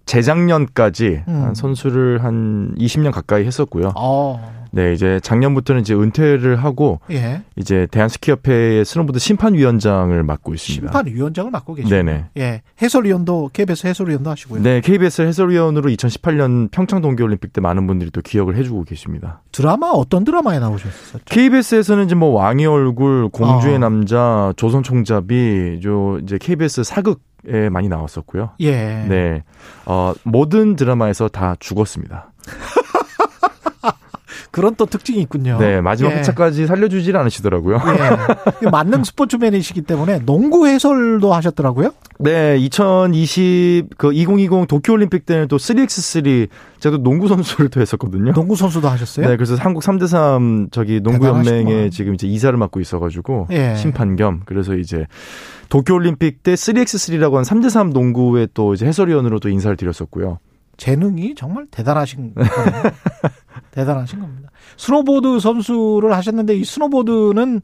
재작년까지 음. 한 선수를 한 20년 가까이 했었고요. 어. 네, 이제 작년부터는 이제 은퇴를 하고 예. 이제 대한스키협회의 스노보드 심판위원장을 맡고 있습니다. 심판위원장을 맡고 계시죠. 네네. 예, 해설위원도 KBS 해설위원도 하시고요. 네, KBS 해설위원으로 2018년 평창 동계올림픽 때 많은 분들이 또 기억을 해주고 계십니다. 드라마 어떤 드라마에 나오셨었죠? KBS에서는 이제 뭐 왕의 얼굴, 공주의 어. 남자, 조선 총잡이, 저 이제 KBS 사극 에 많이 나왔었고요. 예. 네. 어, 모든 드라마에서 다 죽었습니다. 그런 또 특징이 있군요. 네, 마지막 예. 회차까지 살려주질 않으시더라고요. 예. *laughs* 만능 스포츠맨이시기 때문에 농구 해설도 하셨더라고요. 네, 2020, 그 2020 도쿄올림픽 때는 또 3x3, 제가 또 농구 선수를 또 했었거든요. 농구 선수도 하셨어요? 네, 그래서 한국 3대3 저기 농구연맹에 지금 이제 이사를 맡고 있어가지고, 예. 심판 겸, 그래서 이제 도쿄올림픽 때 3x3라고 한 3대3 농구에 또 이제 해설위원으로 도 인사를 드렸었고요. 재능이 정말 대단하신 거예요. *laughs* 대단하신 겁니다. 스노보드 선수를 하셨는데 이 스노보드는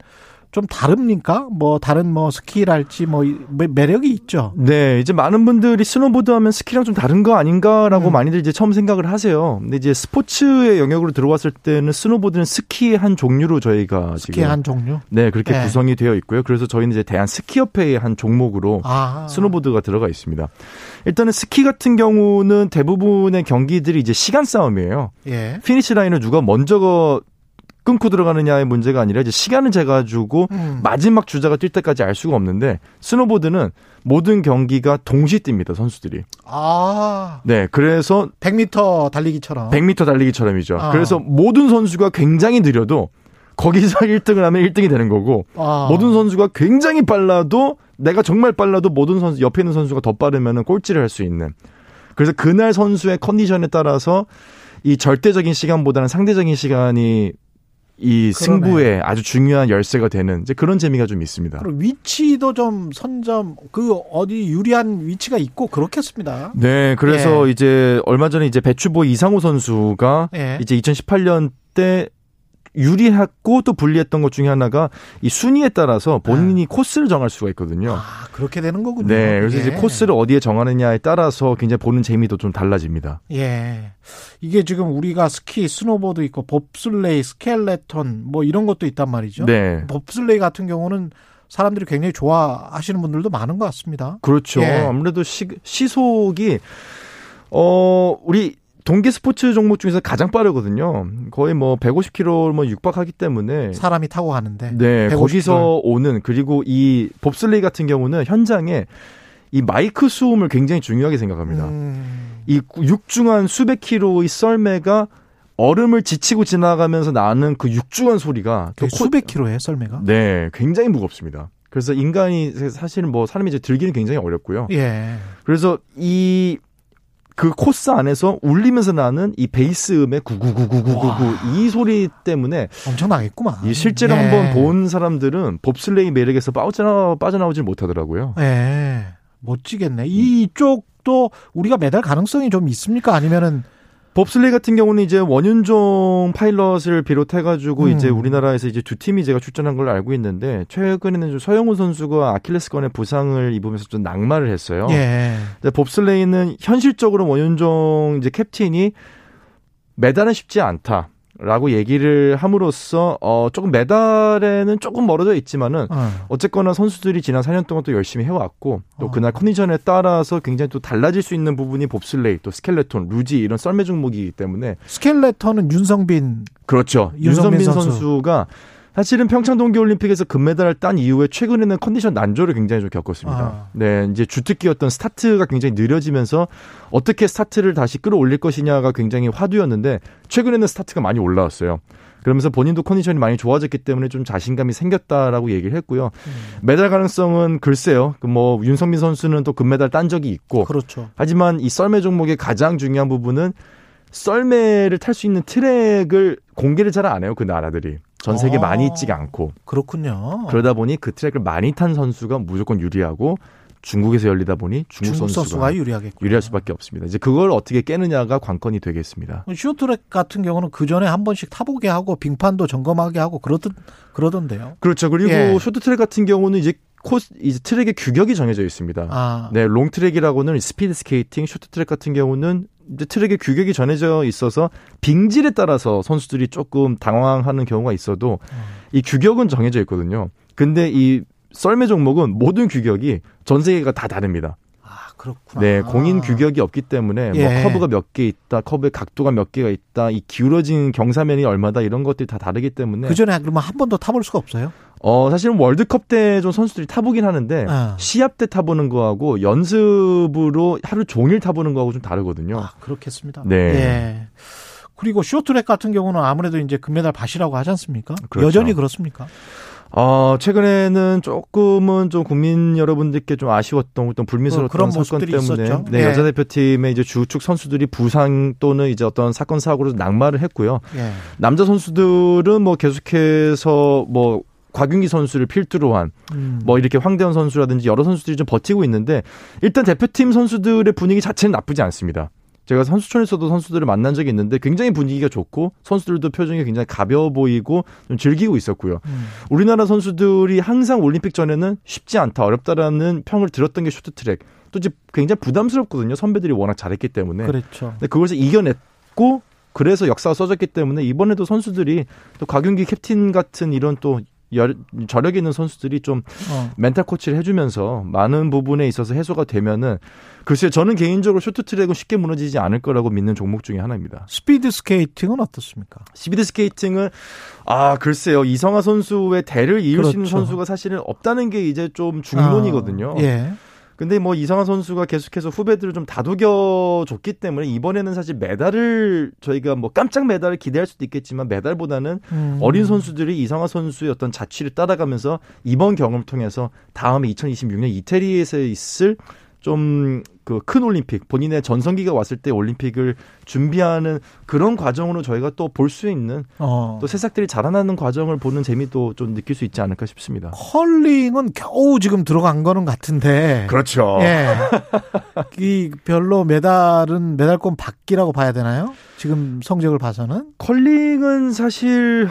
좀 다릅니까? 뭐 다른 뭐 스키랄지 뭐 매력이 있죠. 네, 이제 많은 분들이 스노보드 하면 스키랑 좀 다른 거 아닌가라고 음. 많이들 이제 처음 생각을 하세요. 근데 이제 스포츠의 영역으로 들어왔을 때는 스노보드는 스키 한 종류로 저희가 스키 지금 한 종류? 네, 그렇게 네. 구성이 되어 있고요. 그래서 저희는 이제 대한 스키협회의 한 종목으로 아. 스노보드가 들어가 있습니다. 일단은 스키 같은 경우는 대부분의 경기들이 이제 시간 싸움이에요. 예. 피니시 라인을 누가 먼저 끊고 들어가느냐의 문제가 아니라 이제 시간을 재가지고 음. 마지막 주자가 뛸 때까지 알 수가 없는데 스노보드는 모든 경기가 동시 뜁니다 선수들이. 아. 네, 그래서 100m 달리기처럼. 100m 달리기처럼이죠. 아. 그래서 모든 선수가 굉장히 느려도 거기서 *laughs* 1등을 하면 1등이 되는 거고 아. 모든 선수가 굉장히 빨라도 내가 정말 빨라도 모든 선수 옆에 있는 선수가 더 빠르면은 꼴찌를 할 수 있는. 그래서 그날 선수의 컨디션에 따라서 이 절대적인 시간보다는 상대적인 시간이 이 승부에 아주 중요한 열쇠가 되는 이제 그런 재미가 좀 있습니다. 그리고 위치도 좀 선점 그 어디 유리한 위치가 있고 그렇겠습니다. 네, 그래서 예. 이제 얼마 전에 이제 배추보 이상호 선수가 예. 이제 2018년 때 유리했고 또 불리했던 것 중에 하나가 이 순위에 따라서 본인이 네. 코스를 정할 수가 있거든요. 아, 그렇게 되는 거군요. 네. 그래서 예. 이제 코스를 어디에 정하느냐에 따라서 굉장히 보는 재미도 좀 달라집니다. 예. 이게 지금 우리가 스키, 스노보드 있고 봅슬레이, 스켈레톤 뭐 이런 것도 있단 말이죠. 네. 봅슬레이 같은 경우는 사람들이 굉장히 좋아하시는 분들도 많은 것 같습니다. 그렇죠. 예. 아무래도 시, 시속이 어 우리 동계 스포츠 종목 중에서 가장 빠르거든요. 거의 뭐 150km 뭐 육박하기 때문에 사람이 타고 가는데 네 거기서 오는 그리고 이 봅슬레이 같은 경우는 현장에 이 마이크 수음을 굉장히 중요하게 생각합니다. 음. 이 육중한 수백 킬로의 썰매가 얼음을 지치고 지나가면서 나는 그 육중한 소리가 그 수백 킬로의 썰매가 네 굉장히 무겁습니다. 그래서 인간이 사실은 뭐 사람이 이제 들기는 굉장히 어렵고요. 예. 그래서 이 그 코스 안에서 울리면서 나는 이 베이스 음의 구구구구구구구 이 소리 때문에 엄청나겠구만. 이 실제로 예. 한번 본 사람들은 봅슬레이 매력에서 빠져나 빠져나오질 못하더라고요. 예. 멋지겠네. 이쪽도 우리가 메달 가능성이 좀 있습니까? 아니면은 봅슬레이 같은 경우는 이제 원윤종 파일럿을 비롯해가지고 음. 이제 우리나라에서 이제 두 팀이 제가 출전한 걸로 알고 있는데 최근에는 좀 서영훈 선수가 아킬레스건의 부상을 입으면서 좀 낙마를 했어요. 예. 봅슬레이는 현실적으로 원윤종 이제 캡틴이 메달은 쉽지 않다. 라고 얘기를 함으로써 어 조금 메달에는 조금 멀어져 있지만은 어쨌거나 선수들이 지난 4년 동안 또 열심히 해왔고 또 어. 그날 컨디션에 따라서 굉장히 또 달라질 수 있는 부분이 봅슬레이 또 스켈레톤 루지 이런 썰매 종목이기 때문에 스켈레톤은 윤성빈 그렇죠 윤성빈, 윤성빈 선수. 선수가 사실은 평창 동계올림픽에서 금메달을 딴 이후에 최근에는 컨디션 난조를 굉장히 좀 겪었습니다. 아. 네, 이제 주특기였던 스타트가 굉장히 느려지면서 어떻게 스타트를 다시 끌어올릴 것이냐가 굉장히 화두였는데 최근에는 스타트가 많이 올라왔어요. 그러면서 본인도 컨디션이 많이 좋아졌기 때문에 좀 자신감이 생겼다라고 얘기를 했고요. 음. 메달 가능성은 글쎄요. 그뭐 윤성민 선수는 또 금메달 딴 적이 있고. 그렇죠. 하지만 이 썰매 종목의 가장 중요한 부분은 썰매를 탈 수 있는 트랙을 공개를 잘 안 해요. 그 나라들이. 전 세계 아, 많이 있지가 않고 그렇군요. 그러다 보니 그 트랙을 많이 탄 선수가 무조건 유리하고 중국에서 열리다 보니 중국, 중국 선수가, 유리하겠 유리할 수밖에 없습니다. 이제 그걸 어떻게 깨느냐가 관건이 되겠습니다. 쇼트랙 같은 경우는 그 전에 한 번씩 타보게 하고 빙판도 점검하게 하고 그러던 그러던데요. 그렇죠. 그리고 예. 쇼트트랙 같은 경우는 이제 코스 이제 트랙의 규격이 정해져 있습니다. 아. 네, 롱트랙이라고는 스피드 스케이팅, 쇼트트랙 같은 경우는 이제 트랙의 규격이 정해져 있어서 빙질에 따라서 선수들이 조금 당황하는 경우가 있어도 이 규격은 정해져 있거든요. 근데 이 썰매 종목은 모든 규격이 전 세계가 다 다릅니다. 아, 그렇구나. 네, 공인 규격이 없기 때문에 뭐 예. 뭐 커브가 몇 개 있다, 커브의 각도가 몇 개가 있다, 이 기울어진 경사면이 얼마다 이런 것들이 다 다르기 때문에 그 전에 그러면 한 번도 타볼 수가 없어요? 어, 사실은 월드컵 때 좀 선수들이 타보긴 하는데, 아. 시합 때 타보는 거하고 연습으로 하루 종일 타보는 거하고 좀 다르거든요. 아, 그렇겠습니다. 네. 예. 그리고 쇼트랙 같은 경우는 아무래도 이제 금메달 밭이라고 하지 않습니까? 그렇죠. 여전히 그렇습니까? 어, 최근에는 조금은 좀 국민 여러분들께 좀 아쉬웠던 어떤 불미스러웠던 그런 사건 때문에 있었죠. 네, 예. 여자 대표팀의 이제 주축 선수들이 부상 또는 이제 어떤 사건 사고로 낙마를 했고요. 예. 남자 선수들은 뭐 계속해서 뭐 곽윤기 선수를 필두로 한뭐 음. 이렇게 황대현 선수라든지 여러 선수들이 좀 버티고 있는데 일단 대표팀 선수들의 분위기 자체는 나쁘지 않습니다. 제가 선수촌에서도 선수들을 만난 적이 있는데 굉장히 분위기가 좋고 선수들도 표정이 굉장히 가벼워 보이고 좀 즐기고 있었고요. 음. 우리나라 선수들이 항상 올림픽 전에는 쉽지 않다, 어렵다라는 평을 들었던 게 쇼트트랙. 또 이제 굉장히 부담스럽거든요. 선배들이 워낙 잘했기 때문에. 그렇죠. 근데 그것을 이겨냈고 그래서 역사가 써졌기 때문에 이번에도 선수들이 또 곽윤기 캡틴 같은 이런 또 저력 있는 선수들이 좀 어. 멘탈 코치를 해주면서 많은 부분에 있어서 해소가 되면은 글쎄 저는 개인적으로 쇼트트랙은 쉽게 무너지지 않을 거라고 믿는 종목 중에 하나입니다. 스피드 스케이팅은 어떻습니까? 스피드 스케이팅은 아 글쎄요 이상화 선수의 대를 이을 그렇죠. 수 있는 선수가 사실은 없다는 게 이제 좀 중론이거든요. 아, 예. 근데 뭐 이상화 선수가 계속해서 후배들을 좀 다독여 줬기 때문에 이번에는 사실 메달을 저희가 뭐 깜짝 메달을 기대할 수도 있겠지만 메달보다는 음. 어린 선수들이 이상화 선수의 어떤 자취를 따라가면서 이번 경험을 통해서 다음에 2026년 이태리에서 있을 좀 그 큰 올림픽 본인의 전성기가 왔을 때 올림픽을 준비하는 그런 과정으로 저희가 또 볼 수 있는 어. 또 새싹들이 자라나는 과정을 보는 재미도 좀 느낄 수 있지 않을까 싶습니다. 컬링은 겨우 지금 들어간 거는 같은데. 그렇죠. 예. 이 별로 메달은 메달권 받기라고 봐야 되나요? 지금 성적을 봐서는? 컬링은 사실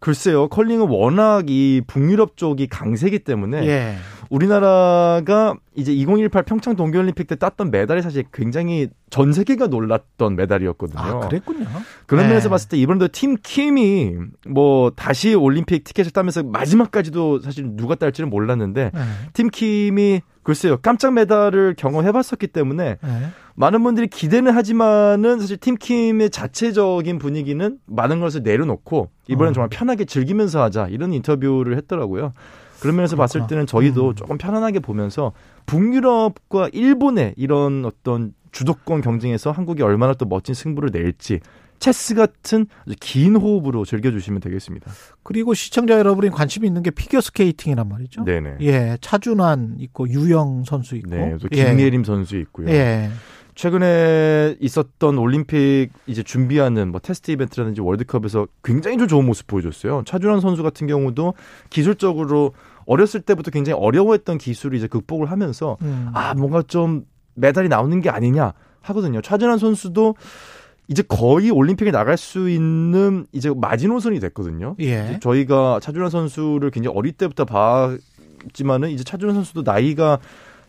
글쎄요. 컬링은 워낙 이 북유럽 쪽이 강세기 때문에 예. 우리나라가 이제 2018 평창 동계올림픽 때 땄던 메달이 사실 굉장히 전 세계가 놀랐던 메달이었거든요. 아, 그랬군요. 그런 네. 면에서 봤을 때 이번에도 팀 킴이 뭐 다시 올림픽 티켓을 따면서 마지막까지도 사실 누가 딸지는 몰랐는데 네. 팀 킴이 글쎄요 깜짝 메달을 경험해봤었기 때문에 네. 많은 분들이 기대는 하지만은 사실 팀킴의 자체적인 분위기는 많은 것을 내려놓고 이번엔 어. 정말 편하게 즐기면서 하자 이런 인터뷰를 했더라고요. 그런 면에서 그렇구나. 봤을 때는 저희도 음. 조금 편안하게 보면서 북유럽과 일본의 이런 어떤 주도권 경쟁에서 한국이 얼마나 또 멋진 승부를 낼지 체스 같은 긴 호흡으로 즐겨주시면 되겠습니다. 그리고 시청자 여러분이 관심이 있는 게 피겨 스케이팅이란 말이죠. 네네. 예, 차준환 있고 유영 선수 있고, 네, 또 김예림 예. 선수 있고요. 예. 최근에 있었던 올림픽 이제 준비하는 뭐 테스트 이벤트라든지 월드컵에서 굉장히 좀 좋은 모습 보여줬어요. 차준환 선수 같은 경우도 기술적으로 어렸을 때부터 굉장히 어려워했던 기술을 이제 극복을 하면서 음. 아 뭔가 좀 메달이 나오는 게 아니냐 하거든요. 차준환 선수도 이제 거의 올림픽에 나갈 수 있는 이제 마지노선이 됐거든요. 예. 저희가 차준환 선수를 굉장히 어릴 때부터 봤지만은 이제 차준환 선수도 나이가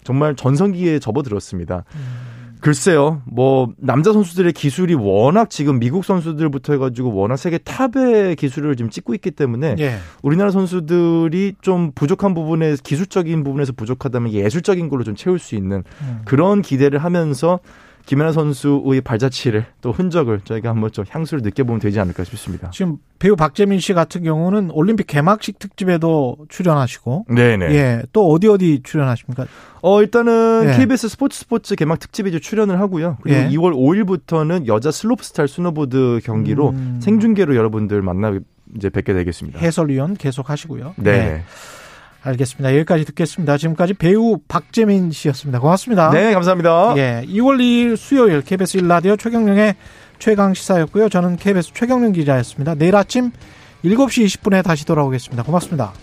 정말 전성기에 접어들었습니다. 음. 글쎄요, 뭐, 남자 선수들의 기술이 워낙 지금 미국 선수들부터 해가지고 워낙 세계 탑의 기술을 지금 찍고 있기 때문에 예. 우리나라 선수들이 좀 부족한 부분에 기술적인 부분에서 부족하다면 예술적인 걸로 좀 채울 수 있는 음. 그런 기대를 하면서 김연아 선수의 발자취를 또 흔적을 저희가 한번 좀 향수를 느껴보면 되지 않을까 싶습니다. 지금 배우 박재민 씨 같은 경우는 올림픽 개막식 특집에도 출연하시고, 네네. 예, 또 어디 어디 출연하십니까? 어 일단은 예. KBS 스포츠 스포츠 개막 특집에 이제 출연을 하고요. 그리고 예. 2월 5일부터는 여자 슬로프스타일 스노보드 경기로 음. 생중계로 여러분들 만나 이제 뵙게 되겠습니다. 해설위원 계속 하시고요. 네. 네. 알겠습니다. 여기까지 듣겠습니다. 지금까지 배우 박재민 씨였습니다. 고맙습니다. 네, 감사합니다. 예, 2월 2일 수요일 KBS 1라디오 최경영의 최강 시사였고요. 저는 KBS 최경령 기자였습니다. 내일 아침 7시 20분에 다시 돌아오겠습니다. 고맙습니다.